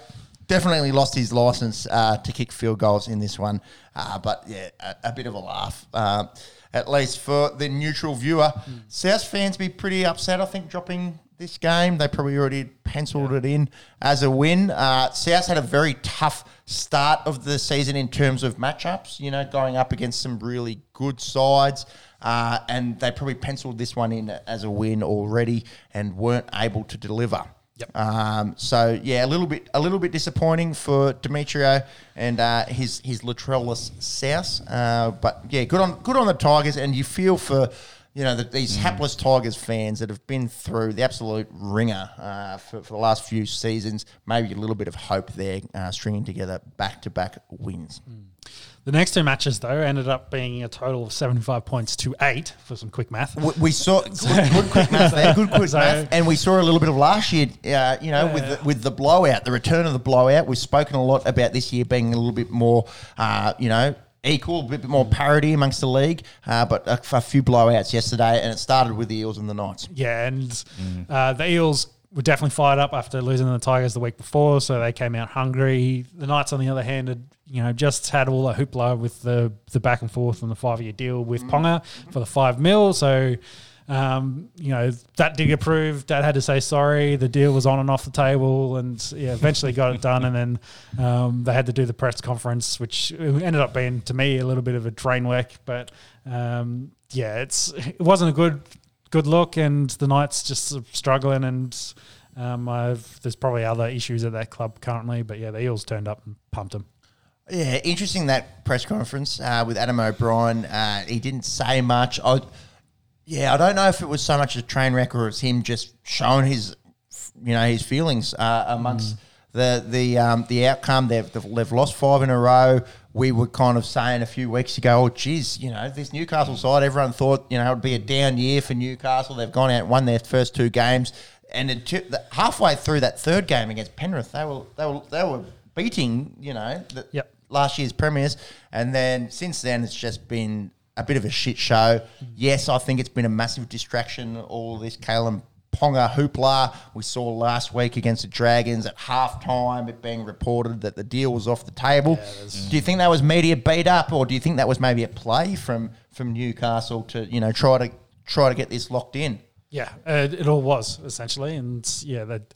Definitely lost his license uh, to kick field goals in this one. Uh, but yeah, a, a bit of a laugh. Uh, at least for the neutral viewer. South fans be pretty upset, I think, dropping this game. They probably already penciled it in as a win. Uh, South had a very tough start of the season in terms of matchups, you know, going up against some really good sides. Uh, and they probably penciled this one in as a win already and weren't able to deliver. Yep. Um, so yeah, a little bit a little bit disappointing for Demetriou and uh, his his Latrellus South. Uh, but yeah, good on good on the Tigers, and you feel for you know the, these hapless Tigers fans that have been through the absolute ringer uh, for, for the last few seasons. Maybe a little bit of hope there, uh, stringing together back to back wins. The next two matches, though, ended up being a total of 75 points to eight for some quick math. We, we saw good, good quick math there, good quick So- math, and we saw a little bit of last year. Uh, you know, with the, with the blowout, the return of the blowout. We've spoken a lot about this year being a little bit more, uh, you know. Equal, a bit more parity amongst the league, uh, but a, a few blowouts yesterday, and it started with the Eels and the Knights. Yeah, and uh, the Eels were definitely fired up after losing to the Tigers the week before, so they came out hungry. The Knights, on the other hand, had you know just had all the hoopla with the the back and forth and the five year deal with Ponga for the five mil. So. Um, you know that did approve. Dad had to say sorry. The deal was on and off the table, and yeah, eventually got it done. And then um, they had to do the press conference, which ended up being to me a little bit of a train wreck. But um, yeah, it's it wasn't a good good look, and the Knights just struggling. And um, I've, there's probably other issues at that club currently, but yeah, the Eels turned up and pumped them. Yeah, interesting that press conference uh, with Adam O'Brien. Uh, he didn't say much. I, yeah, I don't know if it was so much a train wreck or it's him just showing his, you know, his feelings uh, amongst the the um, the outcome. They've, they've they've lost five in a row. We were kind of saying a few weeks ago, oh, geez, you know, this Newcastle side, everyone thought, you know, it would be a down year for Newcastle. They've gone out and won their first two games. And the, halfway through that third game against Penrith, they were they were they were beating, you know, the, Yep. last year's premiers, and then since then it's just been a bit of a shit show. Mm. Yes, I think it's been a massive distraction. All this Kalyn Ponga hoopla we saw last week against the Dragons at halftime, it being reported that the deal was off the table. do you think that was media beat up, or do you think that was maybe a play from from Newcastle to you know try to try to get this locked in? Yeah, uh, it all was essentially, and yeah, that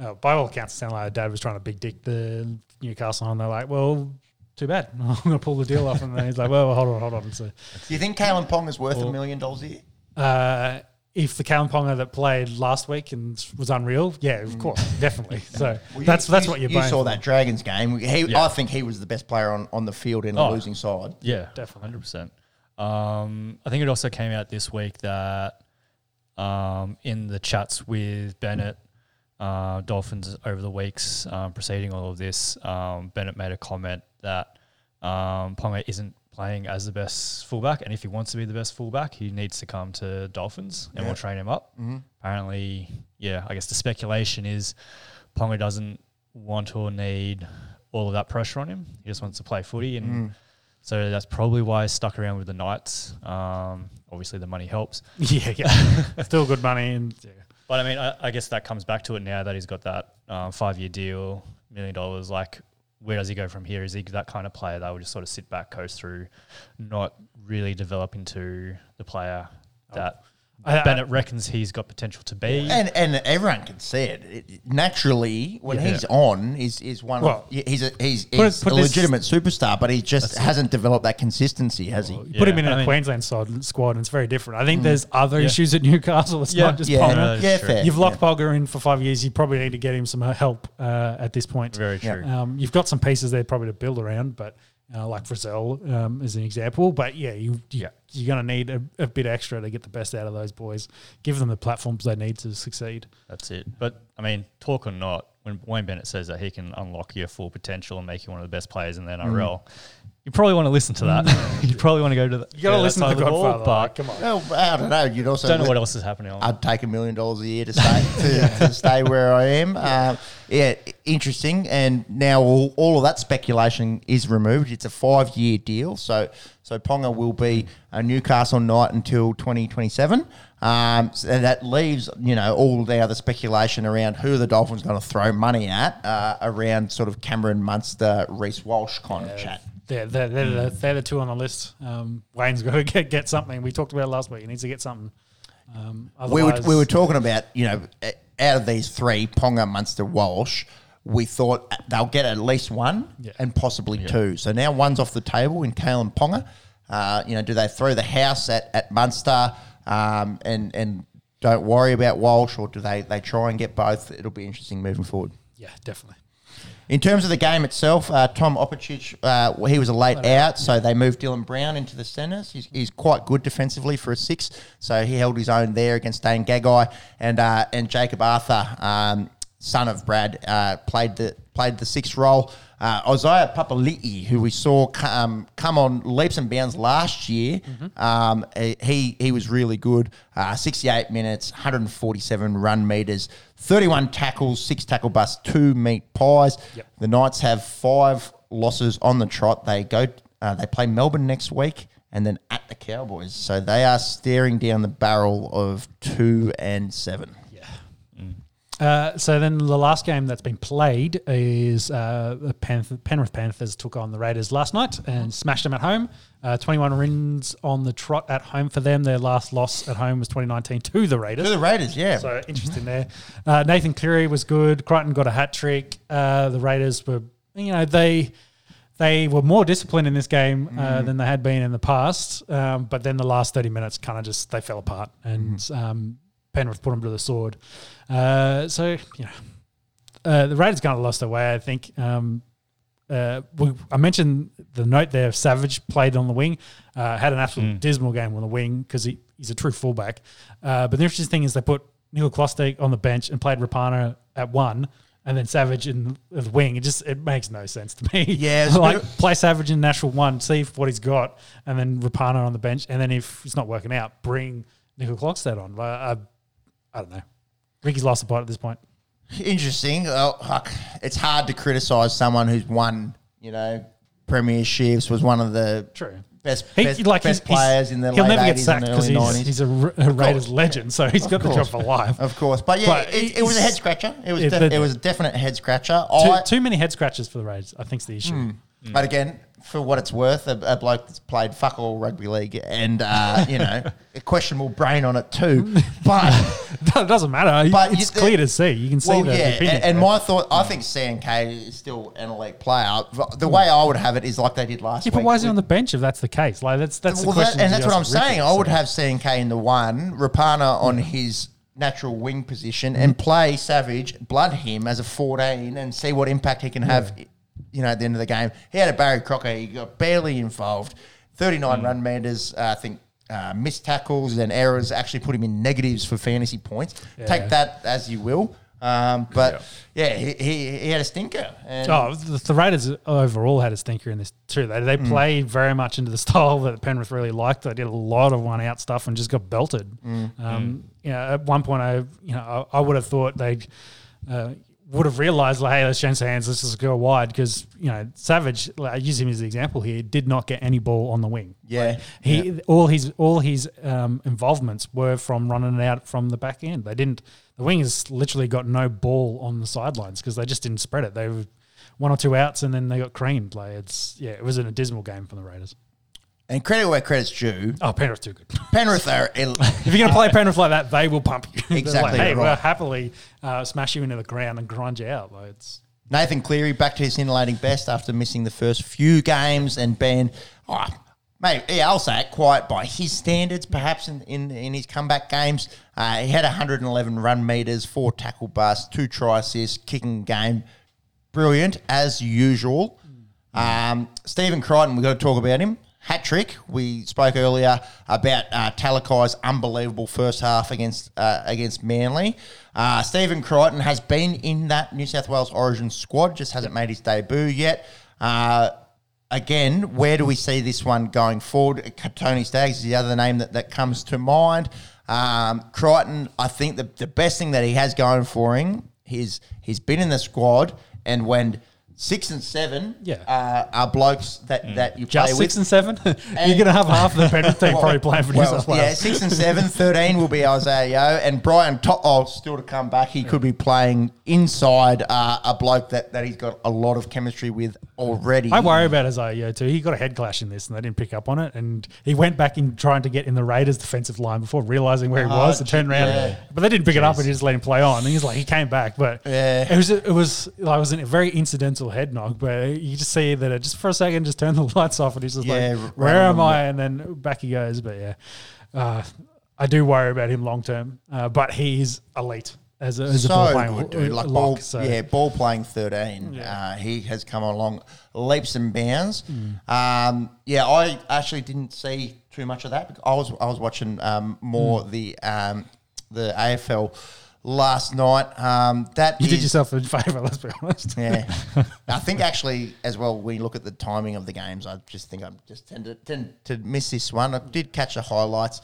uh, by all accounts, it sounded like Dad was trying to big dick the Newcastle, and they're like, "Well, too bad, I'm going to pull the deal off," and then he's like, "Well, hold on, hold on." So, Do you think Kalyn Ponga's worth a million dollars a year? uh, if the Kalyn Ponga that played last week and was unreal, yeah, of course, definitely. So Well, that's you- that's you- what you're. You saw for. that Dragons game. He, Yeah. I think he was the best player on, on the field in a Oh. losing side. Yeah, Definitely. hundred percent. Um, I think it also came out this week that um, in the chats with Bennett, uh, Dolphins over the weeks um, preceding all of this, um, Bennett made a comment that um, Ponga isn't playing as the best fullback, and if he wants to be the best fullback, he needs to come to Dolphins, and we'll train him up. Apparently, yeah, I guess the speculation is Ponga doesn't want or need all of that pressure on him. He just wants to play footy, and so that's probably why he's stuck around with the Knights. Um, obviously, the money helps. yeah, yeah, still good money, and yeah. But I mean, I, I guess that comes back to it now that he's got that um, five year deal, million dollars. Like, where does he go from here? Is he that kind of player that will just sort of sit back, coast through, not really develop into the player oh, that I- I- Bennett reckons he's got potential to be? And and everyone can see it. It- naturally, when Yeah. he's on, is is one. Well, of, he's a he's, put it- he's put a this- legitimate superstar, but he just hasn't developed that consistency, has he? You put him in I a mean- Queensland side, squad, and it's very different. I think there's other Yeah. issues at Newcastle. It's Yeah. not just Yeah, Ponga. that is yeah, true. fair. You've locked yeah. Pogger in for five years. You probably need to get him some help uh, at this point. Very true. Um, you've got some pieces there probably to build around, but uh, like Frizell um, as an example. But yeah, you, you Yeah. you're going to need a, a bit extra to get the best out of those boys. Give them the platforms they need to succeed. That's it. But I mean, talk or not, when Wayne Bennett says that he can unlock your full potential and make you one of the best players in the NRL, you probably want to listen to that. you probably want to go to the. You got to listen to the of ball, Godfather. but like, come on. Well, I don't know. You'd also don't know what else is happening. I'd take a million dollars a year to stay to, to stay where I am. Um, yeah, interesting. And now all, all of that speculation is removed. It's a five year deal, so so Ponga will be a Newcastle Knight until twenty twenty seven. Um, so that leaves, you know, all the other speculation around who the Dolphins going to throw money at uh, around sort of Cameron Munster, Reece Walsh kind of chat. They're, they're, they're, the, they're the two on the list. Um, Wayne's got to get, get something. We talked about it last week. He needs to get something. Um, we were we were talking about you know out of these three, Ponga, Munster, Walsh. We thought they'll get at least one Yeah. and possibly two. So now one's off the table in Kalyn Ponga. Uh, you know, do they throw the house at at Munster um, and and don't worry about Walsh, or do they they try and get both? It'll be interesting moving forward. Yeah, definitely. In terms of the game itself, uh, Tom Opacic, uh, he was a late out, so they moved Dylan Brown into the centres. He's, he's quite good defensively for a six, so he held his own there against Dane Gagai and uh, and Jacob Arthur, um, son of Brad, uh, played the played the sixth role. Uh, Isaiah Papali'i, who we saw come, come on leaps and bounds last year, um, he he was really good. Uh, 68 minutes, 147 run meters, 31 tackles, six tackle busts, two meat pies. Yep. The Knights have five losses on the trot. They go, uh, they play Melbourne next week, and then at the Cowboys. So they are staring down the barrel of two and seven. Uh, so then the last game that's been played is uh, the Panth- Penrith Panthers took on the Raiders last night and smashed them at home. Uh, 21 wins on the trot at home for them. Their last loss at home was 2019 to the Raiders. To the Raiders, yeah. So interesting there. Uh, Nathan Cleary was good. Crichton got a hat trick. Uh, the Raiders were, you know, they they were more disciplined in this game uh, than they had been in the past. Um, but then the last thirty minutes kind of just they fell apart, and um, Penrith put them to the sword. Uh, so you know, uh, the Raiders kind of lost their way. I think. Um, uh, we, I mentioned the note there. Savage played on the wing, uh, had an absolute dismal game on the wing because he, he's a true fullback. Uh, but the interesting thing is they put Nicoll-Klokstad on the bench and played Rapana at one, and then Savage in the wing. It just it makes no sense to me. Yeah, like of- play Savage in national one, see what he's got, and then Rapana on the bench, and then if it's not working out, bring Nicoll-Klokstad on. But I, I don't know. Ricky's lost the plot at this point. Interesting. Oh. It's hard to criticise someone who's won, you know, premierships, was one of the True. best, He, best, like best players in the he'll late never get 80s sacked and because early he's, 90s. he's a, a Raiders legend, so he's got the job for life. Of course, but yeah, But it, it was a head scratcher. It was Yeah, def- the- it was a definite head scratcher. Too, too many head scratches for the Raiders, I think's the issue. Hmm. Hmm. but again, for what it's worth, a, a bloke that's played fuck all rugby league and uh, you know a questionable brain on it too. But it doesn't matter. But it's you- clear to see. You can see well, the, the yeah, opinion and, and my thought, I think CNK is still an elite player. The way I would have it is like they did last yeah, week. but why is he on the bench if that's the case? Like that's that's the well, that, question. and that's what I'm saying. I would have CNK in the one, Rapana on his natural wing position, and play Savage, blood him as a 14, and see what impact he can have. You know, at the end of the game, he had a Barry Crocker. He got barely involved. 39 run meters. Uh, I think. Uh, missed tackles and errors actually put him in negatives for fantasy points. Yeah. Take that as you will. Um, but yeah, he, he, he had a stinker. And Oh, the, the Raiders overall had a stinker in this too. They, they played very much into the style that Penrith really liked. They did a lot of one out stuff and just got belted. Hmm. Um, you know, at one point, I you know I, I would have thought they uh, would have realised like, hey, let's change the hands. Let's just go wide because you know Savage. Like, I use him as an example here. Did not get any ball on the wing. Yeah, He all his all his um, involvements were from running out from the back end. They didn't. The wingers literally got no ball on the sidelines because they just didn't spread it. They were one or two outs and then they got creamed. Like it's yeah, it was an dismal game for the Raiders. And credit where credit's due. Oh, Penrith too good. Penrith are el- if you're gonna play Penrith like that, they will pump you. Exactly Like, hey, we'll happily uh, smash you into the ground and grind you out. Like it's Nathan Cleary back to his scintillating best after missing the first few games and being, oh, mate, yeah, I'll say it, quiet by his standards, perhaps in, in, in his comeback games. Uh, he had 111 run meters, four tackle busts, two try assists, kicking game. Brilliant, as usual. Um, Stephen Crichton, we've got to talk about him. Hat trick. We spoke earlier about uh, Talakai's unbelievable first half against uh, against Manly. Uh, Stephen Crichton has been in that New South Wales Origin squad, just hasn't made his debut yet. Uh, again, where do we see this one going forward? Tony Staggs is the other name that, that comes to mind. Um, Crichton, I think the, the best thing that he has going for him is he's been in the squad, and when six and seven Yeah. uh, are blokes that, that you Just play six with. and seven. You're going to have half of the Penrith team probably playing for New Well, South Wales. yeah, six and seven. 13 will be Isaah Yeo. And Brian To'o still to come back. He could be playing inside uh, a bloke that, that he's got a lot of chemistry with already. I worry about Isaah too. He got a head clash in this, and they didn't pick up on it. And he went back in trying to get in the Raiders' defensive line before realizing where he Oh, was and turned around. yeah. But they didn't pick it up and he just let him play on. And he's like, he came back, but Yeah. it was it was like, it was a very incidental head knock. But you just see that it just for a second just turned the lights off, and he's just Yeah, like, r- where am I? And then back he goes. But yeah, uh, I do worry about him long term. Uh, but he's elite as a, as a ball so good, dude. Like lock, ball, so- yeah, ball playing 13. Yeah. Uh, he has come along leaps and bounds. Mm. Um, yeah, I actually didn't see too much of that. because I was I was watching um, more Mm. the um, the AFL last night. Um, that You did yourself a favour, let's be honest. Yeah, I think actually as well when you look at the timing of the games, I just think I just tend to tend to miss this one. I did catch the highlights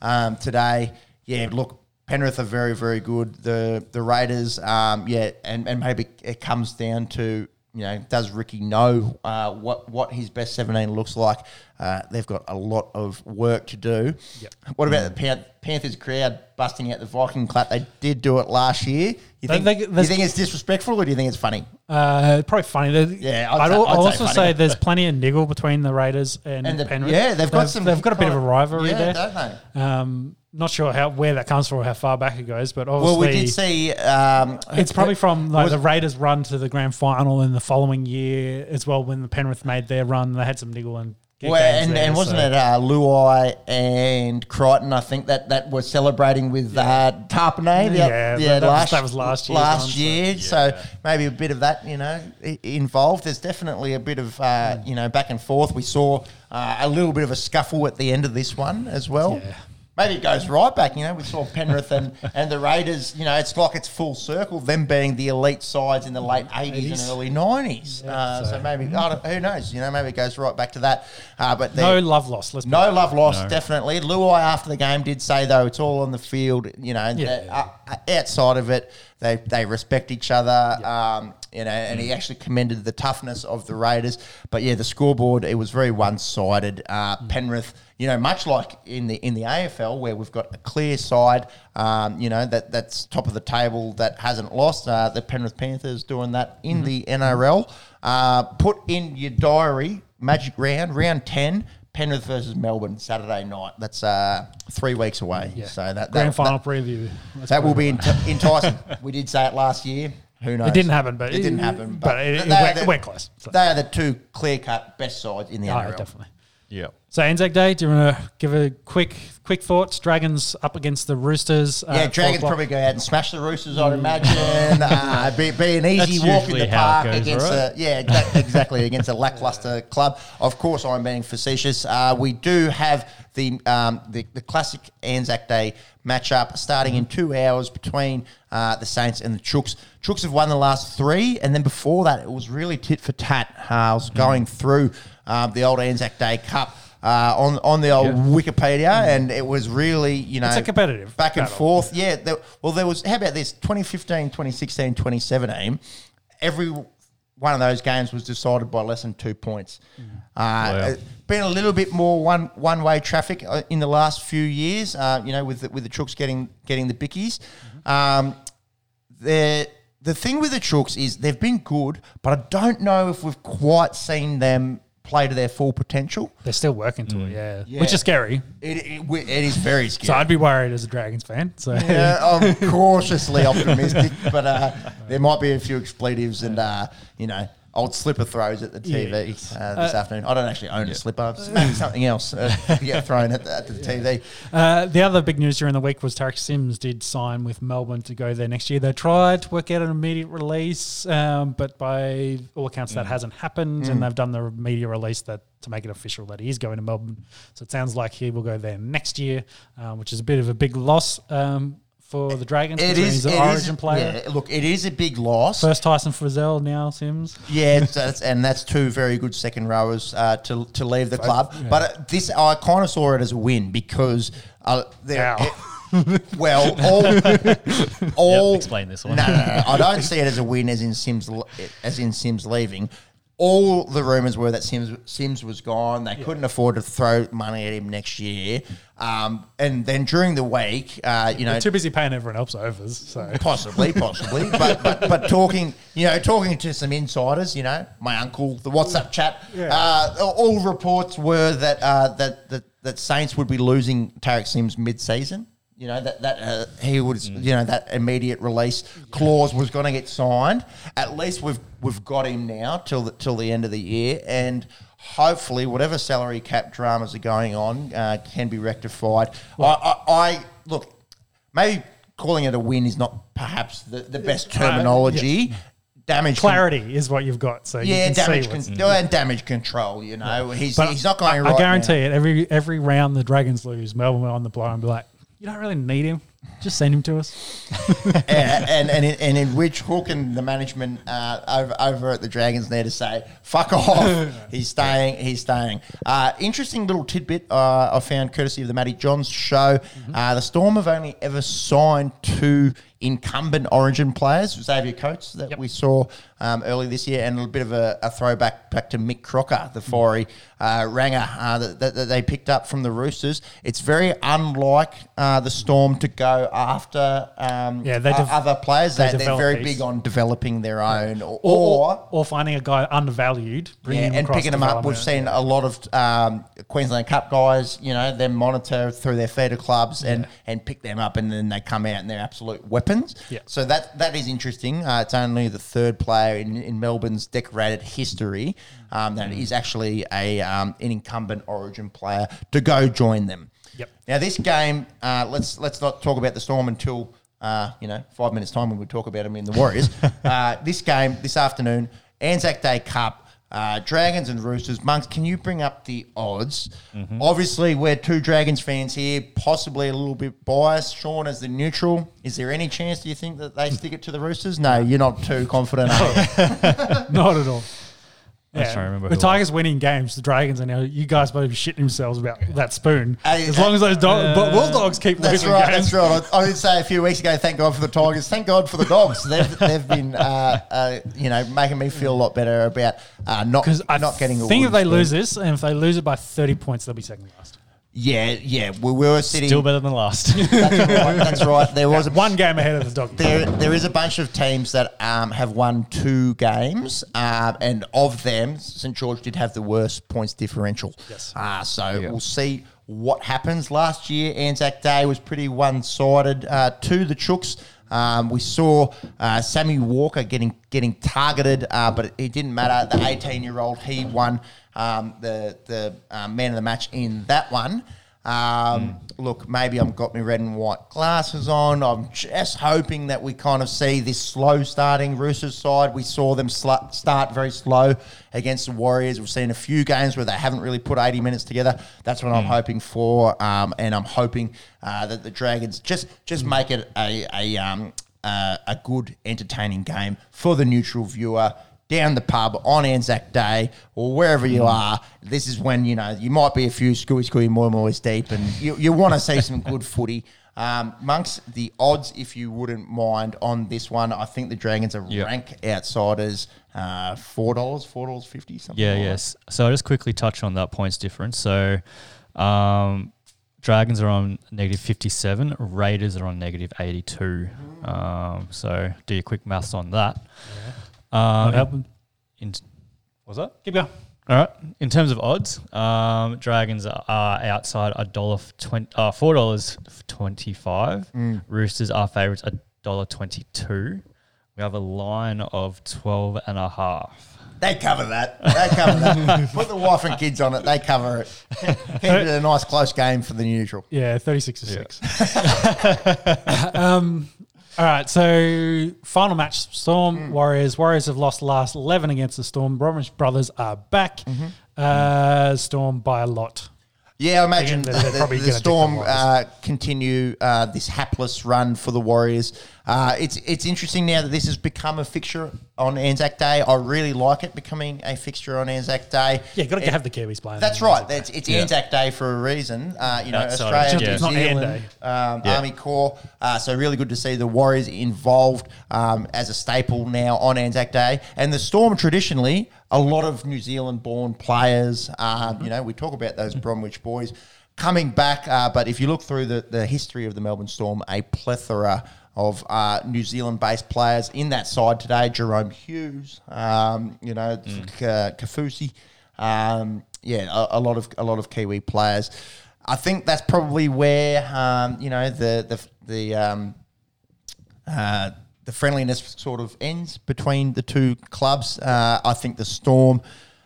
um, today. Yeah, look, Penrith are very very good. The the Raiders, um, yeah, and and maybe it comes down to. You know, does Ricky know uh, what what his best seventeen looks like? Uh, they've got a lot of work to do. Yep. What about the Pan- Panthers crowd busting out the Viking clap? They did do it last year. You They- think, you think it's disrespectful, or do you think it's funny? Uh, probably funny. There's- Yeah, I'd I'd, say- I'd I'll say also funny. say there's plenty of niggle between the Raiders and, And the, Penrith. yeah, they've got some. They've got a bit of a rivalry yeah, there. don't they? Um, not sure how where that comes from or how far back it goes, but obviously, Well, we did see. Um, it's probably from like the Raiders' run to the grand final in the following year as well. When the Penrith made their run, they had some niggle and. Well, games and, there, and wasn't so- it uh, Luai and Crichton? I think that that was celebrating with uh, Tapine. the- Yeah, yeah, that was- that was last year's Last one, so- year, so, maybe a bit of that, you know, involved. There's definitely a bit of uh, Hmm. you know back and forth. We saw uh, a little bit of a scuffle at the end of this one as well. Yeah. Maybe it goes right back. You know, we saw Penrith and, and the Raiders. You know, it's like it's full circle. Them being the elite sides in the late eighties and early nineties. uh, so, so- maybe I don't, who knows? You know, maybe it goes right back to that. Uh, but no love lost. Let's no love lost, definitely. Luai after the game did say though it's all on the field. You know, Yeah. uh, uh, outside of it, they they respect each other. Um, you know, and he actually commended the toughness of the Raiders. But yeah, the scoreboard it was very one sided. Uh, Penrith, you know, much like in the in the AFL where we've got a clear side, um, you know that that's top of the table that hasn't lost. Uh, the Penrith Panthers doing that in the NRL. Uh, put in your diary, Magic Round, round ten. Penrith versus Melbourne Saturday night. That's uh, three weeks away. Yeah. So that grand that, final that, preview. Let's that will be ent- enticing. we did say it last year. Who knows? It didn't happen, but it didn't happen. but it- it are went- the- it went close, so. They are the two clear cut best sides in the Oh, NRL. definitely. Yeah. So Anzac Day, do you want to give a quick quick thoughts? Dragons up against the Roosters. uh, Yeah, at Dragons probably go out and smash the Roosters, I'd imagine. uh, be, be an easy That's walk in the park goes, against right? a yeah, exactly, exactly against a lackluster club. Of course, I'm being facetious. Uh, we do have the, um, the the classic Anzac Day matchup starting in two hours between uh, the Saints and the Chooks. Chooks have won the last three, and then before that, it was really tit for tat. Uh, I was going through um, the old Anzac Day Cup. Uh, on on the old Wikipedia, and it was really you know It's a competitive back and battle. forth. Yeah, there, well, there was. How about this? 2015, 2016, 2017. Every one of those games was decided by less than two points. Uh, it's been a little bit more one one way traffic uh, in the last few years. Uh, you know, with the, with the Chooks getting getting the bickies. Um, the the thing with the Chooks is they've been good, but I don't know if we've quite seen them play to their full potential. They're still working to it, yeah. Yeah. which is scary. It, it, it is very scary. So I'd be worried as a Dragons fan. So Yeah, I'm cautiously optimistic, but uh, there might be a few expletives and uh, you know old slipper throws at the TV uh, this afternoon. I don't actually own a slipper. Maybe something else uh, get thrown at the, at the TV. Uh, the other big news during the week was Tariq Sims did sign with Melbourne to go there next year. They tried to work out an immediate release, um, but by all accounts, Mm. that hasn't happened, and they've done the media release that to make it official that he is going to Melbourne. So it sounds like he will go there next year, um, which is a bit of a big loss um, for the Dragons. It considering he's an Origin is- player. Yeah, look, it is a big loss. First Tyson Frizell, now Sims. Yeah, that's, and that's two very good second rowers uh, to to leave the club. But uh, this, I kind of saw it as a win because uh, there, Ow. Well, all, all Yep, explain this one. No, no, no, I don't see it as a win, as in Sims, as in Sims leaving. All the rumors were that Sims Sims was gone. They couldn't afford to throw money at him next year. Um, and then during the week, uh, you know, Too busy paying everyone else overs. So Possibly, possibly, but, but but talking, you know, talking to some insiders, you know, my uncle, the WhatsApp chat, uh, all reports were that uh, that that that Saints would be losing Tariq Sims mid-season. You know that that uh, he would, you know, that immediate release clause was going to get signed. At least we've we've got him now till the, till the end of the year, and hopefully, whatever salary cap dramas are going on uh, can be rectified. I, I, I look maybe calling it a win is not perhaps the, the best terminology. Damage, con- clarity is what you've got. So you yeah, can damage, see what's- con- and damage control. You know, he's But he's not going I, right. I guarantee now. it. Every every round the Dragons lose, Melbourne will on the blow and be like, "You don't really need him. Just send him to us." yeah, and and in, and in which Hook and the management uh, over over at the Dragons there to say fuck off. he's staying. He's staying. Uh, interesting little tidbit uh, I found courtesy of the Matty Johns show. Uh, the Storm have only ever signed two incumbent Origin players, Xavier Coates that Yep. we saw um, early this year, and a little bit of a, a throwback back to Mick Crocker, the fiery uh, ranger uh, that, that, that they picked up from the Roosters. It's very unlike uh, the Storm to go after um, Yeah, they dev- other players. they They, they're very these. big on developing their own, or, Or, or or finding a guy undervalued, yeah, and picking them up. We've seen a lot of um, Queensland Cup guys, you know, them monitor through their feeder clubs and, and pick them up, and then they come out and they're absolute weapons. Yeah. So that that is interesting. Uh, it's only the third player in, in Melbourne's decorated history um, that is actually a um, an incumbent Origin player to go join them. Yep. Now this game, uh, let's let's not talk about the Storm until uh, you know five minutes time when we talk about them in the Warriors. uh, this game this afternoon, Anzac Day Cup. Uh, Dragons and Roosters. Monks, can you bring up the odds? Obviously, we're two Dragons fans here, possibly a little bit biased. Sean, as the neutral, is there any chance do you think that they stick it to the Roosters? No, you're not too confident. are you? Not at all. I'm just trying to remember The who it Tigers winning games, the Dragons, are now you guys better be shitting themselves about that spoon. Hey, as long as those dog, but Bulldogs keep That's losing right. games. That's right. I, I did say a few weeks ago, thank God for the Tigers. Thank God for the Dogs. They've, they've been, uh, uh, you know, making me feel a lot better about uh, not Because I not getting. a think if wooden they lose this, and if they lose it by thirty points, they'll be second last. Yeah, yeah, we, we were sitting. Still better than last. That's right. That's right. There was a One game ahead of the Dogs. there, there is a bunch of teams that um, have won two games, uh, and of them, St George did have the worst points differential. Yes. Uh, so we'll see what happens. Last year, Anzac Day was pretty one-sided uh, to the Chooks. Um, we saw uh, Sammy Walker getting getting targeted, uh, but it, it didn't matter. The 18-year-old he won um, the the uh, man of the match in that one. Um, Look, maybe I've got my red and white glasses on. I'm just hoping that we kind of see this slow starting Roosters side. We saw them sl- start very slow against the Warriors. We've seen a few games where they haven't really put 80 minutes together. That's what I'm hoping for, um, and I'm hoping uh, that the Dragons just just make it a a um, uh, a good, entertaining game for the neutral viewer down the pub on Anzac Day or wherever you are. This is when, you know, you might be a few scooey scooey more moys deep and you, you want to see some good footy. Um, monks, the odds, if you wouldn't mind, on this one, I think the Dragons are Yep. rank outsiders uh, $4, $4.50, something Yeah, like yes. So I'll just quickly touch on that points difference. So um, Dragons are on negative 57, Raiders are on negative 82. Um, so do your quick maths on that. Um, What happened? in, was that? Keep going. All right. In terms of odds, um, Dragons are outside a dollar twenty, uh, four dollars twenty five. Roosters are favourites a dollar twenty two. We have a line of twelve and a half. They cover that. They cover that. Put the wife and kids on it. They cover it. Keep it a nice close game for the neutral. Yeah, 36 to 6. um, all right, so final match Storm, Warriors. Warriors have lost the last 11 against the Storm. Bromwich Brothers are back. Uh, Storm by a lot. Yeah, I imagine They're- they're the, probably the gonna Storm uh, continue uh, this hapless run for the Warriors. Uh, it's it's interesting now that this has become a fixture on Anzac Day. I really like it becoming a fixture on Anzac Day. Yeah, got to It- have the Kiwis playing. That's right. Anzac Day. That's it's Yeah. Anzac Day for a reason. Uh, you know, Outside Australia, yeah. New Zealand, um, Yeah. Army Corps. Uh, so really good to see the Warriors involved um, as a staple now on Anzac Day, and the Storm traditionally a lot of New Zealand-born players. Um, You know, we talk about those Bromwich boys coming back, uh, but if you look through the, the history of the Melbourne Storm, a plethora of uh, New Zealand-based players in that side today. Jahrome Hughes, um, you know, K- Kafusi, um, yeah, a, a lot of a lot of Kiwi players. I think that's probably where um, you know the the the um, uh, the friendliness sort of ends between the two clubs. Uh, I think the Storm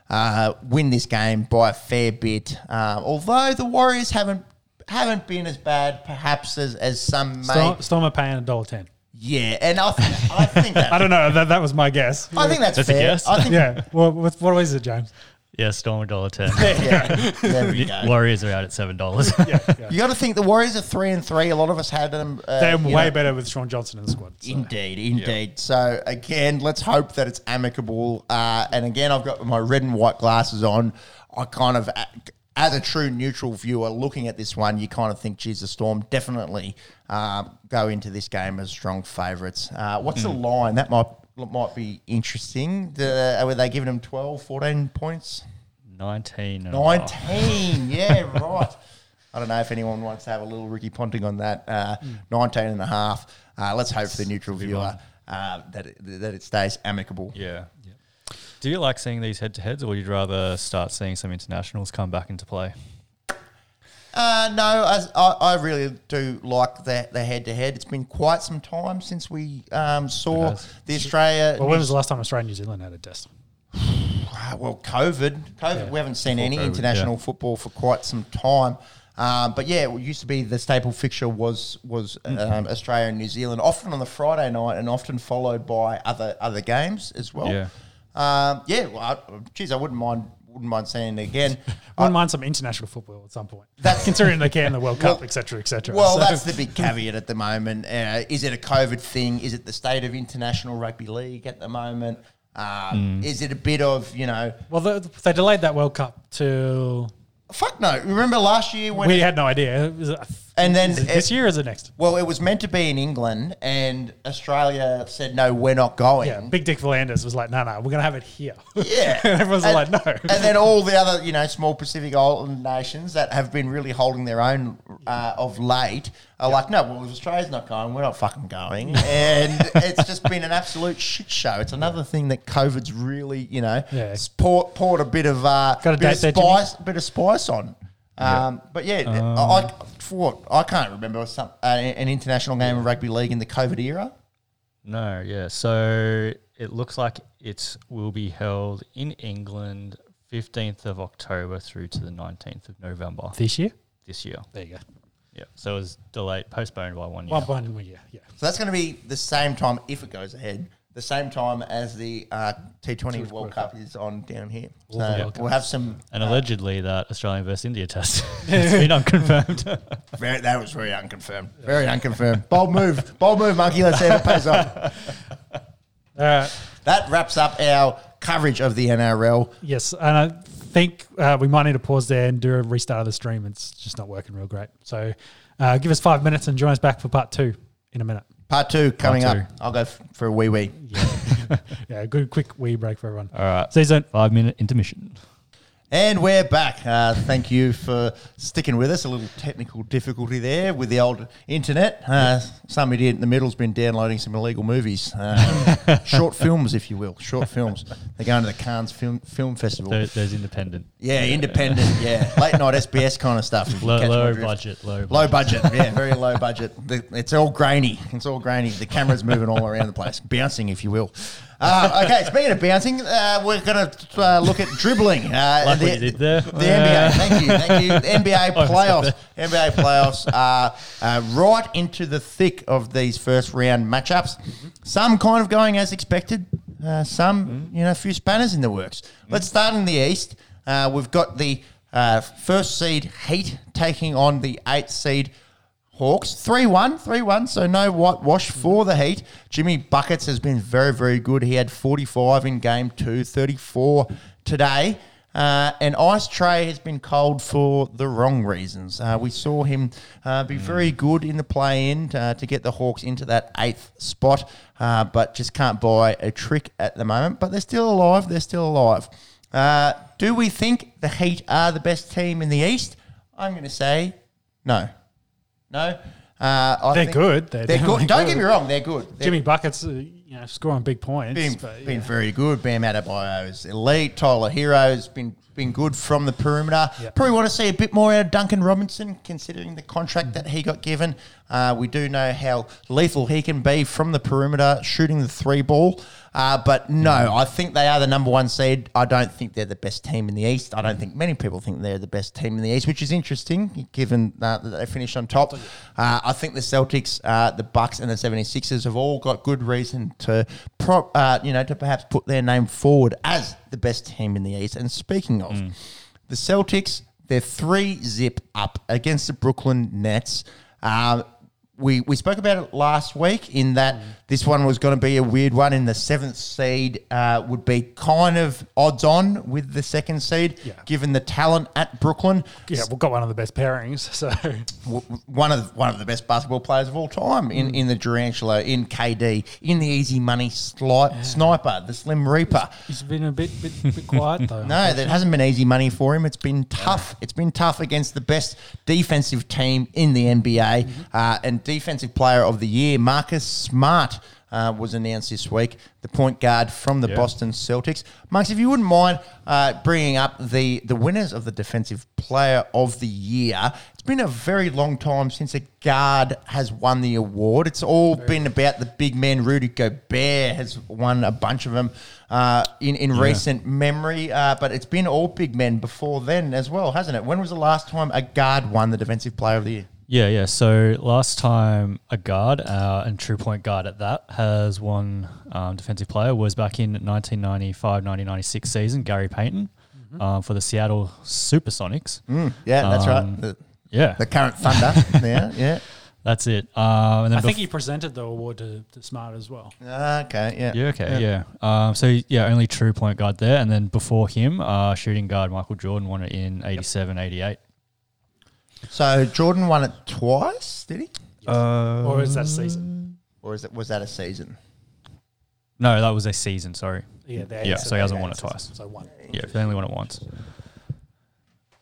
uh, win this game by a fair bit, uh, although the Warriors haven't haven't been as bad, perhaps as, as some may. Storm, Storm are paying a dollar ten. Yeah, and I think I think that I don't know. That, that was my guess. I think that's, That's a fair. guess. I think yeah. Well, what, what is it, James? Yeah, Storm a dollar ten. yeah, there we go. Warriors are out at seven dollars. You got to think the Warriors are three and three. A lot of us had them. Uh, They're way know, better with Shaun Johnson in the squad. so. Indeed, indeed. So again, let's hope that it's amicable. Uh, and again, I've got my red and white glasses on. I kind of, as a true neutral viewer, looking at this one, you kind of think, geez, the Storm definitely uh, go into this game as strong favourites. Uh, what's the line? That might might be interesting. The, were they giving them 12, 14 points? Nineteen. and a half. 19, yeah, right. I don't know if anyone wants to have a little Ricky Ponting on that. Uh, 19 and a half. Uh, let's hope for the neutral viewer uh, that, it, that it stays amicable. Yeah. Do you like seeing these head to heads, or would you rather start seeing some internationals come back into play? Uh, no, as I, I really do like the, the head-to-head. It's been quite some time since we um, saw the Australia. Well, when was the last time Australia and New Zealand had a test? Uh, well, COVID. COVID. We haven't seen any COVID, international yeah. football for quite some time. Um, but yeah, it used to be the staple fixture was was um, Australia and New Zealand, often on the Friday night, and often followed by other other games as well. Yeah. um, yeah. Well, I, geez, I wouldn't mind wouldn't mind seeing it again. Wouldn't mind some international football at some point. That's- considering they can the World Cup, Well- etc., etc. Well, So- that's the big caveat at the moment. Uh, is it a COVID thing? Is it the state of international rugby league at the moment? Um, Is it a bit of you know? well, they, they delayed that World Cup to. Fuck no! Remember last year when we it- had no idea. It- And then it this year is the next? Well, it was meant to be in England, and Australia said no, we're not going. Yeah, Big Dick V'landys was like, no, no, we're gonna have it here. Yeah. and everyone's And- like, no. And then all the other, you know, small Pacific Island nations that have been really holding their own uh, of late are like, no, well, if Australia's not going, we're not fucking going. And it's just been an absolute shit show. It's another thing that COVID's really, you know, Yeah. poured, poured a bit of, uh, Got a bit, of date there, bit of spice on. Um, But yeah, I, I, for what, I can't remember some, uh, an international game of rugby league in the COVID era. No, yeah. So it looks like it will be held in England, fifteenth of October through to the nineteenth of November this year? this year. There you go. Yeah. So it was delayed, postponed by one year. One point in one year. Yeah. So that's going to be the same time, if it goes ahead, the same time as the uh, T20 World Cup is on down here. So All we'll have some. And allegedly that Australian versus India test has been unconfirmed. Very, that was very unconfirmed. Very unconfirmed. Bold move. Bold move, monkey. Let's see if it pays off. All right. That wraps up our coverage of the NRL. Yes, and I think uh, we might need to pause there and do a restart of the stream. It's just not working real great. So uh, give us five minutes and join us back for part two in a minute. Part two coming Part up. I'll go f- for a wee wee. Yeah, a good quick wee break for everyone. All right. See you Season. Five minute intermission. And we're back. Uh, thank you for sticking with us. A little technical difficulty there with the old internet. Uh, some idiot in the middle's been downloading some illegal movies, uh, short films, if you will, short films. They're going to the Cannes Film Film Festival. There's independent. yeah, independent. Yeah, late night SBS kind of stuff. Low, low budget. Low. Low budget, yeah, very low budget. The, it's all grainy. It's all grainy. The camera's moving all around the place, bouncing, if you will. Uh, okay, speaking of bouncing, uh, we're going to uh, look at dribbling. Uh, Like the, what you did there. The NBA, thank you, thank you. NBA playoffs, NBA playoffs are uh, right into the thick of these first round matchups. Some kind of going as expected. Uh, some, you know, a few spanners in the works. Let's start in the East. Uh, we've got the Uh, first seed Heat taking on the eighth seed Hawks. 3 1, 3 1, so no whitewash for the Heat. Jimmy Buckets has been very, very good. He had 45 in game two, 34 today. Uh, and Ice Trae has been cold for the wrong reasons. Uh, we saw him uh, be very good in the play in uh, to get the Hawks into that eighth spot, uh, but just can't buy a trick at the moment. But they're still alive. They're still alive. Uh, do we think the Heat are the best team in the East? I'm going to say no. No. Uh, I They're think good. They're They're, good. Don't good. get me wrong. They're good. They're Jimmy Buckets, uh, you know, scoring big points. been, but, been yeah. very good. Bam Adebayo's elite. Tyler Herro's been been good from the perimeter. Yep. Probably want to see a bit more out of Duncan Robinson, considering the contract that he got given. Uh, we do know how lethal he can be from the perimeter, shooting the three ball. Uh, but no, I think they are the number one seed. I don't think they're the best team in the East. I don't think many people think they're the best team in the East, which is interesting given uh, that they finished on top. Uh, I think the Celtics, uh, the Bucks, and the 76ers have all got good reason to, pro- uh, you know, to perhaps put their name forward as the best team in the East. And speaking of the Celtics, they're three zip up against the Brooklyn Nets. Uh, we, we spoke about it last week in that this one was going to be a weird one. In the seventh seed uh, would be kind of odds on with the second seed, Yeah. given the talent at Brooklyn. Yeah, we've got one of the best pairings. So one of one of the best basketball players of all time in, in the Durantula, in KD, in the easy money sli- sniper, the Slim Reaper. he's been a bit bit, bit quiet though. No, that hasn't been easy money for him. It's been tough. It's been tough against the best defensive team in the NBA uh, and defensive player of the year, Marcus Smart. Uh, was announced this week, the point guard from the Yeah. Boston Celtics. Marks, if you wouldn't mind uh, bringing up the, the winners of the Defensive Player of the Year, it's been a very long time since a guard has won the award. It's all been about the big man. Rudy Gobert has won a bunch of them uh, in, in recent memory, uh, but it's been all big men before then as well, hasn't it? When was the last time a guard won the Defensive Player of the Year? Yeah, yeah. So last time a guard uh, and true point guard at that has won um, defensive player was back in 1995-1996 season, Gary Payton um, for the Seattle Supersonics. Mm, yeah, that's Um, right. The, Yeah, the current Thunder. yeah, yeah. that's it. Um, and then I think bef- he presented the award to, to Smart as well. Okay, yeah. Yeah, okay, yeah. Um, so yeah, only true point guard there, and then before him, uh, shooting guard Michael Jordan won it in 87, 88. So Jordan won it twice, did he? Uh, or is that a season? Or is it was that a season? no, that was a season. Sorry. Yeah, the Yeah, 87, so he hasn't won it 88 twice. So one. Yeah, he only won it once.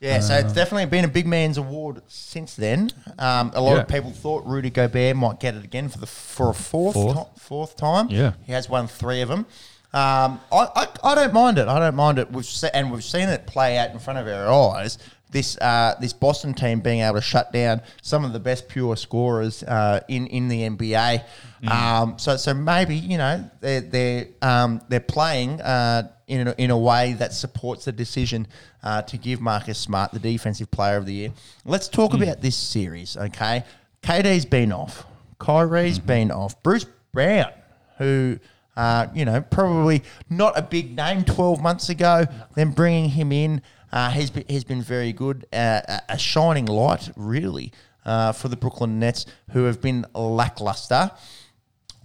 Yeah, so it's definitely been a big man's award since then. Um, a lot of Yeah. people thought Rudy Gobert might get it again for the for a fourth Fourth. ti- fourth time. Yeah. he has won three of them. Um, I, I, I don't mind it. I don't mind it. We've se- and we've seen it play out in front of our eyes. This uh, this Boston team being able to shut down some of the best pure scorers uh, in in the NBA. Um, so so maybe you know they're they're um, they're playing uh, in a, in a way that supports the decision uh, to give Marcus Smart the defensive player of the year. Let's talk about this series, okay? KD's been off, Kyrie's been off, Bruce Brown, who. Uh, you know, probably not a big name 12 months ago. Then bringing him in, uh, he's, been, he's been very good. Uh, a- shining light, really, uh, for the Brooklyn Nets, who have been lackluster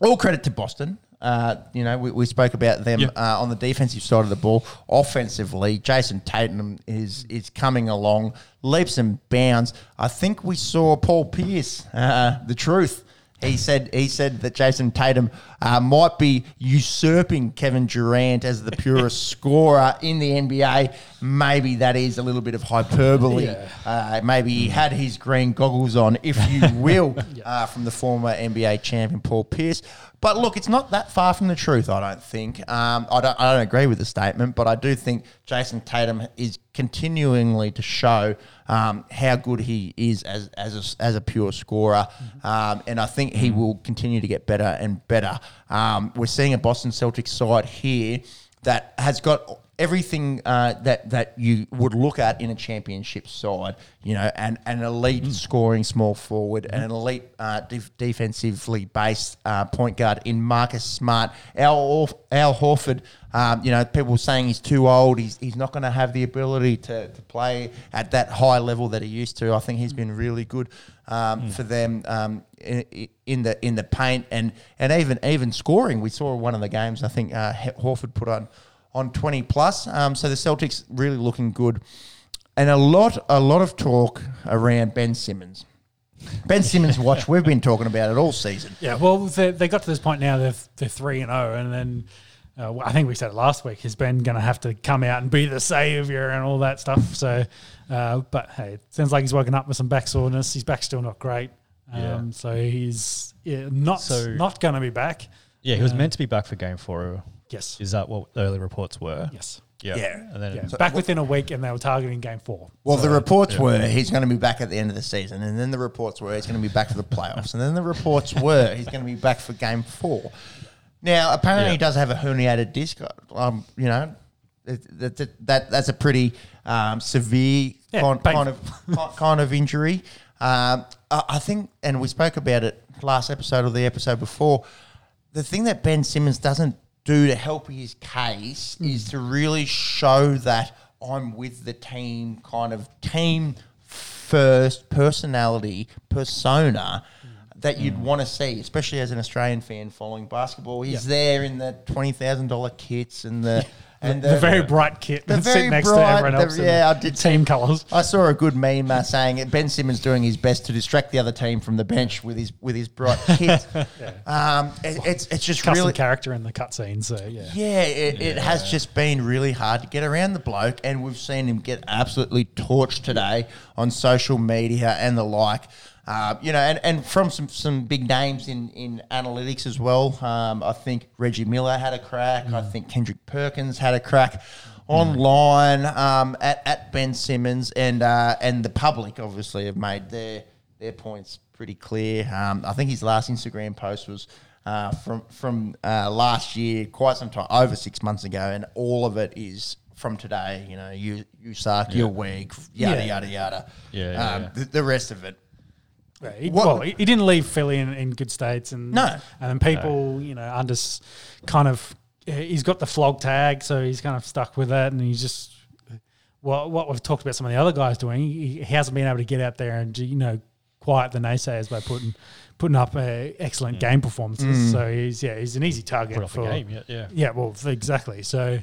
all credit to Boston. Uh, you know, we, we spoke about them Yeah. uh, on the defensive side of the ball. Offensively, Jayson Tatum is is coming along leaps and bounds. I think we saw Paul Pierce, uh, the truth. He said he said that Jayson Tatum uh, might be usurping Kevin Durant as the purest scorer in the NBA. Maybe that is a little bit of hyperbole. Yeah. Uh, maybe he had his green goggles on, if you will, uh, from the former NBA champion Paul Pierce. But look, it's not that far from the truth. I don't think. Um, I don't. I don't agree with the statement, but I do think Jayson Tatum is continuingly to show um, how good he is as as a, as a pure scorer, um, and I think he will continue to get better and better. Um, we're seeing a Boston Celtics side here that has got everything uh, that that you would look at in a championship side. You know, and an elite scoring small forward, and an elite uh, def- defensively based uh, point guard in Marcus Smart. Al Al Horford. Um, you know, people saying he's too old. He's, he's not going to have the ability to, to play at that high level that he used to. I think he's been really good um, for them um, in, in the in the paint and and even even scoring. We saw one of the games. I think uh, Horford put on on twenty plus. Um, so the Celtics really looking good, and a lot a lot of talk around Ben Simmons. Ben Simmons watch. We've been talking about it all season. Yeah, well, they, they got to this point now. They're they're three and zero, and then uh, I think we said it last week. Is Ben going to have to come out and be the savior and all that stuff? So, uh, but hey, it sounds like he's woken up with some back soreness. His back's still not great. Um, Yeah. So he's yeah, not So- not going to be back. Yeah, he was Uh, meant to be back for game four. Yes. Is that what the early reports were? Yes. Yeah. Yeah. And then Yeah. back within a week, and they were targeting game four. Well, the reports were he's going to be back at the end of the season, and then the reports were he's going to be back for the playoffs, and then the reports were he's going to be back for game four. Now, apparently, Yeah. he does have a herniated disc. Um, you know, it- that, that, that that's a pretty um, severe Yeah, kind, kind of kind of injury. Um, I, I think, and we spoke about it last episode or the episode before. The thing that Ben Simmons doesn't do to help his case hmm. is to really show that I'm with the team, kind of team first personality persona hmm. that you'd hmm. want to see, especially as an Australian fan following basketball. He's there in the twenty thousand dollar kits and the and the, very bright kit the that's very sitting next bright- to everyone else. in yeah, the I did team colours. I saw a good meme uh, saying it, Ben Simmons doing his best to distract the other team from the bench with his with his bright kit. um, it, it's it's just Custom really character in the cutscene. So yeah. yeah, it, it has just been really hard to get around the bloke, and we've seen him get absolutely torched today on social media and the like. Uh, you know, and, and from some, some big names in, in analytics as well. Um, I think Reggie Miller had a crack. I think Kendrick Perkins had a crack online um, at, at Ben Simmons, and uh, and the public obviously have made their their points pretty clear. Um, I think his last Instagram post was uh, from from uh, last year, quite some time, over six months ago, and all of it is from today. You know, you you suck, you're weak, yada Yeah. yada yada. Yeah, yeah, um, yeah. The, the rest of it. Yeah, he, What- well, he, he didn't leave Philly in, in good states, and No. and then people, you know, under kind of, he's got the flog tag, so he's kind of stuck with that, and he's just what what we've talked about some of the other guys doing. He, he hasn't been able to get out there and you know quiet the naysayers by putting putting up uh, excellent game performances. So he's yeah, he's an easy target put off for game. Yeah. Yeah. yeah, well, exactly. So,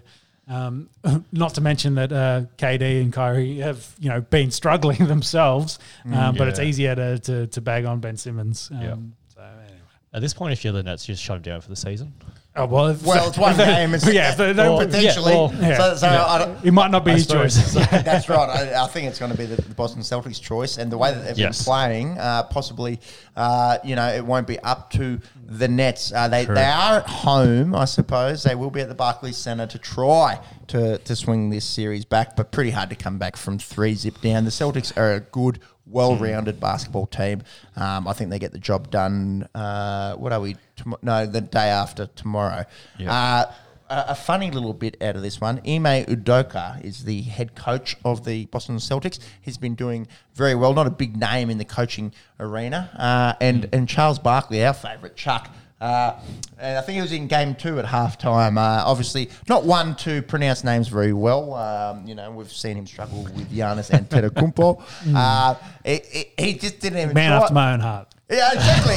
um, not to mention that uh, KD and Kyrie have you know been struggling themselves, um, but it's easier to, to to bag on Ben Simmons. Um, Yep. So anyway. At this point, if you're the Nets, you just shut him down for the season. Oh well, if- Well, it's one they- game. It's, yeah, they, Well, potentially. yeah, well, yeah, so so yeah. I don't, it might not be I his choice. That's right. I, I think it's going to be the, the Boston Celtics' choice, and the way that they've Yes. been playing, uh, possibly, uh, you know, it won't be up to the Nets. Uh, they True. they are at home, I suppose. They will be at the Barclays Centre to try to to swing this series back, but pretty hard to come back from three zip down. The Celtics are a good. Well-rounded basketball team. Um, I think they get the job done. Uh, what are we? Tom- no, the day after tomorrow. Uh, a, a funny little bit out of this one. Ime Udoka is the head coach of the Boston Celtics. He's been doing very well. Not a big name in the coaching arena. Uh, and and Charles Barkley, our favourite Chuck. Uh, and I think it was in game two at halftime. Uh, obviously, not one to pronounce names very well. Um, you know, we've seen him struggle with Giannis and Antetokounmpo. uh, he, he- he just didn't even Man try. after my own heart. Yeah, exactly.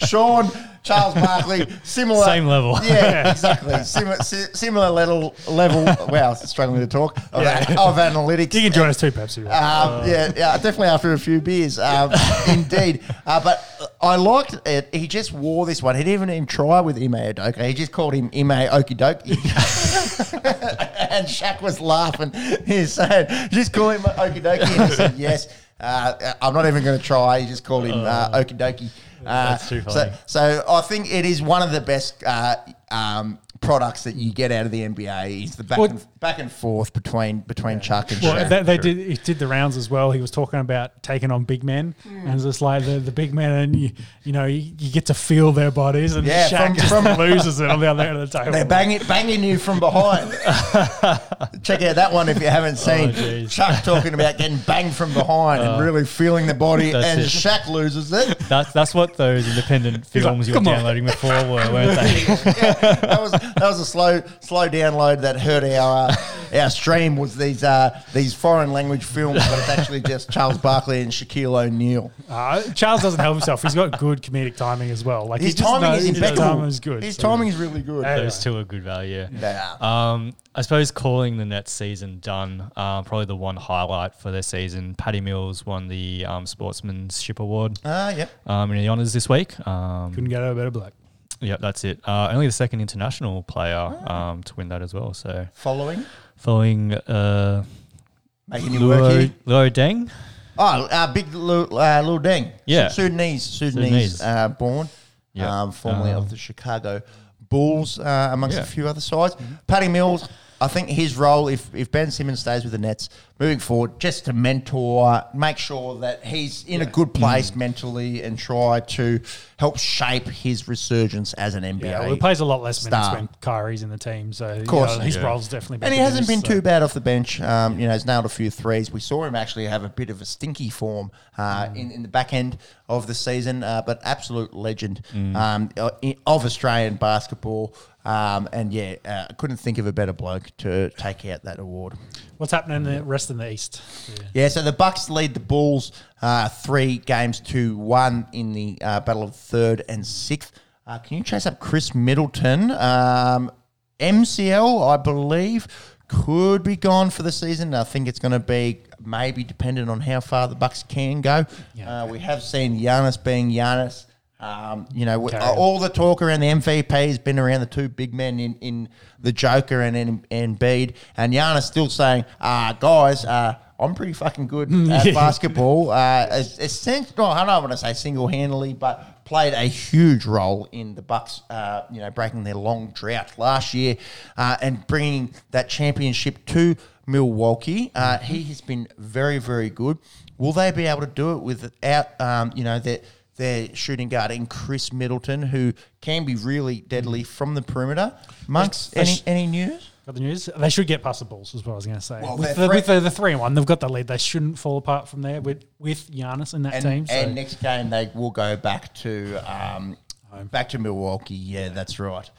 Sean, Charles Barkley, similar. Same level. Yeah, exactly. Similar, si- similar level, level. Wow, struggling to talk of, of analytics. You can join us too, Pepsi. Um, yeah, yeah, definitely after a few beers. Um, indeed. Uh, but I liked it. He just wore this one. He didn't even try with Ime Udoka. He just called him Ime Okie Dokie. and Shaq was laughing. He's saying, just call him Okie Dokie. And he said, yes. Uh, I'm not even going to try. He just called him uh. Uh, That's too so- So, I think it is one of the best uh, um, products that you get out of the NBA is the back Well- and back and forth between between Chuck and Well, Shaq. they, they did. He did the rounds as well. He was talking about taking on big men, hmm. and it's just like the, the big men, and you, you know, you, you get to feel their bodies, and Yeah, Shaq from- just from- loses it on the other end of the table. They're banging, banging you from behind. Check out that one if you haven't oh, seen. jeez. Chuck talking about getting banged from behind and oh. really feeling the body, and it. Shaq loses it. That's that's what those independent like, films you were "Come on." downloading before were, weren't they? that was that was a slow slow download that hurt our uh, our stream. Was these uh, these foreign language films, but it's actually just Charles Barkley and Shaquille O'Neal. Uh, Charles doesn't help himself. He's got good comedic timing as well. Like His timing knows- is his impeccable. timing is good. His so- timing is really good. Hey. Those two are good value. They are. Um, I suppose calling the Nets season done, um, probably the one highlight for their season. Patty Mills won the um, Sportsmanship Award Ah, yep. um, in the honours this week. Um, Couldn't get a better black. Yeah, that's it. Uh, only the second international player Ah. um, to win that as well. So Following, following uh, making work Luo, here. Luol Deng. Oh, uh, big Lil, uh, Deng. Yeah. Sudanese, Sudanese, Sudanese. Uh, born. Yeah. Um, formerly Um, of the Chicago Bulls, uh, amongst Yeah. a few other sides. Patty Mills, I think his role, if, if Ben Simmons stays with the Nets moving forward, just to mentor, make sure that he's in a good place mentally and try to help shape his resurgence as an NBA. Yeah, well, he plays a lot less minutes star. when Kyrie's in the team, so of course. his Yeah. role's definitely. Been And he hasn't been diminished, too bad off the bench. Um, you know, he's nailed a few threes. We saw him actually have a bit of a stinky form uh, in, in the back end of the season, uh, but absolute legend um, uh, of Australian basketball. Um, and yeah, uh, I couldn't think of a better bloke to take out that award. What's happening in the rest in the East? Yeah. Yeah, so the Bucks lead the Bulls uh, three games to one in the uh, battle of third and sixth. Uh, can you chase up Khris Middleton? Um, MCL, I believe, could be gone for the season. I think it's going to be maybe dependent on how far the Bucks can go. Yeah. Uh, we have seen Giannis being Giannis. Um, you know, w- Carry on. all the talk around the MVP has been around the two big men in, in the Joker and in, Embiid, and Giannis still saying, uh, guys, uh, I'm pretty fucking good at basketball. Uh, es- essentially, no, I don't want to say single handedly, but played a huge role in the Bucks, uh, you know, breaking their long drought last year uh, and bringing that championship to Milwaukee. Uh, he has been very, very good. Will they be able to do it without, um, you know, their their shooting guard in Khris Middleton, who can be really deadly from the perimeter? Monks, any sh- any news? Got the news? They should get past the Bulls, is what I was going to say. Well, with the, with three- the, the three and one, they've got the lead. They shouldn't fall apart from there with with Giannis in that And, team. So. and next game they will go back to um, back to Milwaukee. Yeah, that's right.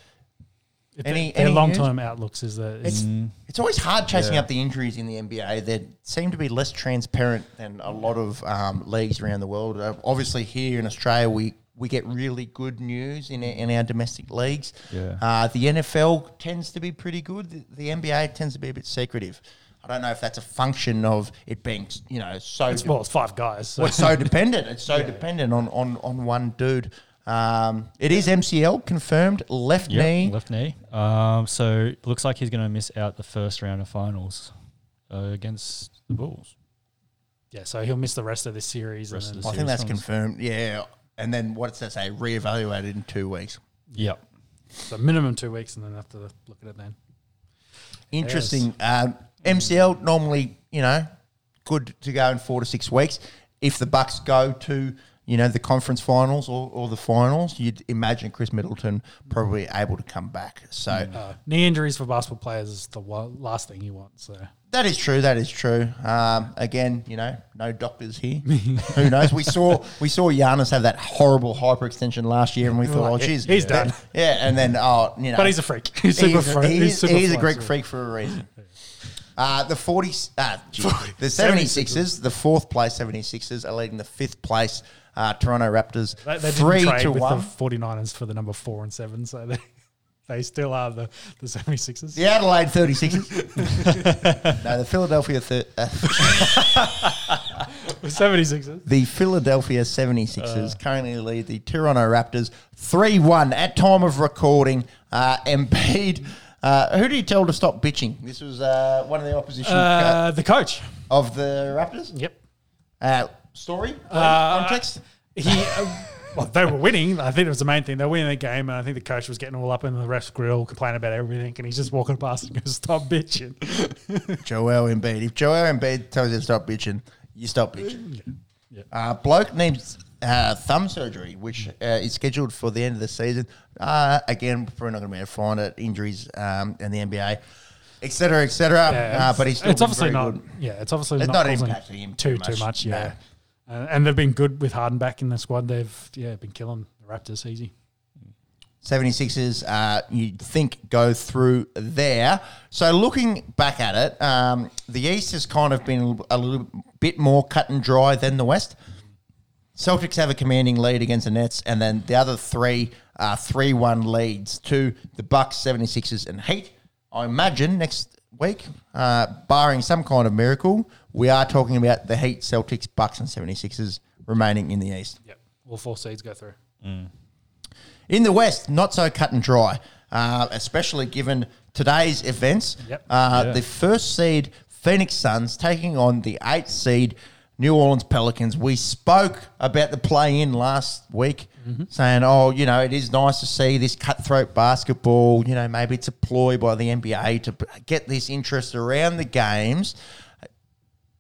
Any- their any long term outlooks is that It's is, it's always hard chasing Yeah. up the injuries in the NBA. They seem to be less transparent than a lot of um, leagues around the world. Uh, obviously, here in Australia, we, we get really good news in our, in our domestic leagues. Yeah. Uh, the NFL tends to be pretty good. The, the NBA tends to be a bit secretive. I don't know if that's a function of it being you know so it's, well, it's five guys. So. well, it's so dependent. It's so dependent on, on, on one dude. Um, it is MCL confirmed. Left Yep, knee. left knee. Um, so looks like he's going to miss out the first round of finals uh, against the Bulls. yeah, so he'll miss the rest of this series. Rest and of then, I think that's Series confirmed. Yeah. And then what's that say? Reevaluated in two weeks. Yep. so minimum two weeks, and then have to look at it then. Interesting. Um, MCL normally, you know, good to go in four to six weeks. If the Bucks go to, you know, the conference finals or, or the finals, you'd imagine Khris Middleton probably able to come back. So Uh, knee injuries for basketball players is the wa- last thing you want. So That is true. That is true. Um, again, you know, no doctors here. Who knows? We saw we saw Giannis have that horrible hyperextension last year, and we thought, oh, geez, he's done. Yeah, and then oh, you know, But he's a freak. He's super he's, freak. he's, He's super he's a Greek freak for a reason. Uh, the 40, uh, gee, the 76ers, the fourth place 76ers are leading the fifth place uh, Toronto Raptors They, they three to with one. the 49ers for the number four and seven, so they they still are the, the 76ers. The Adelaide 36ers. no, the Philadelphia thir- uh, 76ers. The Philadelphia 76ers currently lead the Toronto Raptors 3 1 at time of recording. Uh, Embiid, uh, who do you tell to stop bitching? This was uh, one of the opposition Uh, the coach. of the Raptors. Yep. Uh, story? Uh, Context? He uh, well, they were winning. I think it was the main thing. They were winning the game, and I think the coach was getting all up in the ref's grill, complaining about everything, and he's just walking past and goes, "Stop bitching." Joel Embiid. If Joel Embiid tells you to stop bitching, you stop bitching. Uh, bloke needs uh, thumb surgery, which uh, is scheduled for the end of the season. Uh, again, we're not going to be able to find it. Injuries um, and the NBA, etc., cetera, et cetera. Yeah, uh, but he's still it's obviously very not. good. Yeah, it's obviously It's not, not impacting him too too too much, much. yeah, no. Uh, and they've been good with Harden back in the squad. They've yeah been killing the Raptors easy. 76ers, uh, you'd think go through there. So looking back at it, um, the East has kind of been a little bit more cut and dry than the West. Celtics have a commanding lead against the Nets, and then the other three are 3 1 leads to the Bucks, 76ers, and Heat. I imagine next week, uh, barring some kind of miracle, we are talking about the Heat, Celtics, Bucks, and 76ers remaining in the East. Yep, all four seeds go through. In the West, not so cut and dry, uh, especially given today's events. Yep. Uh, Yeah. The first seed Phoenix Suns taking on the eighth seed New Orleans Pelicans. We spoke about the play in last week, saying, oh, you know, it is nice to see this cutthroat basketball. You know, maybe it's a ploy by the NBA to get this interest around the games.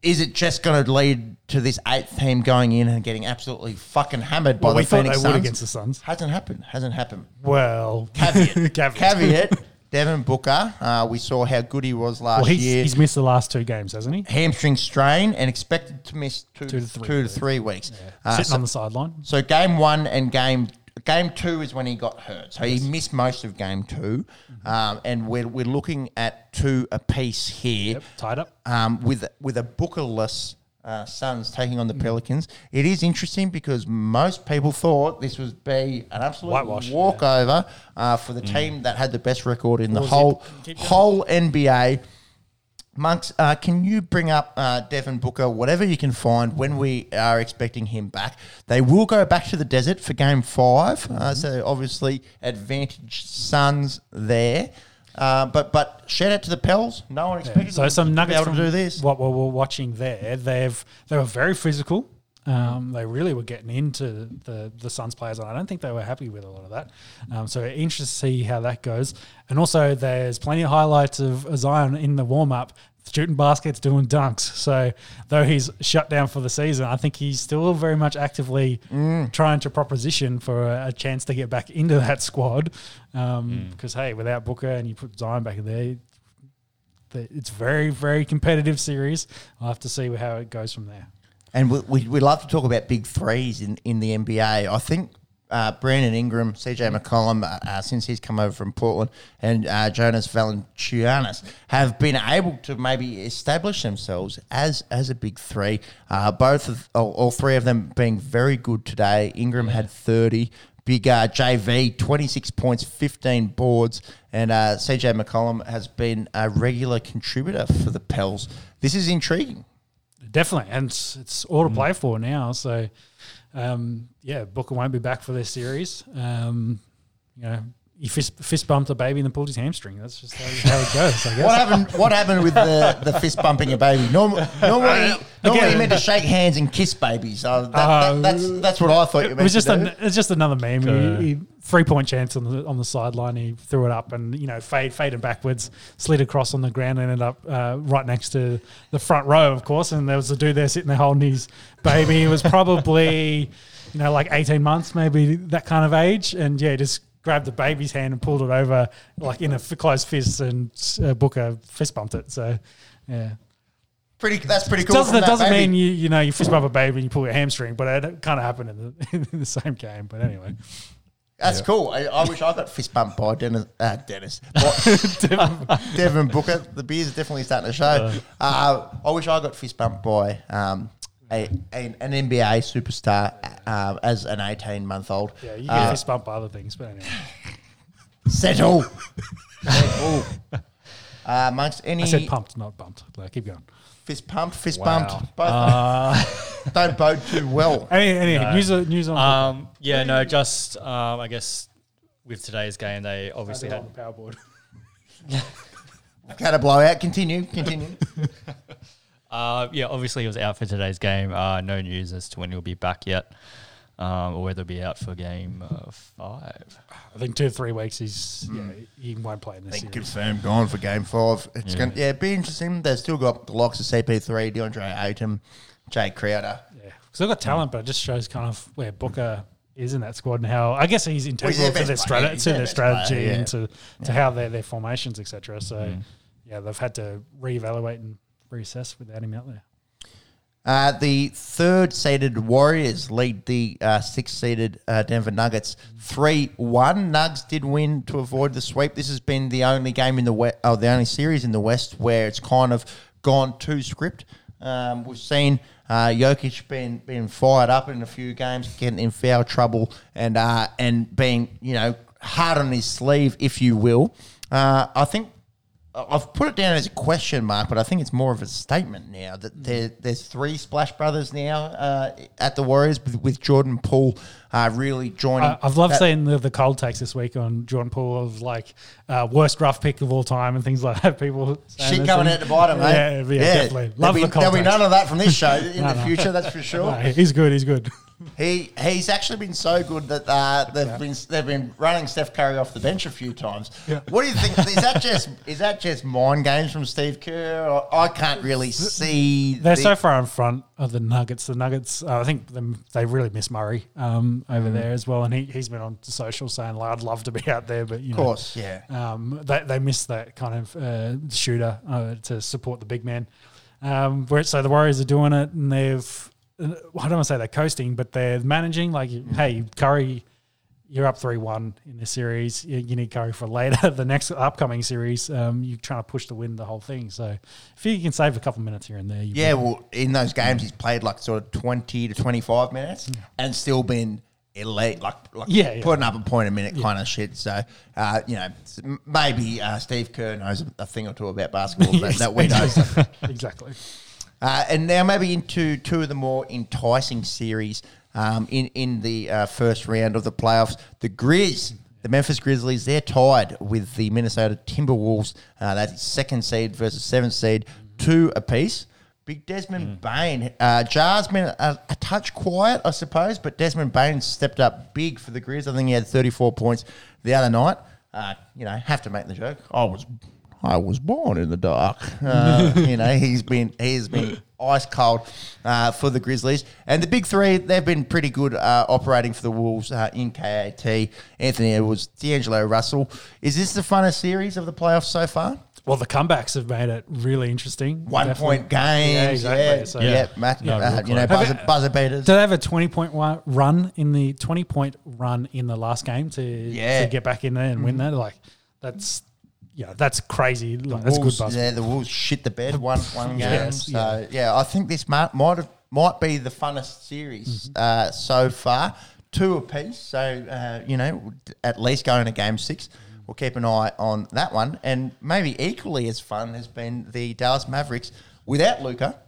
Is it just going to lead to this eighth team going in and getting absolutely fucking hammered by Well, the we thought Phoenix they would Suns? against the Suns. Hasn't happened. Hasn't happened. Well, Caveat. caveat. Caveat. Devin Booker. Uh, we saw how good he was last Well, he's, year. he's missed the last two games, hasn't he? Hamstring strain and expected to miss two, Two to three two to weeks. three weeks. Uh, Sitting so, on the sideline. so game one and game game two is when he got hurt. So he missed most of game 2 Mm-hmm. um, and we're, we're looking at two apiece here Yep, tied up. um, with with a Bookerless uh, Suns taking Mm. on the Pelicans. It is interesting because most people thought this would be an absolute Whitewash, walkover uh, for the team that had the best record in the whole it? Keep going. whole NBA. Monks, uh, can you bring up uh, Devin Booker, whatever you can find, when we are expecting him back? They will go back to the desert for game 5 Mm-hmm. uh, so obviously advantage Suns there. Uh, but but shout out to the Pels. No one expected So them some to nuggets from to do this. What we were watching there, they've they were very physical. Um, they really were getting into the the Suns players, and I don't think they were happy with a lot of that. Um, so interested to see how that goes. And also, there's plenty of highlights of Zion in the warm up. Shooting baskets, doing dunks. So, though he's shut down for the season, I think he's still very much actively Mm. trying to proposition for a, a chance to get back into that squad. Um, Because hey, without Booker and you put Zion back in there, the- it's very very competitive series. I'll have to see how it goes from there. And we, we, we love to talk about big threes in, in the NBA. I think uh, Brandon Ingram, CJ McCollum, uh, uh, since he's come over from Portland, and uh, Jonas Valanciunas have been able to maybe establish themselves as as a big three. Uh, both of all, all three of them being very good today. Ingram had thirty. Big JV, 26 points, 15 boards, and CJ McCollum has been a regular contributor for the Pels. This is intriguing. Definitely, and it's, it's all to play for now. So, um, yeah, Booker won't be back for this series. Um, you know, he fist, fist bumped a baby and then pulled his hamstring. That's just how, how it goes. I guess. What happened? What happened with the, the fist bumping a baby? Norm, normally, normally you meant to shake hands and kiss babies. Uh, that, Uh, that, that's that's what I thought you meant. It was just to do. an, it's just another meme. He, he, three point chance on the on the sideline. He threw it up and you know fade faded backwards, slid across on the ground, and ended up uh, right next to the front row, of course. And there was a dude there sitting there holding his baby. He was probably you know like eighteen months, maybe that kind of age. And yeah, just grabbed the baby's hand and pulled it over like in a f- closed fist, and uh, Booker fist bumped it. So yeah. pretty. That's pretty cool. Doesn't that that doesn't baby. mean you you know you fist bump a baby and you pull your hamstring, but it kind of happened in the in the same game. But anyway, That's cool. I, I wish I got fist bumped by Dennis. Uh, Dennis. By- Devin Booker. The beers are definitely starting to show. Uh, I wish I got fist bumped by um, a, a, an NBA superstar uh, as an 18 month old. yeah, you get Uh, fist bumped by other things, but anyway. settle. settle. Uh, amongst any I said pumped, not bumped. Like, keep going. fist pumped, fist Wow. bumped, both Uh, don't bode too well. Any, any No. news, news on um, yeah, no, just um, I guess with today's game, they obviously had on the power board. Had a blowout. Continue, continue. Uh, yeah, obviously he was out for today's game. Uh, no news as to when he'll be back yet. um, or whether he'll be out for game uh, five. I think two or three weeks. He's yeah, he won't play in this. I this think series. confirmed gone for game five. It's Yeah. going to yeah, be interesting. They've still got the locks of CP3, DeAndre Ayton, Jae Crowder. Yeah, because they've got talent, but it just shows kind of where Booker is in that squad and how I guess he's integral their to best their, player. strate- He's to their their best strategy player, yeah. and to, to how their their formations, etc. So yeah, they've had to reevaluate and reassess without him out there. Uh, the third seeded Warriors lead the uh, sixth seeded uh, Denver Nuggets 3 1. Nugs did win to avoid the sweep. This has been the only game in the West, oh, the only series in the West where it's kind of gone to script. Um, we've seen uh, Jokic being, being fired up in a few games, getting in foul trouble, and uh, and being you know hard on his sleeve, if you will. Uh, I think I've put it down as a question mark, but I think it's more of a statement now that there, there's three Splash Brothers now uh, at the Warriors with, with Jordan Poole uh, really joining. I've loved that- seeing the, the cold takes this week on Jordan Poole of like uh, worst rough pick of all time and things like that. People Shit coming out the bottom, mate. Yeah, yeah, definitely. There'll be, the cold there'll be none of that from this show in No, the no. future, that's for sure. No, he's good. He's good. He he's actually been so good that uh, they've been they've been running Steph Curry off the bench a few times. Yeah. What do you think? Is that just is that just mind games from Steve Kerr? I can't really see. They're the- so far in front of the Nuggets. The Nuggets, uh, I think them, they really miss Murray um, Mm. over there as well, and he he's been on social saying, "I'd love to be out there, but you of know, course, yeah. um, they they miss that kind of uh, shooter uh, to support the big man. Um, where so the Warriors are doing it, and they've I don't want to say they're coasting, but they're managing. Like, hey, Curry, you're up three one in this series. You, you need Curry for later. the next upcoming series, um, you're trying to push to win the whole thing. So if you can save a couple minutes here and there, Yeah, well, in those games, he's played like sort of 20 to 25 minutes and still been elite, like, like Yeah, yeah. putting up a point a minute kind of shit. So, uh, you know, maybe uh, Steve Kerr knows a thing or two about basketball that, that we don't. exactly. Uh, and now maybe into two of the more enticing series um, in in the uh, first round of the playoffs. The Grizz, the Memphis Grizzlies, they're tied with the Minnesota Timberwolves. Uh, that's second seed versus seventh seed, two apiece. Big Desmond Bane. Uh, Ja's been a, a touch quiet, I suppose, but Desmond Bane stepped up big for the Grizz. I think he had 34 points the other night. Uh, you know, have to make the joke. I was I was born in the dark. Uh, you know, he's been he's been ice cold uh, for the Grizzlies, and the big three they've been pretty good uh, operating for the Wolves uh, in KAT. Anthony Edwards, D'Angelo Russell. Is this the funnest series of the playoffs so far? Well, the comebacks have made it really interesting. One Definitely. point games, Yeah, yeah, exactly. yeah, So- yeah, Matt, No, uh, you know, buzzer, buzzer beaters. Do they have a 20 point run in the twenty point run in the last game to, Yeah. to get back in there and win that? Like that's yeah, that's crazy. Like, that's Wolves, good basketball. Yeah, the Wolves shit the bed one one game. Yes, so yeah. I think this might might have, might be the funnest series Mm-hmm. uh, so far. Two apiece, so uh, you know at least going to game six. We'll keep an eye on that one, and maybe equally as fun has been the Dallas Mavericks without Luka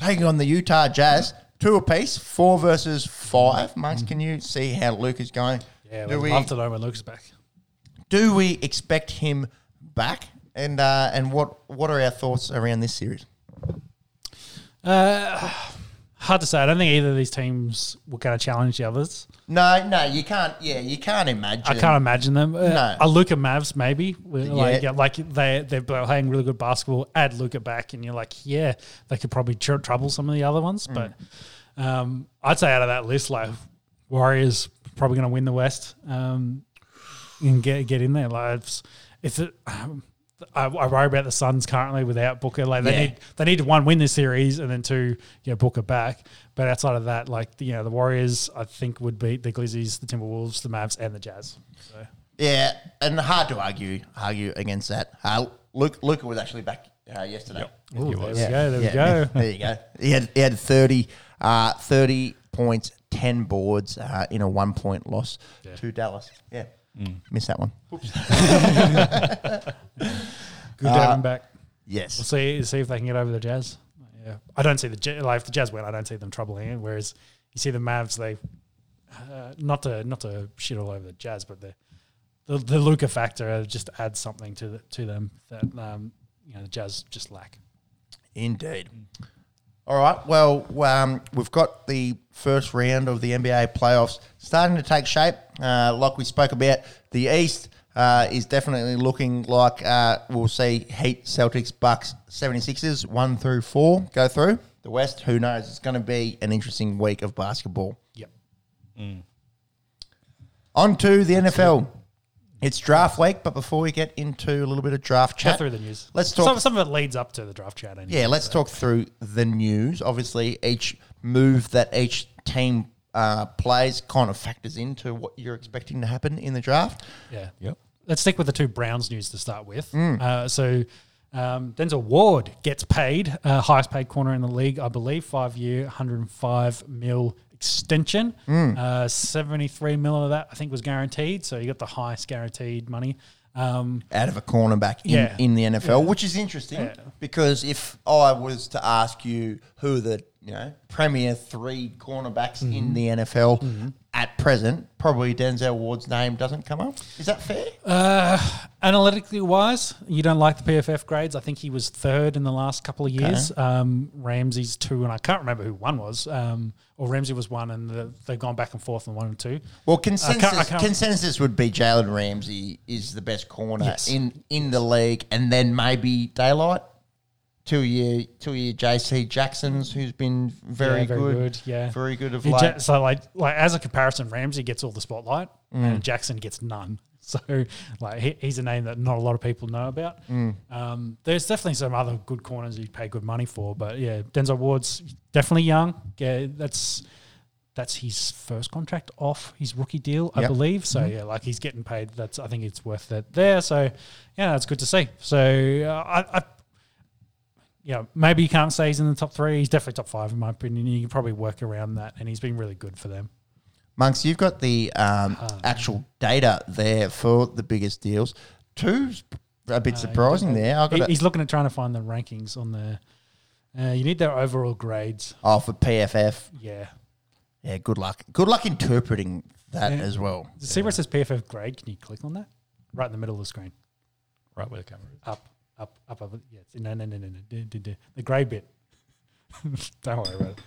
taking on the Utah Jazz. Two apiece, four versus five. Monks, can you see how Luka's going? Mm-hmm. Yeah, we'd we love to know when Luka's back. Do we expect him back? And uh, and what what are our thoughts around this series? Uh, hard to say. I don't think either of these teams were going to challenge the others. No, no, you can't. Yeah, you can't imagine. I can't imagine them. Uh, No. A Luka Mavs maybe. Like, Yeah. yeah, like they they're playing really good basketball. Add Luka back, and you're like, yeah, they could probably tr- trouble some of the other ones. But um, I'd say out of that list, like Warriors probably going to win the West um, and get get in there. Like it's, it's a, um, I, I worry about the Suns currently without Booker. Like they Yeah. need they need to one win this series and then two, you know, Booker back. But outside of that, like you know, the Warriors, I think would beat the Glizzies, the Timberwolves, the Mavs, and the Jazz. So. Yeah, and hard to argue argue against that. Uh, Luke Luka was actually back uh, yesterday. Ooh, there we Yeah, go. There yeah, we go. There you go. He had he had 30, uh, 30 points, ten boards uh, in a one point loss to Dallas. Yeah, missed that one. Good to have him back. Yes. We'll see see if they can get over the Jazz. Yeah, I don't see the Ja- like if the Jazz win, I don't see them troubling it. Whereas you see the Mavs, they uh, not to not to shit all over the Jazz, but the the, the Luka factor just adds something to the, to them that um, you know the Jazz just lack. Indeed. All right. Well, um, we've got the first round of the NBA playoffs starting to take shape. Uh, like we spoke about, the East uh, is definitely looking like uh, we'll see Heat, Celtics, Bucks, 76ers, 1 through 4 go through. The West, who knows? It's going to be an interesting week of basketball. Yep. On to the NFL. It's draft week, but before we get into a little bit of draft Chat chat, through the news. Let's talk. Some, some of it leads up to the draft chat. Anyway. Yeah, let's talk through the news. Obviously, each move that each team uh, plays kind of factors into what you're expecting to happen in the draft. Yeah. Yep. Let's stick with the two Browns news to start with. Mm. Uh, so um, Denzel Ward gets paid, uh, highest paid corner in the league, I believe, five year, 105 mil extension. Mm. Uh, 73 mil of that, I think, was guaranteed. So you got the highest guaranteed money. Um, out of a cornerback in, Yeah. in the NFL, which is interesting Yeah. because if I was to ask you who the you know premier three cornerbacks Mm-hmm. in the NFL at present, probably Denzel Ward's name doesn't come up. Is that fair? Uh, analytically wise, you don't like the PFF grades. I think he was third in the last couple of years. Um, Ramsey's two, and I can't remember who one was. Um, or Ramsey was one, and the, they've gone back and forth on one and two. Well, I consensus can't- I can't- consensus would be Jalen Ramsey is the best corner Yes. in in the league, and then maybe daylight. Two year, two year JC Jackson's, who's been very, Yeah, very good, good, yeah. very good of late. Ja- so like like as a comparison, Ramsey gets all the spotlight Mm. and Jackson gets none. So like he, he's a name that not a lot of people know about. Mm. Um, there's definitely some other good corners you pay good money for, but yeah, Denzel Ward's definitely young. Yeah, that's that's his first contract off his rookie deal, I Yep. believe. So yeah, like he's getting paid. That's I think it's worth that there. So yeah, that's good to see. So uh, I. I you know, maybe you can't say he's in the top three. He's definitely top five, in my opinion. You can probably work around that, and he's been really good for them. Monks, you've got the um, Uh, actual data there for the biggest deals. Two's a bit surprising there. I've got Uh, He- he's looking at trying to find the rankings on the. Uh, you need their overall grades. oh, for PFF. Yeah. Yeah, good luck. Good luck interpreting that Yeah. as well. See where it says PFF grade? Can you click on that? Right in the middle of the screen. Right where the camera is. Up, up, up, up. Yeah, it's- no, no, no, no, no. do, do, do. The grey bit. Don't worry about it.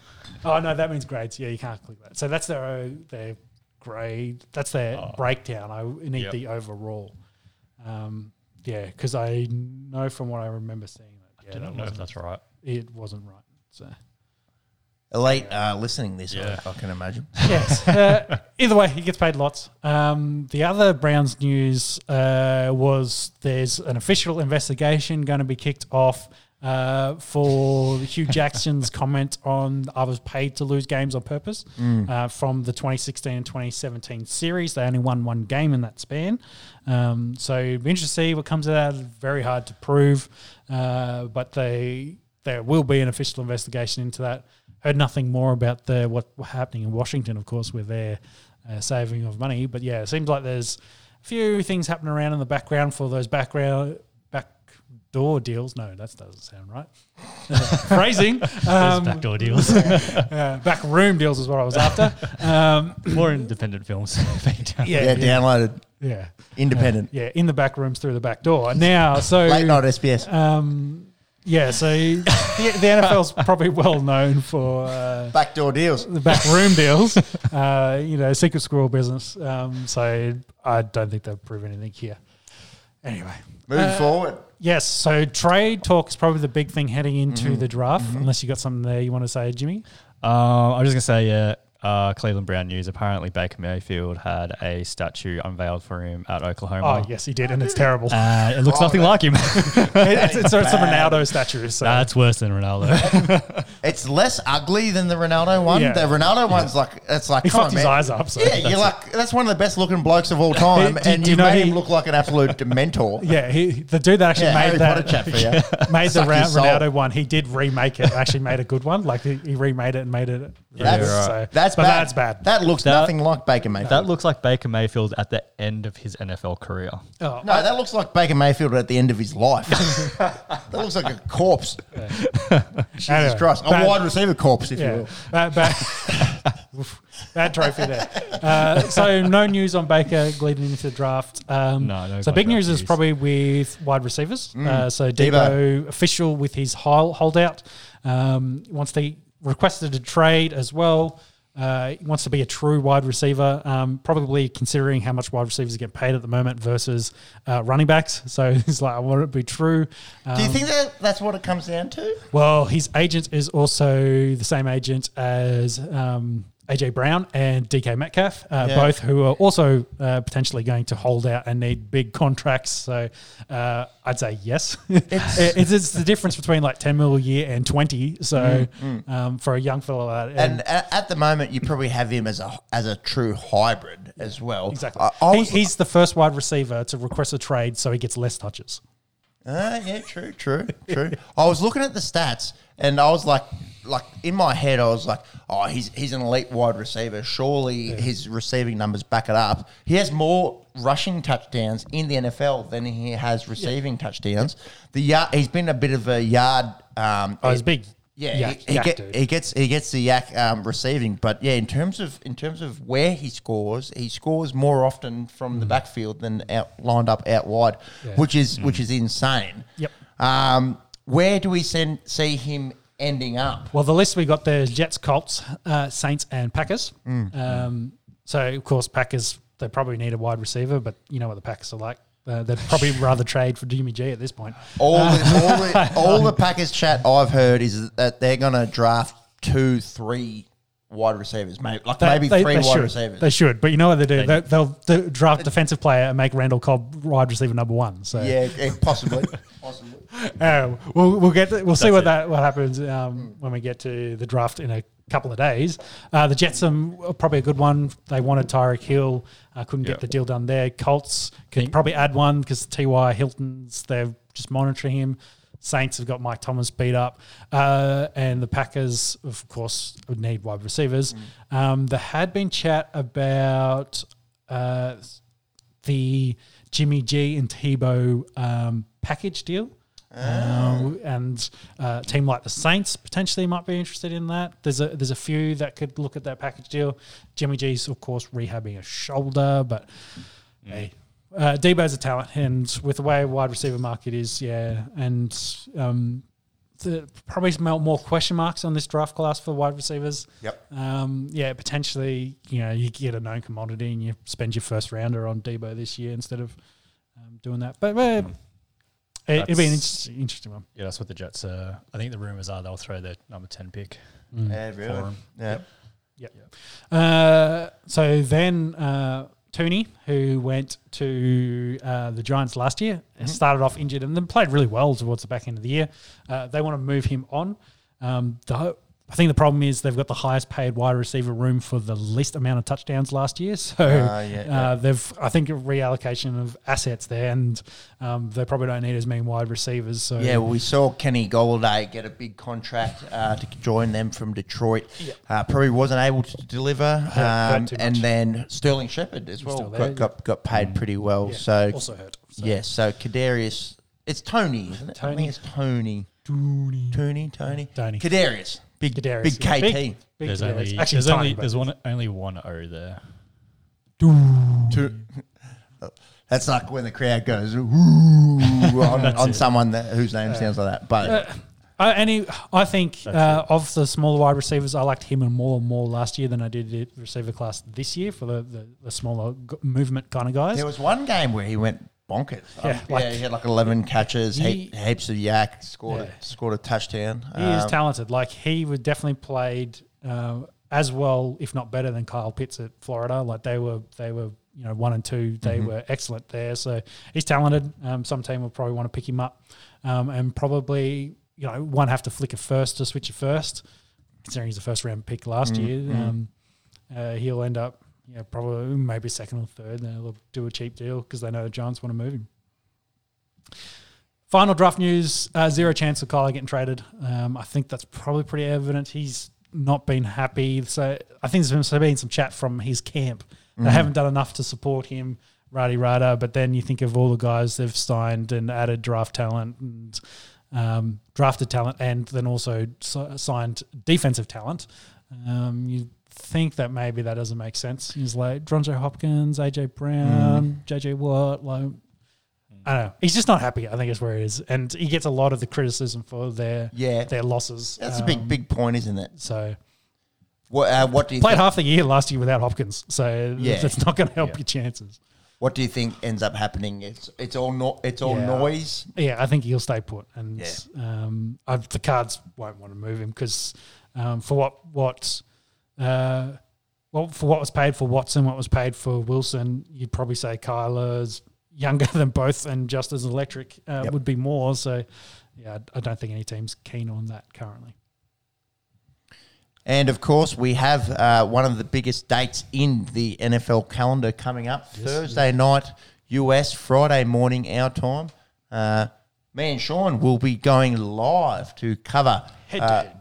Oh no, that means grades. Yeah, you can't click that. So that's their uh, their grade. That's their Oh. breakdown. I need Yep. the overall. Um, yeah, because I know from what I remember seeing that. Yeah, I don't know if that's right. it wasn't right. So Elite uh, listening this, Yeah. I, I can imagine. yes. Uh, either way, he gets paid lots. Um, the other Browns news uh, was there's an official investigation going to be kicked off uh, for Hue Jackson's comment on I was paid to lose games on purpose uh, from the 2016 and 2017 series. They only won one game in that span. Um, so it'd be interesting to see what comes out. Very hard to prove, uh, but they there will be an official investigation into that. Heard nothing more about the what was happening in Washington, of course, with their uh, saving of money. But yeah, it seems like there's a few things happening around in the background for those background backdoor deals. No, that doesn't sound right. Phrasing. Those Um, backdoor deals. uh, back room deals is what I was after. Um, More independent films being done. yeah, Yeah, downloaded, yeah, independent. yeah, in the back rooms through the back door. Now, so Late night SBS. um, yeah, so the, the NFL's probably well known for. Uh, Backdoor deals. the back room deals, uh, you know, secret squirrel business. Um, so I don't think they'll prove anything here. Anyway, Moving Uh, forward. yes. So trade talk is probably the big thing heading into Mm-hmm. the draft. Unless you got something there you want to say, Jimmy. Um, I was just gonna say, yeah. Uh, Cleveland Brown news. Apparently, Baker Mayfield had a statue unveiled for him at Oklahoma. Oh yes, he did, and it's terrible. Uh, it looks Oh, nothing that- like him. it's, it's, it's a Ronaldo statue. So That's worse than Ronaldo. It's less ugly than the Ronaldo one. Yeah. The Ronaldo one's like it's like he fucked on, his man. eyes up. So Yeah, you're like that's one of the best looking blokes of all time, Do- and do you, you know made he- him look like an absolute mentor. yeah, he, the dude that actually Yeah, made Harry that Potter chat for you. made the Suck Ra- Ronaldo one. He did remake it. Actually, made a good one. Like he, he remade it and made it. That's, right. So, that's but bad. that's bad. That looks That- nothing like Baker Mayfield. that looks like Baker Mayfield at the end of his NFL career. Oh, no, that looks like Baker Mayfield at the end of his life. that looks like a corpse. Jesus Anyway, Christ, a bad- wide receiver corpse, if you Yeah, will. bad, bad, Oof, bad trophy there. Uh, so no news on Baker leading into the draft. Um, No, no so big Baker news is news. probably with wide receivers. Uh, so Deebo. Deebo official with his hol- holdout. Um, wants to requested a trade as well. Uh, he wants to be a true wide receiver, um, probably considering how much wide receivers get paid at the moment versus uh, running backs. So he's like, I want it to be true. Um, Do you think that that's what it comes down to? well, his agent is also the same agent as um, AJ Brown and DK Metcalf, uh, Yeah. both who are also uh, potentially going to hold out and need big contracts. So uh, I'd say yes. It's, it's, the difference between like 10 mil a year and 20. So um, for a young fellow, uh, And at, at the moment, you probably have him as a as a true hybrid as well. exactly. I, I He- he's the first wide receiver to request a trade so he gets less touches. Ah, yeah, true, true, true. I was looking at the stats, and I was like, like in my head, I was like, oh, he's he's an elite wide receiver. Surely his receiving numbers back it up. He has more rushing touchdowns in the NFL than he has receiving touchdowns. The yard, he's been a bit of a yard. Um, Oh, he's big. Yeah, yak, he, he, yak get, dude. he gets he gets the yak um, receiving, but yeah, in terms of in terms of where he scores, he scores more often from the backfield than out lined up out wide, Mm. Yeah. which is which is insane. Yep. Um, where do we send see him ending up? Well, the list we got there is Jets, Colts, uh, Saints, and Packers. Mm. Um, so, of course, Packers, they probably need a wide receiver, but you know what the Packers are like. Uh, they'd probably rather trade for Jimmy G at this point. All the, all the all the Packers chat I've heard is that they're going to draft two, three wide receivers, maybe like They- maybe they- three they wide should. receivers. They should, but you know what they do? They- do draft defensive player and make Randall Cobb wide receiver number one. So yeah, yeah, possibly, possibly. Uh, we'll we'll get to, we'll see That's what it. that what happens um, when we get to the draft in a couple of days. Uh, the Jets are probably a good one. They wanted Tyreek Hill, uh, couldn't Yeah. get the deal done there. Colts could Think- probably add one because T.Y. Hilton's they're just monitoring him. Saints have got Mike Thomas beat up, uh, and the Packers, of course, would need wide receivers. Um, there had been chat about uh, the Jimmy G and Deebo um, package deal. Um, and uh, a team like the Saints potentially might be interested in that. There's a there's a few that could look at that package deal. Jimmy G's of course rehabbing a shoulder, but hey, uh, Deebo's a talent, and with the way wide receiver market is, yeah, and um, the, probably some more- question marks on this draft class for wide receivers. Yep. Um, yeah, potentially, you know, you get a known commodity and you spend your first rounder on Debo this year instead of um, doing that. But uh, it, it'd be an That's- interesting, interesting one. Yeah, that's what the Jets. Uh, I think the rumors are they'll throw their number ten pick. Yeah, For really. him. Yeah. Uh, so then uh, Toney, who went to uh, the Giants last year, started off injured and then played really well towards the back end of the year. Uh, they want to move him on. Um, the, I think the problem is they've got the highest paid wide receiver room for the least amount of touchdowns last year. So Ah, yeah, yeah. uh, they've, I think, a reallocation of assets there, and um, they probably don't need as many wide receivers. So Yeah, well, we saw Kenny Golladay get a big contract uh, to join them from Detroit. Uh, probably wasn't able to deliver, um, and then Sterling Shepard as well still got, got got paid pretty well. Yeah, So also hurt. So. yeah, so Kadarius, it's Tony, isn't it? I Tony. it's Tony. Tony, Tony, Tony, Tony. Kadarius, big, Kadarius, big. KT. Big, big There's Kadarius. only Actually, there's only there's one only one O there. Two- That's like when the crowd goes ooh on, on someone that, whose name sounds like that. But Uh, I, and he, I think uh, of the smaller wide receivers, I liked him and more and more last year than I did the receiver class this year for the, the, the smaller g- movement kind of guys. There was one game where he went bonkers. Yeah, Um, like- yeah, he had like eleven catches, He- heap, heaps of yak, scored Yeah. a, scored a touchdown. he is Um, talented. Like he would definitely played uh, as well, if not better, than Kyle Pitts at Florida. Like they were, they were, you know, one and two. They were excellent there. So he's talented. Um, some team will probably want to pick him up, um, and probably you know one have to flick a first to switch a first, considering he's a first round pick last year. Um, uh, he'll end up, yeah, probably maybe second or third. Then they'll do a cheap deal because they know the Giants want to move him. Final draft news: uh, zero chance of Kyler getting traded. Um, I think that's probably pretty evident. He's not been happy. So I think there's been some chat from his camp. They haven't done enough to support him, Radi Rada. But then you think of all the guys they've signed and added draft talent and um, drafted talent, and then also si- signed defensive talent. Um, you think that maybe that doesn't make sense. He's like Dronjo Hopkins, AJ Brown, JJ Watt. Like, I don't know. He's just not happy. I think is where he is, and he gets a lot of the criticism for their Yeah. their losses. That's a big Um, big point, isn't it? So What uh, what do you played think, half the year last year without Hopkins, so Yeah. that's not going to help Yeah. your chances. what do you think ends up happening? It's it's all no, it's all Yeah. noise. Yeah, I think he'll stay put, and Yeah. um, I, the Cards won't want to move him because um, for what what uh, well for what was paid for Watson, what was paid for Wilson, you'd probably say Kyler's younger than both and just as electric uh, Yep. would be more. So yeah, I, don't think any team's keen on that currently. And of course, we have uh, one of the biggest dates in the NFL calendar coming up Thursday night, US, Friday morning, our time. Uh, me and Sean will be going live to cover. Head uh, to head.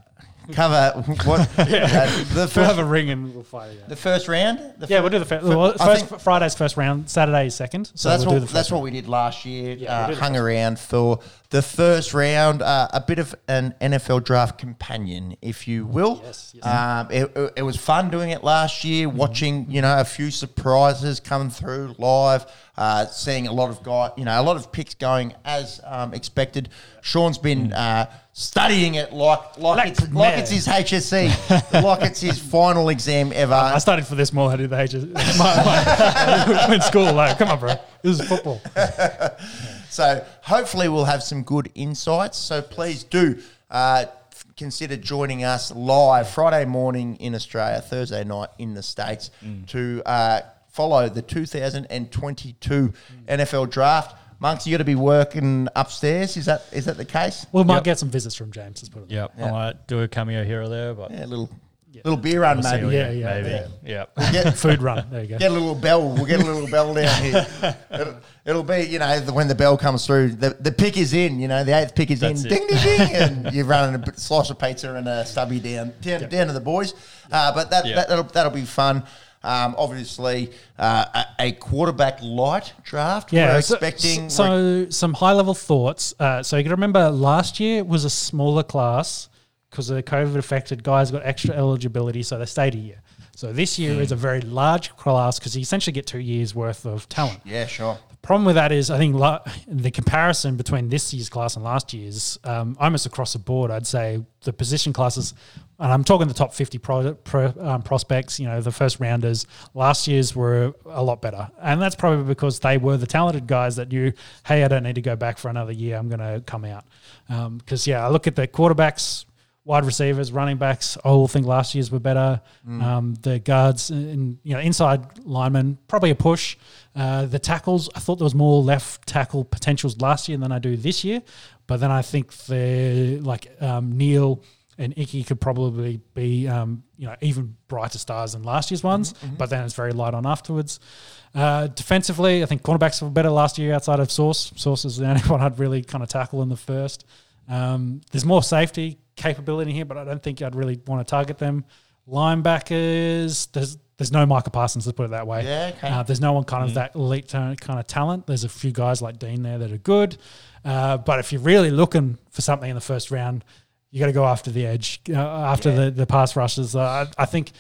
Cover what uh, the We'll have a ring and we'll fight it out. the first round. The Yeah, we'll do the fir- well, first think- Friday's first round, Saturday's second. So, So that's we'll do what that's first what we did last year. Yeah, uh, hung around for the first round, uh, a bit of an NFL draft companion, if you will. Yes, yes. Um, it, it- was fun doing it last year, Mm-hmm. watching you know a few surprises come through live, uh, seeing a lot of guy, you know, a lot of picks going as um, expected. Sean's been uh, studying it like like, Mm. Like it's like it's his HSC, like it's his final exam ever. I studied for this more than I did the ages. My, my, in school, like, come on, bro. This was football. So hopefully we'll have some good insights. So please do uh, f- consider joining us live Friday morning in Australia, Thursday night in the States to uh, follow the 2022 NFL draft. Monks, you got to be working upstairs. Is that is that the case? We might Yep. get some visits from James. Let's put it. Yep. Yeah. I might do a cameo here or there, but Yeah, a little little beer run we'll see maybe. what- Yeah, yeah, maybe. yeah. Yep. Get, Food run. There you go. get a little bell. We'll get a little bell down here. It'll, it'll be, you know, the- when the bell comes through, the, the pick is in, you know, the eighth pick is That's in. it. Ding, ding, ding. and you're running a slice of pizza and a stubby down, down, down to the boys. Uh, but that, Yeah. that, that'll, that'll be fun. Um, obviously, uh, a, a quarterback light draft. Yeah, We're so- expecting. So, some high level thoughts. Uh, so you can remember last year was a smaller class because of the COVID affected guys got extra eligibility, so they stayed a year. So this year is a very large class because you essentially get two years worth of talent. yeah, sure. The problem with that is, I think la- the comparison between this year's class and last year's, um, almost across the board, I'd say the position classes, and I'm talking the top 50 pro, pro, um, prospects, you know, the first rounders, last year's were a lot better. And that's probably because they were the talented guys that knew, hey, I don't need to go back for another year. I'm going to come out. Because, yeah, I look at the quarterbacks, wide receivers, running backs. I all think last year's were better. Um, the guards and you know inside linemen probably a push. Uh, the tackles, I thought there was more left tackle potentials last year than I do this year, but then I think the like um, Neal and Icky could probably be um, you know even brighter stars than last year's ones, but then it's very light on afterwards. Uh, defensively, I think cornerbacks were better last year outside of Sauce. Sauce is the only one I'd really kind of tackle in the first. Um, there's more safety capability here, but I don't think I'd really want to target them. Linebackers, there's there's no Micah Parsons, let's put it that way. Yeah, okay. Uh, there's no one kind of that elite ta- kind of talent. There's a few guys like Dean there that are good, uh, but if you're really looking for something in the first round, you got to go after the edge, uh, after the the pass rushes. Uh, I, I think.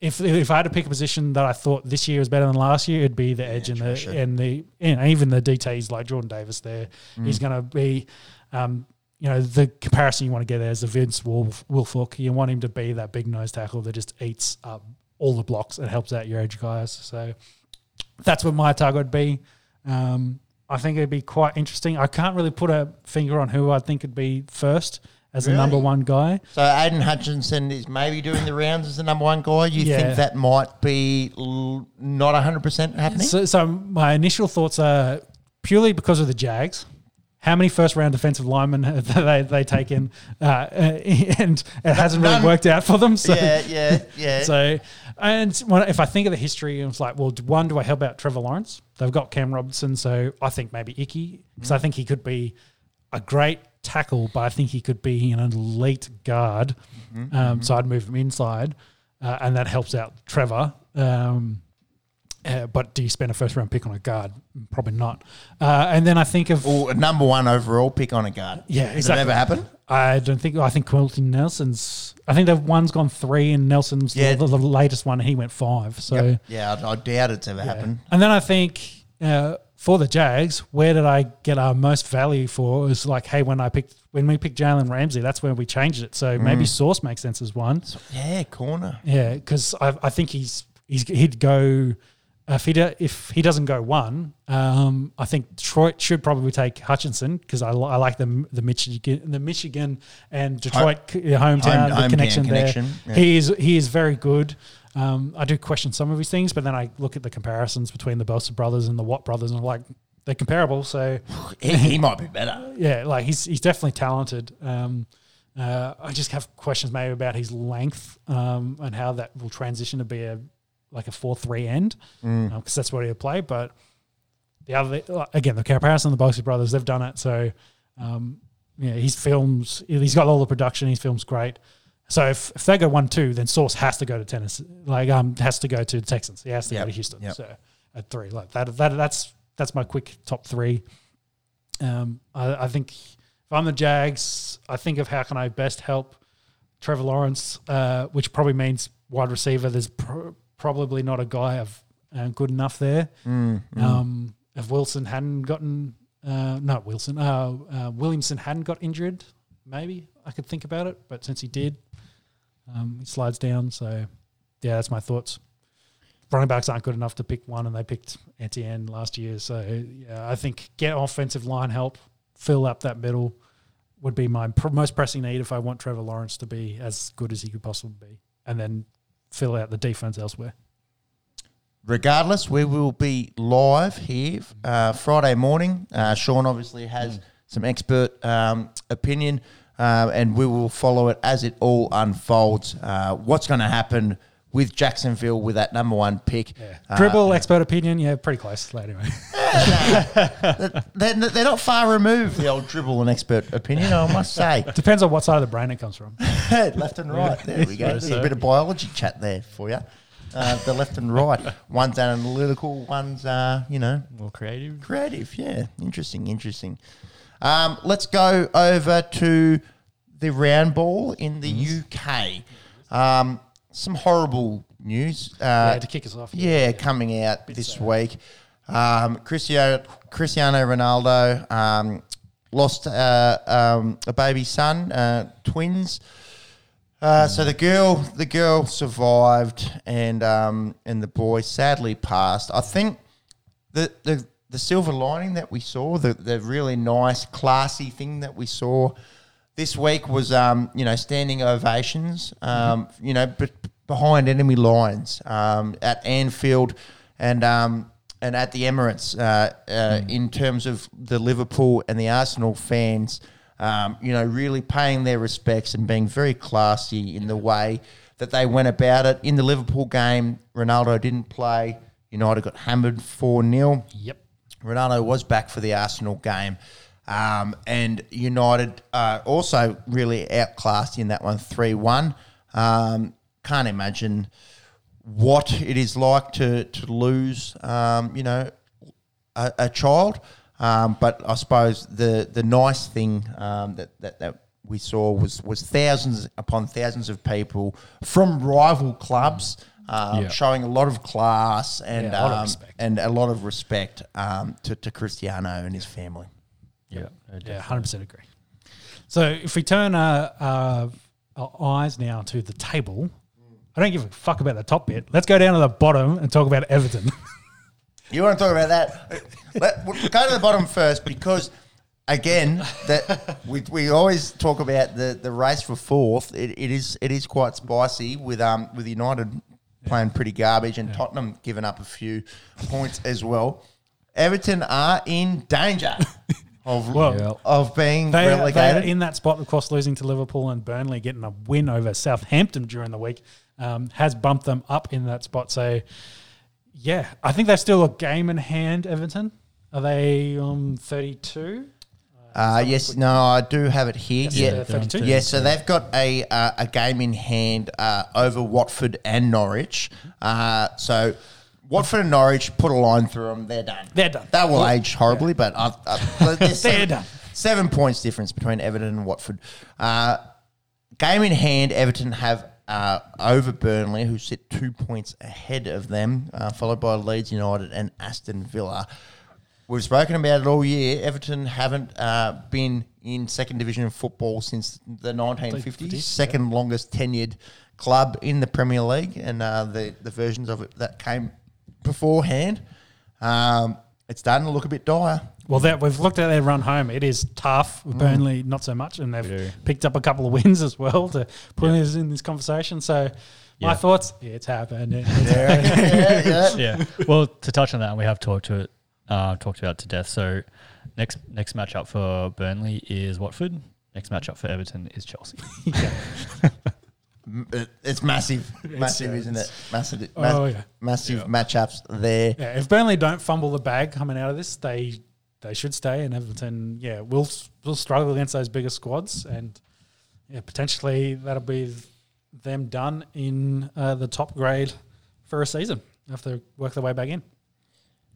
If, if I had to pick a position that I thought this year was better than last year, it'd be the edge and the sure. and the and even the DTs like Jordan Davis. There, he's going to be, um, you know, the comparison you want to get there is the Vince Wolf, Wilfork. You want him to be that big nose tackle that just eats up all the blocks and helps out your edge guys. So that's what my target would be. Um, I think it'd be quite interesting. I can't really put a finger on who I think would be first as the number one guy. So Aidan Hutchinson is maybe doing the rounds as the number one guy. You Yeah. think that might be l- not 100% happening? So, so my initial thoughts are purely because of the Jags. How many first round defensive linemen have they they taken, uh, and it hasn't really worked out for them. So, yeah, yeah, yeah. so and when, if I think of the history, it's like, well, one, do I help out Trevor Lawrence? They've got Cam Robinson, so I think maybe Icky because I think he could be a great tackle, but I think he could be an elite guard. Um, so I'd move him inside, uh, and that helps out Trevor. Um, uh, but do you spend a first round pick on a guard? Probably not. Uh, and then I think of Or a number one overall pick on a guard. Yeah, Has exactly. it ever happened? I don't think I think Quenton Nelson's. I think the one's gone three, and Nelson's Yeah. the, the latest one. He went five. So Yep. Yeah, I, I doubt it's ever happened. and then I think uh, for the Jags, where did I get our most value for? It was like, hey, when I picked when we picked Jalen Ramsey, that's when we changed it. So maybe Sauce makes sense as one. Yeah, corner. Yeah, because I, I think he's he's he'd go if he do, if he doesn't go one. Um, I think Detroit should probably take Hutchinson because I, I like the the Michigan the Michigan and Detroit c- hometown home- the connection hometown there. connection, yeah. He is he is very good. Um, I do question some of his things, but then I look at the comparisons between the Bosa brothers and the Watt brothers, and I'm like they're comparable. So He, he might be better. yeah, like he's he's definitely talented. Um, uh, I just have questions maybe about his length um, and how that will transition to be a like a four three end because that's what he would play. But the other again, the comparison the Bosa brothers, they've done it. So um, yeah, his films, he's got all the production. His films great. So if, if they go one two, then Sauce has to go to Tennessee. Like um, has to go to the Texans. He has to Yep, go to Houston. yep. So at three, like that, that that's that's my quick top three. Um, I, I think if I'm the Jags, I think of how can I best help Trevor Lawrence, uh, which probably means wide receiver. There's pro- probably not a guy of uh, good enough there. Um, if Wilson hadn't gotten, uh, not Wilson, uh, uh, Williamson hadn't got injured, maybe I could think about it. But since he did, um, he slides down. So yeah, that's my thoughts. Running backs aren't good enough to pick one, and they picked Etienne last year. So yeah, I think get offensive line help, fill up that middle would be my pr- most pressing need if I want Trevor Lawrence to be as good as he could possibly be, and then fill out the defense elsewhere. Regardless, we will be live here uh, Friday morning. Uh, Sean obviously has some expert um, opinion, uh, and we will follow it as it all unfolds. Uh, what's going to happen with Jacksonville with that number one pick? Uh, Dribble expert opinion, yeah, pretty close. Anyway, they're, they're not far removed, the old dribble and expert opinion, I must say. depends on what side of the brain it comes from. left and right. There we go. Suppose There's a bit of biology chat there for you. Uh, the left and right. One's analytical, one's, uh, you know, More creative. creative. Yeah, interesting, interesting. Um, let's go over to the round ball in the UK. Um, some horrible news. Uh, yeah, to kick us off. yeah, coming out this week. Um, Cristiano, Cristiano Ronaldo um, lost uh, um, a baby son, uh, twins. Uh, so the girl, the girl survived, and um, and the boy sadly passed. I think the the the silver lining that we saw, the the really nice, classy thing that we saw this week was, um, you know, standing ovations, um, you know, but behind enemy lines um, at Anfield and um, and at the Emirates uh, uh, in terms of the Liverpool and the Arsenal fans, um, you know, really paying their respects and being very classy in the way that they went about it. In the Liverpool game, Ronaldo didn't play. United got hammered 4 0. Yep. Ronaldo was back for the Arsenal game. Um, and United uh, also really outclassed in that one 3 1. Um, can't imagine what it is like to, to lose, um, you know, a, a child. Um, but I suppose the, the nice thing um, that, that, that we saw was, was thousands upon thousands of people from rival clubs um, Yeah. showing a lot of class and, Yeah, a lot of um, respect. and a lot of respect um, to, to Cristiano and his family. Yeah. Yeah, hundred percent agree. So if we turn uh, uh, our eyes now to the table, I don't give a fuck about the top bit. Let's go down to the bottom and talk about Everton. You want to talk about that? Let, we'll go to the bottom first because, again, that we, we always talk about the, the race for fourth. It, it is it is quite spicy with um with United playing pretty garbage and Tottenham giving up a few points as well. Everton are in danger of Well, of being They, they relegated. in that spot, of course, losing to Liverpool and Burnley, getting a win over Southampton during the week um, has bumped them up in that spot. So, yeah, I think they've still a game in hand, Everton. Are they on 32? Uh, yes, no, I do have it here. Yes, yeah, 32. Yes, so they've got a uh, a game in hand uh, over Watford and Norwich. Uh, so Watford and Norwich put a line through them. They're done. They're done. That will age horribly, but I've, I've, there's They're seven, done. Seven points difference between Everton and Watford. Uh, game in hand, Everton have. Uh, over Burnley, who sit two points ahead of them, uh, followed by Leeds United and Aston Villa. we've spoken about it all year. Everton haven't uh, been in second division football since the 1950s, yeah. second longest tenured club in the Premier League, and uh, the the versions of it that came beforehand. Um, it's starting to look a bit dire. Well, that we've looked at their run home. It is tough. Mm. Burnley, not so much, and they've picked up a couple of wins as well to put us in this conversation. So, my Yeah. thoughts: it's happened. It's yeah, yeah. yeah. Well, to touch on that, we have talked to it, uh, talked about it to death. So next next matchup for Burnley is Watford. Next matchup for Everton is Chelsea. It- It's massive, massive, uh, isn't it? Massive, Oh, ma- yeah. massive matchups there. Yeah, if Burnley don't fumble the bag coming out of this, they they should stay, and Everton, yeah, will will struggle against those bigger squads, and yeah, potentially that'll be them done in uh, the top grade for a season. Have to work their way back in.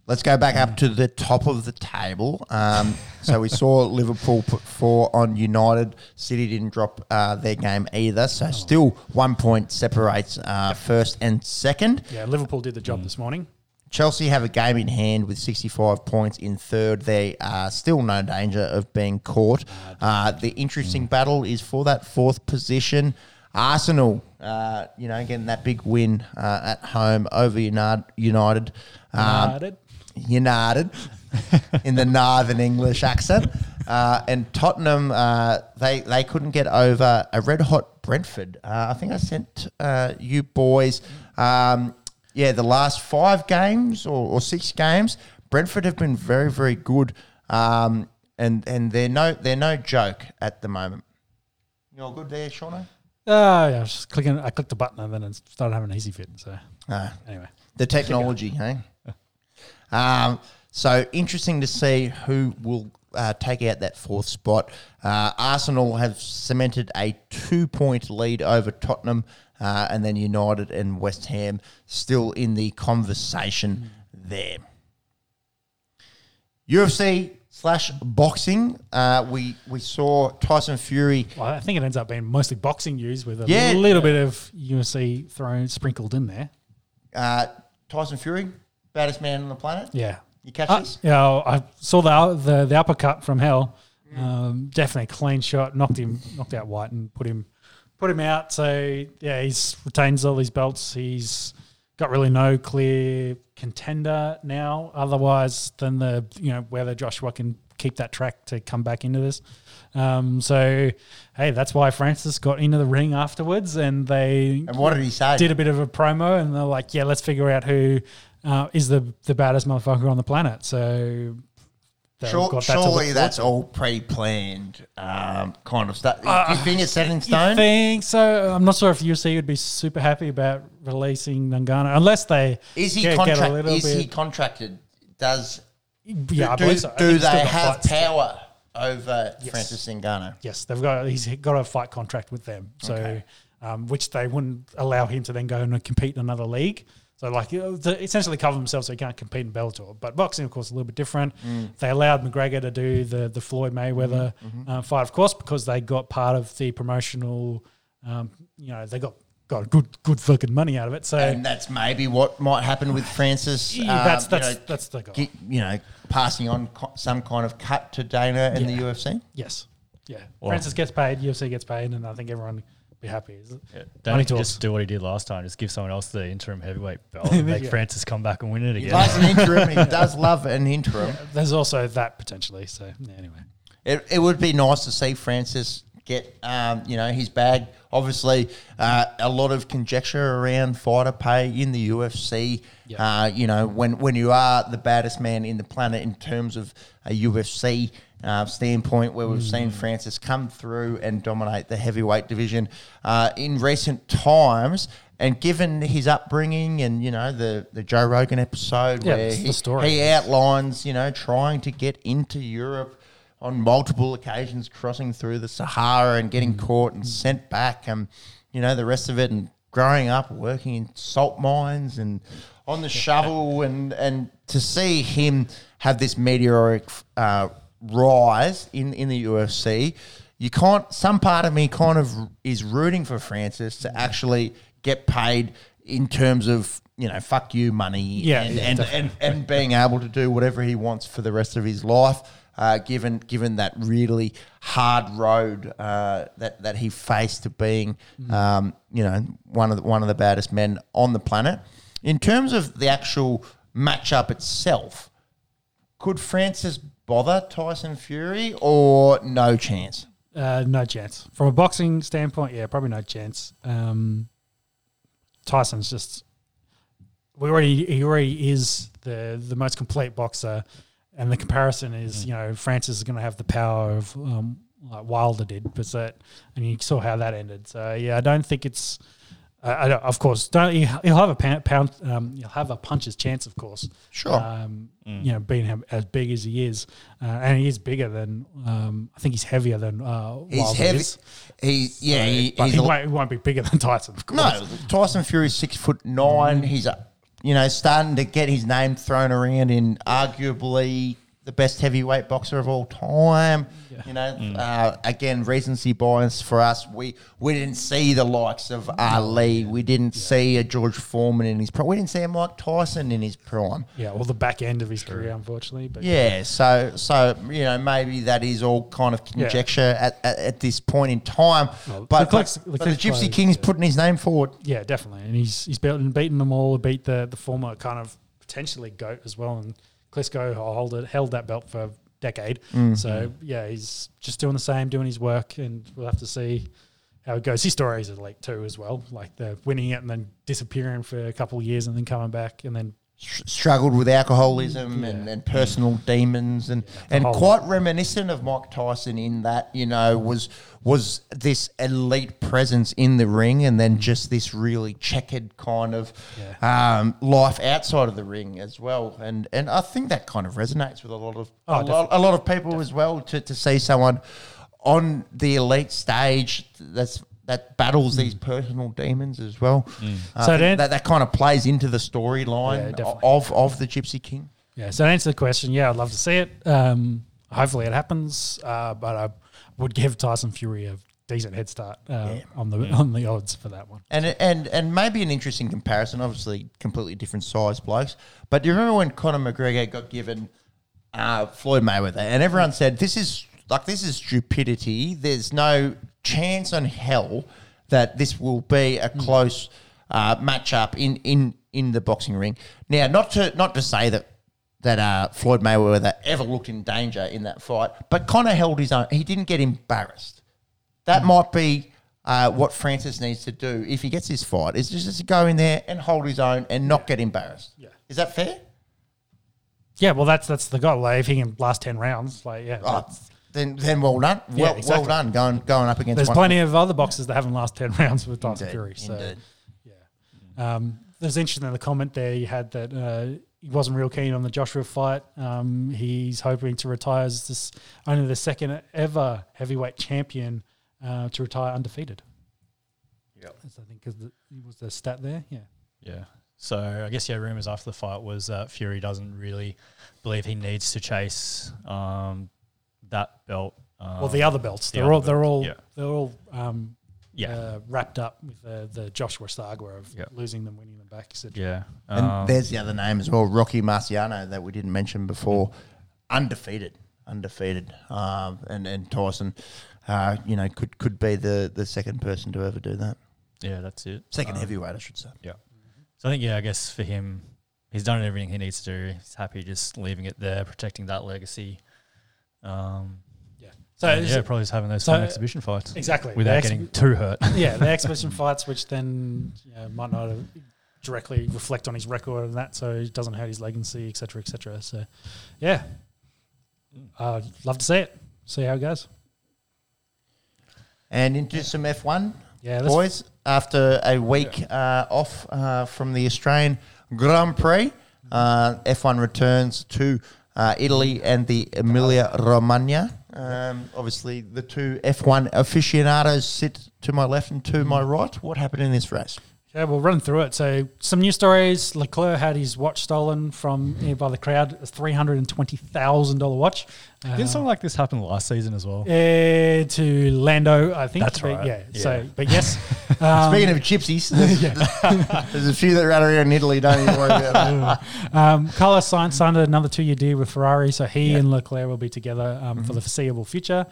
Let's go back up to the top of the table. Um, so we saw Liverpool put four on United. City didn't drop uh, their game either. So still one point separates uh, first and second. Yeah, Liverpool did the Mm. job this morning. Chelsea have a game in hand with 65 points in third. They are still no danger of being caught. Uh, the interesting battle is for that fourth position. Arsenal, uh, you know, getting that big win uh, at home over United. United. Um, United. United in the Northern English accent. Uh, and Tottenham, uh, they they couldn't get over a red hot Brentford. Uh, I think I sent uh, you boys, um, yeah, the last five games or, or six games, Brentford have been very very good, um, and and they're no they're no joke at the moment. You all good there, Shauna? Oh, yeah, I was just clicking. I clicked the button and then it started having an easy fit. So Uh, anyway, the technology, hey. Um, so interesting to see who will uh, take out that fourth spot. Uh, Arsenal have cemented a two-point lead over Tottenham, uh, and then United and West Ham still in the conversation there. UFC slash boxing. Uh, we we saw Tyson Fury. well, I think it ends up being mostly boxing news with a Yeah. little bit of UFC thrown sprinkled in there. Uh, Tyson Fury, baddest man on the planet. Yeah. You catch Uh, this? yeah, I saw the, the the uppercut from hell. Um, definitely a clean shot, knocked him, knocked out White, and put him put him out. So yeah, he's retains all these belts. He's got really no clear contender now, otherwise than the you know whether Joshua can keep that track to come back into this. Um, so hey, that's why Francis got into the ring afterwards, and they And what did he say? did a bit of a promo, and they're like, "Yeah, let's figure out who uh, is the the baddest motherfucker on the planet." So Sure, got that surely that's all pre-planned um, kind of stuff. Do you think it's set in stone? think so? I'm not sure if UFC would be super happy about releasing Ngannou unless they Is he get, get a contract? little Is bit. he contracted? Does yeah, do, so. Do they have power over Yes. Francis Ngannou? Yes, they've got. He's got a fight contract with them, so Okay. um, which they wouldn't allow him to then go and compete in another league. So like you to essentially cover themselves so he can't compete in Bellator. But boxing, of course, is a little bit different. Mm. They allowed McGregor to do the the Floyd Mayweather Mm-hmm, uh, fight, of course, because they got part of the promotional. Um, you know, they got got good good fucking money out of it. So And that's maybe what might happen with Francis. yeah, um, that's you that's know, that's the goal. you know, passing on co- some kind of cut to Dana and the UFC. yes, yeah. Well- Francis gets paid, UFC gets paid, and I think everyone be happy. Is it? Yeah. Money Don't he talks. just do what he did last time. Just give someone else the interim heavyweight belt and make Yeah. Francis come back and win it He again. likes an interim. He does love an interim. There's also that potentially. So yeah, anyway. It, it would be nice to see Francis get, um, you know, his bag. Obviously, uh, a lot of conjecture around fighter pay in the UFC. Yeah. Uh, you know, when when you are the baddest man in the planet in terms of a UFC uh, standpoint, where we've seen Francis come through and dominate the heavyweight division uh, in recent times. And given his upbringing and, you know, the, the Joe Rogan episode Yeah, where he, he outlines, you know, trying to get into Europe on multiple occasions, crossing through the Sahara and getting caught and sent back, and you know the rest of it, and growing up working in salt mines and on the shovel, and and to see him have this meteoric uh, rise in in the UFC, you can't. Some part of me kind of is rooting for Francis to actually get paid in terms of you know, fuck you money, Yeah, and, yeah, and, and and being able to do whatever he wants for the rest of his life. Uh, given given that really hard road uh, that that he faced to being, um, you know, one of the, one of the baddest men on the planet. In terms of the actual matchup itself, could Francis bother Tyson Fury or no chance? Uh, no chance. From a boxing standpoint, yeah, probably no chance. Um, Tyson's just we already he already is the the most complete boxer, and the comparison is you know Francis is going to have the power of um, like Wilder did, but that and you saw how that ended. So yeah, I don't think it's. I, I don't, of course, don't he'll have a pound, pound um, he'll have a puncher's chance, of course. Sure. Um, You know, being as big as he is, uh, and he is bigger than um, I think he's heavier than uh, He's Wilder heavy. is. He yeah. He, But he's he won't, he won't be bigger than Tyson, of course. No, Tyson Fury's six foot nine. He's a, you know, starting to get his name thrown around in arguably the best heavyweight boxer of all time. You know, uh, again, recency bias for us. We we didn't see the likes of Ali. We didn't see a George Foreman in his prime. We didn't see a Mike Tyson in his prime. Yeah, or the back end of his career, unfortunately. But Yeah, so so you know maybe that is all kind of conjecture at, at, at this point in time. Well, but, the clicks- but, the but the Gypsy play, King's yeah. putting his name forward. Yeah, definitely. And he's he's beaten beaten them all. Beat the the former kind of potentially goat as well. And Klitschko hold it, held that belt for a decade. Mm. So yeah, he's just doing the same, doing his work, and we'll have to see how it goes. His stories are like too as well, like the winning it and then disappearing for a couple of years and then coming back and then struggled with alcoholism and, and personal demons and and quite reminiscent of Mike Tyson in that you know was was this elite presence in the ring and then just this really checkered kind of um, life outside of the ring as well. And and I think that kind of resonates with a lot of Oh, a, lot, a lot of people as well to, to see someone on the elite stage that's that battles these personal demons as well. I So that, that kind of plays into the storyline definitely. of of the Gypsy King. Yeah, so to answer the question, yeah, I'd love to see it. Um, hopefully it happens, uh, but I would give Tyson Fury a decent head start uh, on the on the odds for that one. And and and maybe an interesting comparison. Obviously, completely different size blokes. But do you remember when Conor McGregor got given uh, Floyd Mayweather, and everyone said this is like this is stupidity. There's no chance on hell that this will be a close uh, matchup in in in the boxing ring. Now, not to not to say that. That uh, Floyd Mayweather ever looked in danger in that fight, but Conor held his own. He didn't get embarrassed. That might be uh, what Francis needs to do if he gets this fight is just to go in there and hold his own and not get embarrassed. Yeah. Is that fair? Yeah, well, that's that's the goal. Like, if he can last ten rounds, like yeah, Oh, then then well done. Yeah, Well, exactly. well done going going up against there's one. plenty of other boxers that haven't last ten rounds with Tyson Indeed, Fury. So indeed. yeah, um, there's interesting in the comment there you had that uh, he wasn't real keen on the Joshua fight. Um, he's hoping to retire as this only the second ever heavyweight champion uh, to retire undefeated. Yeah, I think is the, was the stat there. Yeah. Yeah. So I guess yeah, rumors after the fight was uh, Fury doesn't really believe he needs to chase um, that belt. Um, Well, the other belts, the they're other all they're all yeah. they're all um, yeah, uh, wrapped up with uh, the Joshua saga of Yeah. losing them, winning them back, etc. yeah. And Um, there's the other name as well, Rocky Marciano, that we didn't mention before. Undefeated, undefeated, um, and and Tyson, uh, you know, could could be the the second person to ever do that. yeah, that's it. Second Um, heavyweight, I should say. Yeah. So I think yeah, I guess for him, he's done everything he needs to do. He's happy just leaving it there, protecting that legacy. Um, Yeah. So and yeah, probably just having those so- fun exhibition fights exactly without The ex- getting too hurt. yeah, the exhibition fights, which then you know, might not directly reflect on his record and that, so it doesn't hurt his legacy, etc., etc. So, yeah, I'd love to see it. See how it goes. And into some F1, Yeah, boys. After a week uh, off uh, from the Australian Grand Prix, uh, F1 returns to uh, Italy and the Emilia Romagna. Um, obviously, the two F1 aficionados sit to my left and to my right. What happened in this race? Yeah, we'll run through it. So, some news stories. Leclerc had his watch stolen from eh, by the crowd, a three hundred and twenty thousand dollar watch. Didn't something like this happen last season as well? Uh, to Lando, I think. That's but right. Yeah, Yeah. So, but yes. Um, Speaking of gypsies, there's, there's a few that run around in Italy. Don't even worry about that. Um, Carlos signed, signed another two-year deal with Ferrari, so he and Leclerc will be together um, Mm-hmm. for the foreseeable future.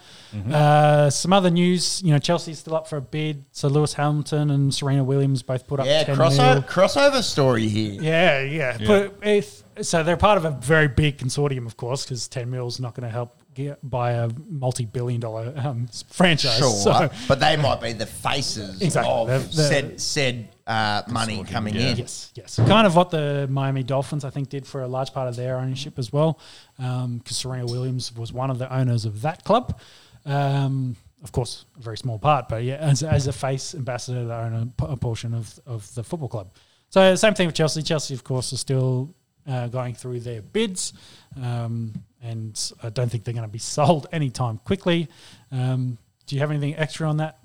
Uh, some other news, you know, Chelsea's still up for a bid. So Lewis Hamilton and Serena Williams both put up Yeah, 10 crossover, mil. crossover story here. Yeah, yeah. But if so, they're part of a very big consortium, of course, because ten mil is not going to help get buy a multi-billion-dollar um, franchise. Sure, So, but they might be the faces Exactly. of The- the- said said uh, money coming yeah. in. Yes, yes. Kind of what the Miami Dolphins, I think, did for a large part of their ownership as well, because Serena Williams was one of the owners of that club. Um, of course, a very small part, but yeah, as, as a face ambassador, they own a portion of, of the football club. So, same thing with Chelsea. Chelsea, of course, is still uh, going through their bids, um, and I don't think they're going to be sold anytime quickly. Um, do you have anything extra on that,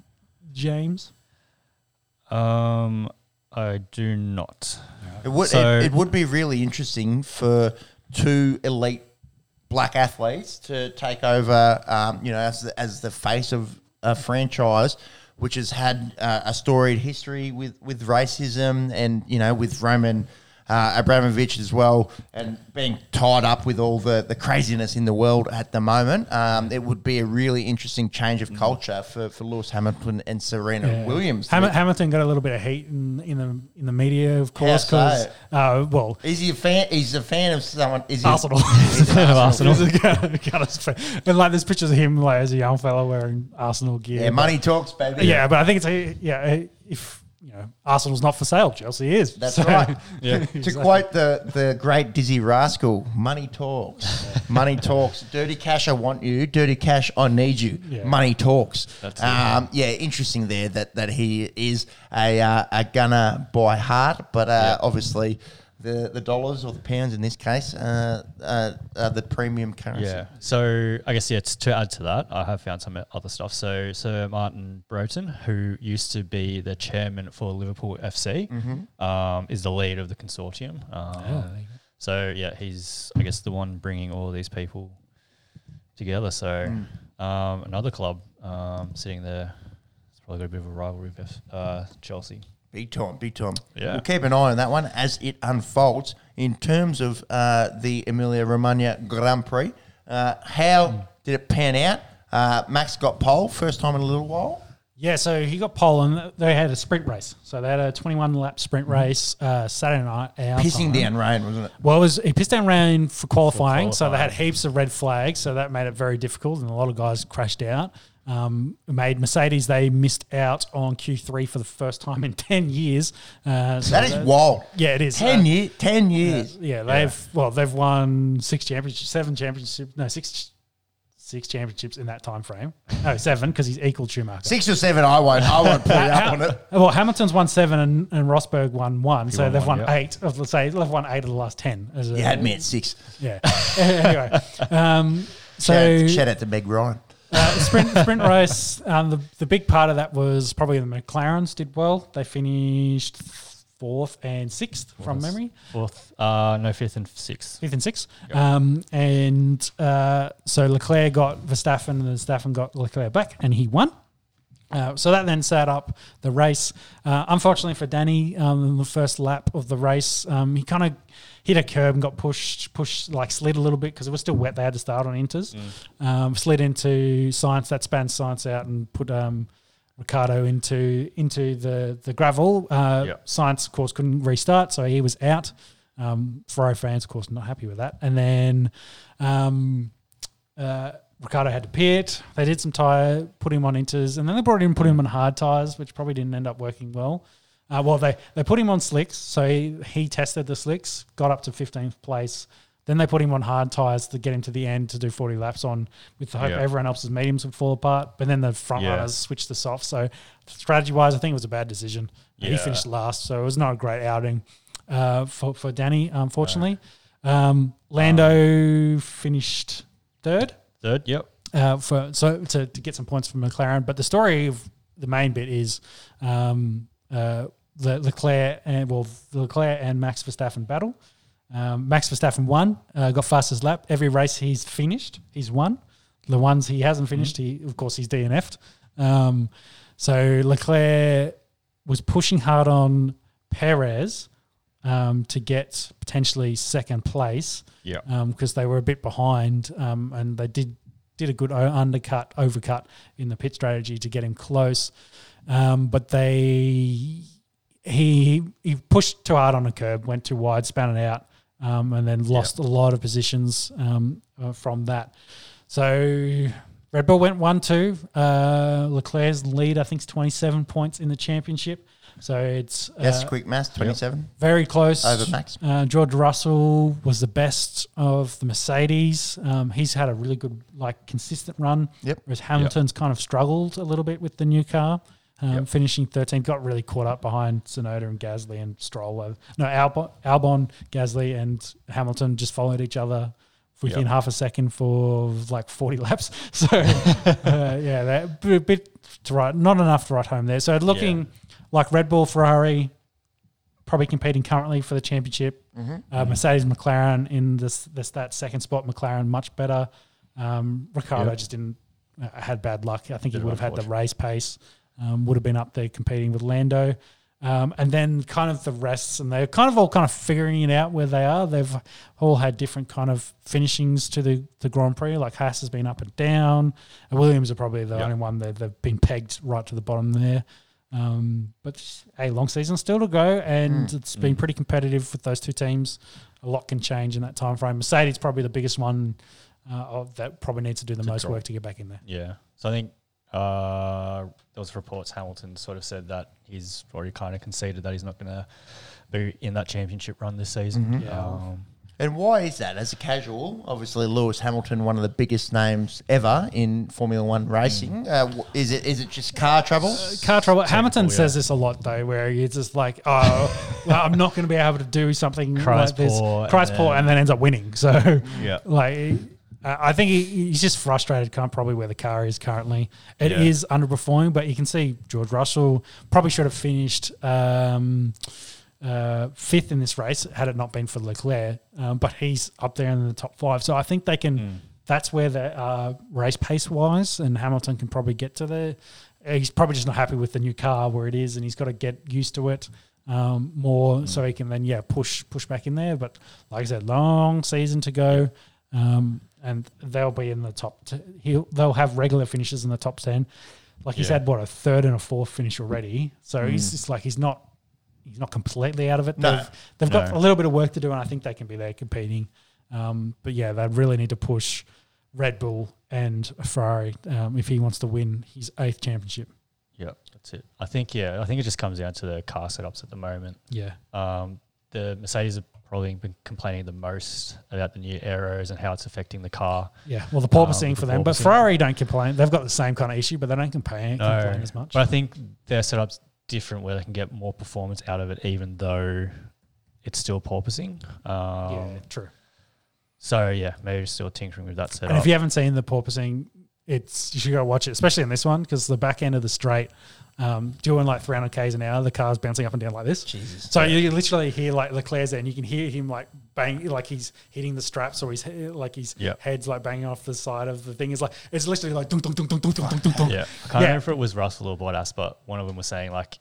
James? Um, I do not. It would So- it, it would be really interesting for two elite black athletes to take over. Um, you know, as the, as the face of a franchise, which has had uh, a storied history with with racism and you know with Roman. Uh, Abramovich as well, and being tied up with all the, the craziness in the world at the moment, um, it would be a really interesting change of culture for, for Lewis Hamilton and Serena Yeah. Williams. Ham- Hamilton got a little bit of heat in, in the in the media, of course, so? because uh, well, Is he a fan? He's a fan of someone. Is he Arsenal. He's an Arsenal. and like there's pictures of him like as a young fella wearing Arsenal gear. Yeah, money talks, baby. Yeah, but I think it's a, yeah. If you know Arsenal's not for sale, Chelsea is. That's So- right. Yeah. to Exactly. quote the, the great Dizzee Rascal, money talks. money talks. Dirty cash, I want you. Dirty cash, I need you. Yeah. Money talks. That's it. um, yeah, interesting there that, that he is a, uh, a gunner by heart, but uh, obviously the, the dollars or the pounds in this case uh, uh, are the premium currency. Yeah. So I guess yeah. To add to that, I have found some other stuff. So Sir Martin Broughton, who used to be the chairman for Liverpool FC, um, is the lead of the consortium. Um, so yeah, he's I guess the one bringing all these people together. So um, another club um, sitting there. It's probably got a bit of a rivalry with uh, Chelsea. Big time, big time. Yeah. We'll keep an eye on that one as it unfolds. In terms of uh, the Emilia Romagna Grand Prix, uh, how did it pan out? Uh, Max got pole, first time in a little while. Yeah, so he got pole and they had a sprint race. So they had a 21 lap sprint race uh, Saturday night. Our Pissing time. down rain, wasn't it? Well, it was he pissed down rain for qualifying, so they had heaps of red flags, so that made it very difficult, and a lot of guys crashed out. Um, made Mercedes they missed out on Q3 for the first time in ten years. Uh, so That is wild. Yeah, it is. Ten Uh, year, ten years. Yeah, they've well they've won six championships, seven championships, no six six championships in that time frame. No, seven because he's equal Schumacher. Six or seven, I won't. I won't pull you up on it. Well, Hamilton's won seven and, and Rosberg won one, so won they've one, won yeah. eight. Of, let's say they've won eight of the last ten. As a, had me at six. Yeah. anyway, um, so Shout, out, shout out to Meg Ryan. Uh, sprint sprint race. Um, the the big part of that was probably the McLarens did well. They finished fourth and sixth from memory, Fourth, uh, no fifth and sixth. fifth and sixth. Um, and uh, so Leclerc got Verstappen, and Verstappen got Leclerc back, and he won. Uh, so that then set up the race. Uh, unfortunately for Danny, um, in the first lap of the race, um, he kind of hit a curb and got pushed, pushed like slid a little bit because it was still wet. They had to start on inters. Um, slid into Sainz that spanned Sainz out and put um, Ricciardo into into the the gravel. Uh, Yeah. Sainz, of course, couldn't restart, so he was out. Um, Ferrari fans, of course, not happy with that. And then um, uh, Ricciardo had to pit. They did some tyre, put him on inters, and then they brought him, put him on hard tyres, which probably didn't end up working well. Uh, well, they, they put him on slicks, so he, he tested the slicks, got up to 15th place. Then they put him on hard tyres to get him to the end to do 40 laps on, with the hope Yeah. everyone else's mediums would fall apart. But then the front Yeah. runners switched to soft. So strategy wise, I think it was a bad decision. And He finished last, so it was not a great outing uh, for for Danny, unfortunately. Um, Lando finished third. Third, yep. Uh, for so to, to get some points from McLaren, but the story of the main bit is um, uh, the Leclerc and well, Leclerc and Max Verstappen battle. Um, Max Verstappen won, uh, got fastest lap. Every race he's finished, he's won. The ones he hasn't finished, he of course he's DNF'd. Um, so Leclerc was pushing hard on Perez um, to get potentially second place Yeah. because they were a bit behind, um, and they did did a good undercut, overcut in the pit strategy to get him close. Um, but they he he pushed too hard on a curb, went too wide, span it out, um, and then lost a lot of positions um, uh, from that. So Red Bull went one two. Uh, Leclerc's lead, I think, is twenty seven points in the championship. So it's Yes, uh, quick math, 27 very close. over Max. Uh, George Russell was the best of the Mercedes. Um, he's had a really good, like, consistent run. Yep. Whereas Hamilton's kind of struggled a little bit with the new car, um, Yep. finishing 13th. Got really caught up behind Tsunoda and Gasly and Stroll. No, Albon, Albon, Gasly, and Hamilton just followed each other within Yep. half a second for like 40 laps. So, uh, yeah, that a bit to write, not enough to write home there. So, looking like Red Bull, Ferrari, probably competing currently for the championship. Uh, Mercedes, McLaren in this, this that second spot. McLaren much better. Um, Ricciardo Yeah. just didn't uh, had bad luck. I think he would have had the race pace. Um, would have been up there competing with Lando. Um, and then kind of the rests, and they're kind of all kind of figuring it out where they are. They've all had different kind of finishings to the, the Grand Prix. Like Haas has been up and down. And Williams are probably the Yeah. only one that they've been pegged right to the bottom there. Um, but a long season still to go, and it's been pretty competitive with those two teams. A lot can change in that time frame. Mercedes probably the biggest one uh, of that probably needs to do the To most drop. work to get back in there. Yeah. So I think uh, there was reports Hamilton sort of said that he's already kind of conceded that he's not going to be in that championship run this season. Yeah. Um, And why is that? As a casual, obviously Lewis Hamilton, one of the biggest names ever in Formula One racing. Uh, is it is it just car trouble? Car trouble. Hamilton yeah. says this a lot though, where he's just like, "Oh, well, I'm not going to be able to do something Cries like this." poor, Cries and poor, then- and then ends up winning. So, Yeah. like, uh, I think he, he's just frustrated. Kind of probably where the car is currently. It is Yeah. underperforming, but you can see George Russell probably should have finished. Um, uh, fifth in this race had it not been for Leclerc, um, but he's up there in the top five. So I think they can. That's where the are race pace wise, and Hamilton can probably get to the. He's probably just not happy with the new car where it is, and he's got to get used to it um, more so he can then yeah push push back in there. But like I said, long season to go, um, and they'll be in the top. T- he'll they'll have regular finishes in the top ten. Like he's Yeah. had what a third and a fourth finish already, so he's just like he's not he's not completely out of it. No. They've, they've got a little bit of work to do, and I think they can be there competing. Um, but yeah, they really need to push Red Bull and Ferrari um, if he wants to win his eighth championship. yeah, that's it. I think, yeah, I think it just comes down to the car setups at the moment. Yeah, Um, the Mercedes have probably been complaining the most about the new aeros and how it's affecting the car. yeah. Well, the porpoising Um, for the them, but. Ferrari don't complain. They've got the same kind of issue, but they don't complain, No, complain as much. But I think their setup's different where they can get more performance out of it, even though it's still porpoising. Um, yeah, true. So yeah, maybe still tinkering with that setup. And if you haven't seen the porpoising, it's you should go watch it, especially in this one because the back end of the straight, um, doing like 300 k's an hour. The car's bouncing up and down like this. Jesus. So you literally hear like Leclerc's there, and you can hear him like bang, like he's hitting the straps, or he's like his Yep. head's like banging off the side of the thing. It's like it's literally like dunk, dunk, dunk, dunk, dunk, dunk. Yeah, I can't Yeah. remember if it was Russell or Bottas, but one of them was saying like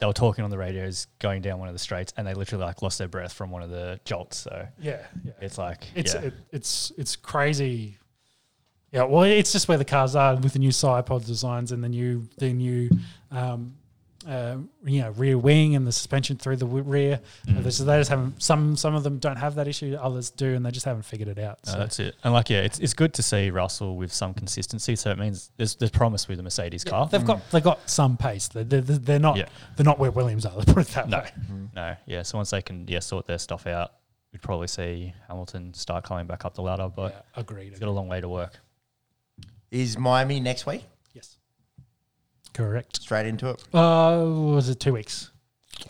they were talking on the radios going down one of the straights, and they literally like lost their breath from one of the jolts. So yeah, yeah. it's like It's yeah, it, it's it's crazy. Yeah, well, it's just where the cars are with the new side pod designs and the new the new um, uh, you know rear wing and the suspension through the rear. Mm. So they just haven't. Some some of them don't have that issue. Others do, and they just haven't figured it out. No, So. that's it. And like, yeah, it's, it's good to see Russell with some consistency. So it means there's there's promise with the Mercedes car. They've got they've got some pace. They're, they're, they're not Yeah. they're not where Williams are. Let's put it that No, way. no, yeah. So once they can yeah sort their stuff out, we'd probably see Hamilton start climbing back up the ladder. But Yeah, agreed. he's got a long way to work. Is Miami next week? Yes, correct. Straight into it. Uh, was it two weeks?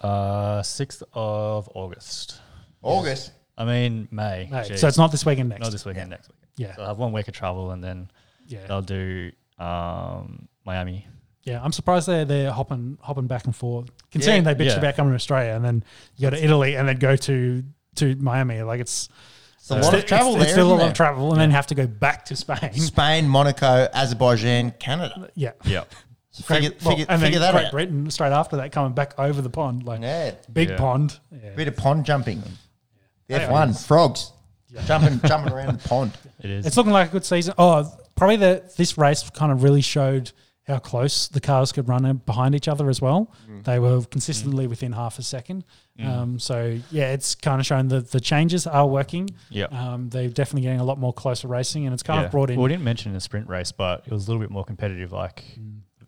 Uh, sixth of August. August. I mean May. No, Jeez. so it's not this weekend. Next. not this weekend. Next weekend. Yeah, So I'll have one week of travel, and then yeah, they'll do um, Miami. yeah. I'm surprised they're they're hopping hopping back and forth. Considering Yeah, they bitched yeah. about coming to Australia and then you go to Italy and then go to to Miami. Like it's It's a lot of travel it's, there. It's still a lot it? of travel, and then have to go back to Spain. Spain, Monaco, Azerbaijan, Canada. Yeah. Yeah. So figure, Well, figure, and then figure that Great out. Britain straight after that coming back over the pond, like Yeah, big Yeah. pond. Yeah. bit of pond jumping. The F1 frogs jumping jumping around the pond. It is. It's looking like a good season. Oh, probably the this race kind of really showed how close the cars could run behind each other as well. Mm. They were consistently within half a second. Um, so yeah, it's kind of shown that the changes are working. yeah. Um, they're definitely getting a lot more closer racing, and it's kind yeah. of brought in Well, we didn't mention the sprint race, but it was a little bit more competitive. Like,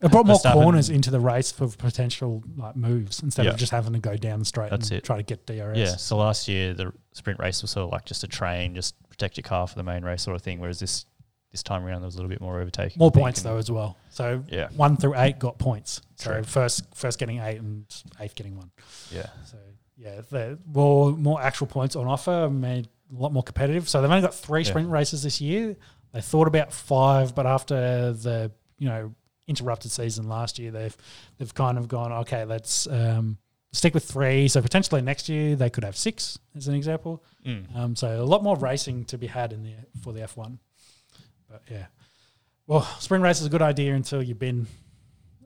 it brought more Verstappen- corners into the race for potential like moves instead Yeah. of just having to go down the straight That's and it. try to get DRS. yeah. So last year the sprint race was sort of like just a train, just protect your car for the main race sort of thing. Whereas this this time around there was a little bit more overtaking. More think, points and- though as well. So Yeah. one through eight got points. So True. first first getting eight and eighth getting one. Yeah. So yeah, the more more actual points on offer made a lot more competitive. So they've only got three Yeah. sprint races this year. They thought about five, but after the you know interrupted season last year, they've they've kind of gone okay. Let's um, stick with three. So potentially next year they could have six, as an example. Mm. Um, so a lot more racing to be had in the for the F one. But yeah, well, sprint race is a good idea until you've been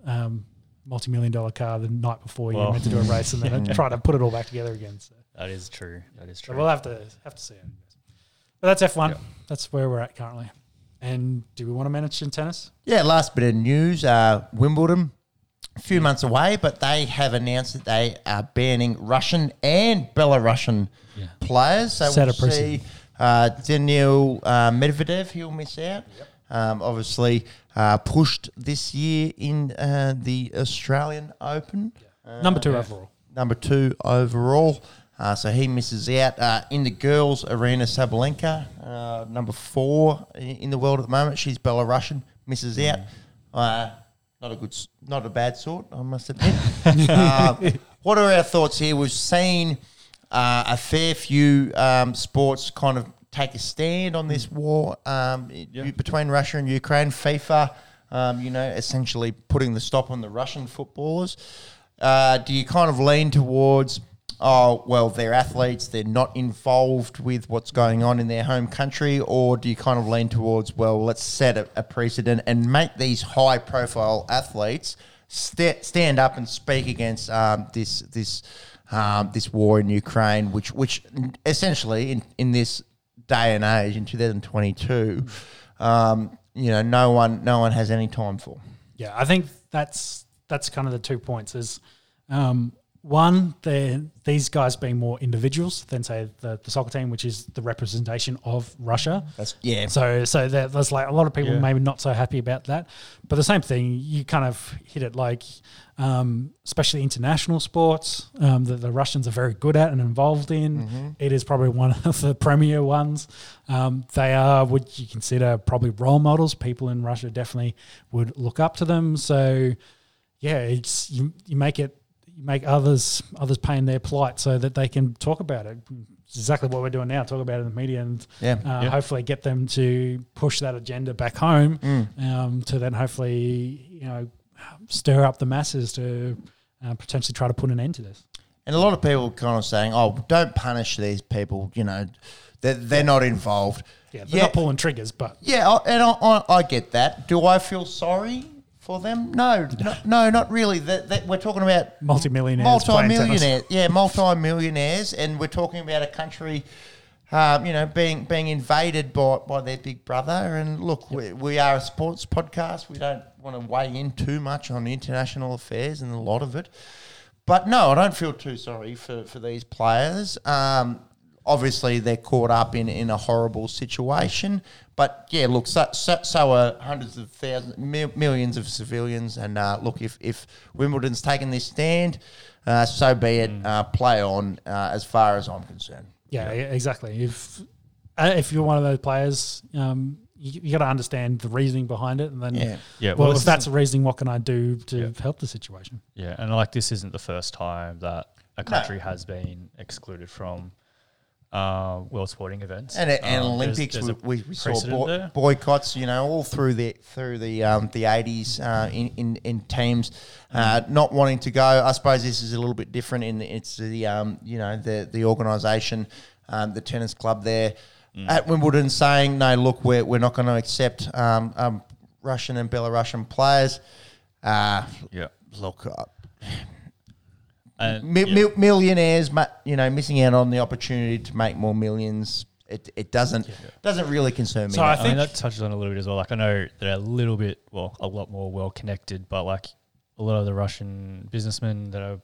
um, multi-million dollar car the night before you're meant to do a race and then try to put it all back together again. So, That is true. That is so true. we'll have to have to see. It. But that's F one. Yeah. That's where we're at currently. And do we want to mention tennis? Yeah, last bit of news: uh, Wimbledon, a few months away, but they have announced that they are banning Russian and Belarusian Yeah. players. So Set we'll see uh, Daniil uh, Medvedev. He'll miss out. Um, obviously, uh, pushed this year in uh, the Australian Open. Uh, Number two overall. number two overall. Uh, so he misses out. Uh, in the girls' arena, Sabalenka, uh, number four in the world at the moment. She's Belarusian, misses out. Uh, not a good, not a bad sort, I must admit. uh, what are our thoughts here? We've seen uh, a fair few um, sports kind of take a stand on this war um, i- between Russia and Ukraine. FIFA, um, you know, essentially putting the stop on the Russian footballers. Uh, do you kind of lean towards, oh, well, they're athletes, they're not involved with what's going on in their home country, or do you kind of lean towards, well, let's set a, a precedent and make these high profile athletes sta stand up and speak against um, this this um, this war in Ukraine, which which essentially in, in this day and age in 2022, um, you know, no one no one has any time for. Yeah, I think that's that's kind of the two points. Is um, one, they're these guys being more individuals than say the, the soccer team, which is the representation of Russia. That's yeah. So, so there- there's like a lot of people Yeah. maybe not so happy about that. But the same thing, you kind of hit it like, um, especially international sports um, that the Russians are very good at and involved in. It is probably one of the premier ones. Um, they are what you consider probably role models. People in Russia definitely would look up to them. So, yeah, it's you, you make it you make others others pay in their plight so that they can talk about it. It's exactly what we're doing now. Talk about it in the media and Yeah. uh, Yeah. hopefully get them to push that agenda back home Mm. um, to then hopefully you know stir up the masses to uh, potentially try to put an end to this. And a lot of people kind of saying, "Oh, don't punish these people." You know, they're, they're not involved. Yeah, they're not pulling triggers, but Yeah, and I, I, I get that. Do I feel sorry for them? No, no, no not really. That, that we're talking about multimillionaires, multi-millionaires. Yeah, multi-millionaires, and we're talking about a country, um, you know, being being invaded by, by their big brother. And look, we, we are a sports podcast. We don't want to weigh in too much on international affairs and a lot of it. But no, I don't feel too sorry for, for these players. Um, obviously, they're caught up in, in a horrible situation. But yeah, look, so, so, so are hundreds of thousands, mil- millions of civilians. And uh, look, if, if Wimbledon's taken this stand, uh, so be it. Uh, play on, uh, as far as I'm concerned. Yeah, e- exactly. If uh, if you're one of those players, um, you, you got to understand the reasoning behind it, and then Yeah. Yeah, well, well, if that's the reasoning, what can I do to Yeah. help the situation? Yeah, and like this isn't the first time that a country has been excluded from uh, world sporting events. And, and Um, there's- Olympics, there's a we, we, we saw boy, boycotts, you know, all through the through the um, the eighties uh, in, in in teams uh, not wanting to go. I suppose this is a little bit different in the, it's the um, you know the the organisation, um, the tennis club there at Wimbledon saying no, look, we're we're not going to accept um, um, Russian and Belarusian players. Uh, Yeah. look, uh, And, mi- yeah. mil- millionaires, you know, missing out on the opportunity to make more millions. It, it doesn't doesn't really concern me. So I that I mean, think- that touches on a little bit as well. Like, I know they're a little bit, well, a lot more well connected, but like a lot of the Russian businessmen that I've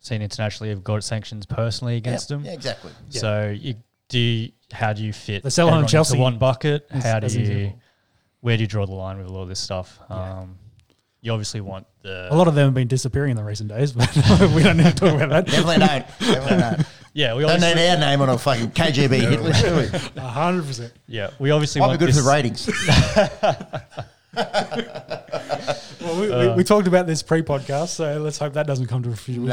seen internationally have got sanctions personally against Yeah, them. yeah, exactly. So, you, do you, how do you fit They sell on everyone into Chelsea one bucket? how do you, example. where do you draw the line with all of this stuff? Um, you obviously want the a lot of them have been disappearing in the recent days, but we don't need to talk about that. Definitely don't. Definitely don't. yeah, we Don't obviously, need our name on a fucking KGB hit list, do we? A hundred percent. yeah, we obviously Might be want good this, for ratings. Well, we, Uh. we, we talked about this pre-podcast, so let's hope that doesn't come to fruition.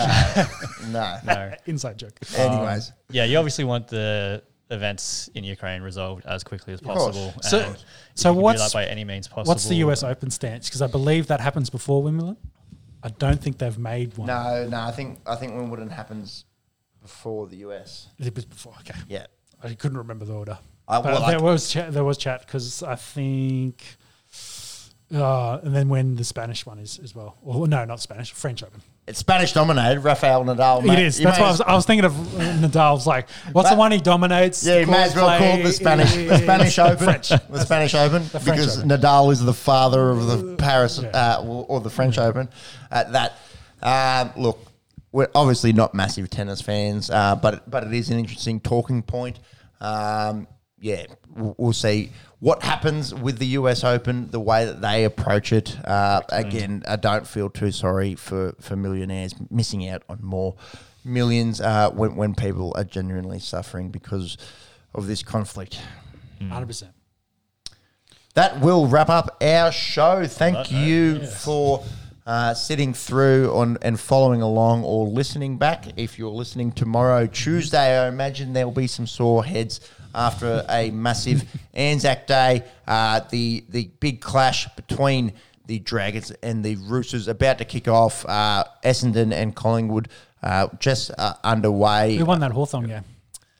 no, no. No, Inside joke. Anyways, yeah, you obviously want the events in Ukraine resolved as quickly as possible. So- so you can do what's- that by any means possible? What's the US Open stance? Because I believe that happens before Wimbledon. I don't think they've made one. no, no. I think I think Wimbledon happens before the US. It was before. Okay, Yeah. I couldn't remember the order. I, But well, I- there was chat. There was chat because I think, uh, and then when the Spanish one is as well. Or no, not Spanish, French Open. It's Spanish dominated. Rafael Nadal. it mate. is. You That's may why I was, I was thinking of uh, Nadal's. Like, what's the one he dominates? Yeah, you may as well call it the Spanish, the Spanish Open, French. the Spanish Open, French because Open. Nadal is the father of the Paris Yeah. uh, or, or the French Open. At that, um, look, we're obviously not massive tennis fans, uh, but but it is an interesting talking point. Um, yeah, we'll, we'll see what happens with the US Open, the way that they approach it. Uh, again, I don't feel too sorry for for millionaires missing out on more millions uh, when when people are genuinely suffering because of this conflict. Hundred percent. That will wrap up our show. Thank note, you yes. for uh, sitting through on and following along or listening back. If you're listening tomorrow, Tuesday, I imagine there will be some sore heads after a massive Anzac Day. Uh, the the big clash between the Dragons and the Roosters about to kick off. Uh, Essendon and Collingwood uh, just uh, underway. Who won that Hawthorn game?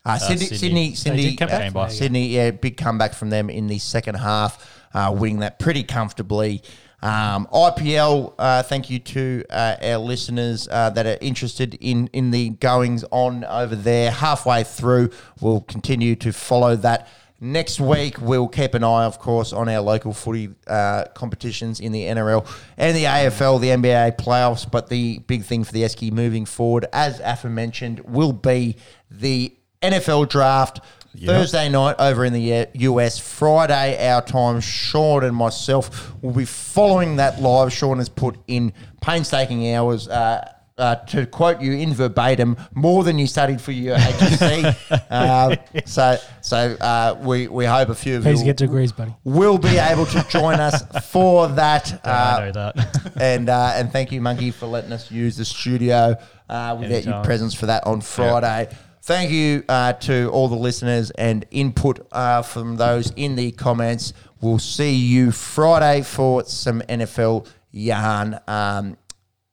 Uh, Sydney, Sydney. Sydney, Sydney, uh. Sydney, yeah, big comeback from them in the second half, uh, winning that pretty comfortably. Um, IPL, uh, thank you to uh, our listeners uh, that are interested in in the goings on over there. Halfway through, we'll continue to follow that. Next week, we'll keep an eye, of course, on our local footy uh, competitions in the NRL and the AFL, the NBA playoffs. But the big thing for the Esky moving forward, as aforementioned, will be the NFL draft. Thursday night over in the uh, US, Friday our time. Sean and myself will be following that live. Sean has put in painstaking hours. Uh, uh, to quote you in verbatim, more than you studied for your HSC. um, so, so uh, we we hope a few of Please you get degrees, buddy. will be able to join us for that. I Uh, know that. and uh, and thank you, Monkey, for letting us use the studio uh, without your presence for that on Friday. Thank you uh, to all the listeners and input uh, from those in the comments. We'll see you Friday for some NFL yarn. Um,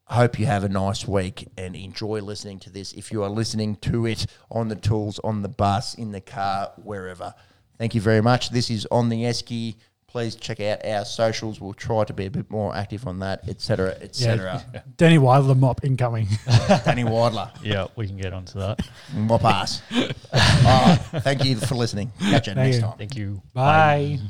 hope you have a nice week and enjoy listening to this. If you are listening to it on the tools, on the bus, in the car, wherever. Thank you very much. This is on the Esky. Please check out our socials. We'll try to be a bit more active on that, etc., etc. Danny Wilder mop incoming. Danny Wadler, yeah, we can get onto that. mop ass. All right. Thank you for listening. Catch you Thank next you. time. Thank you. Bye.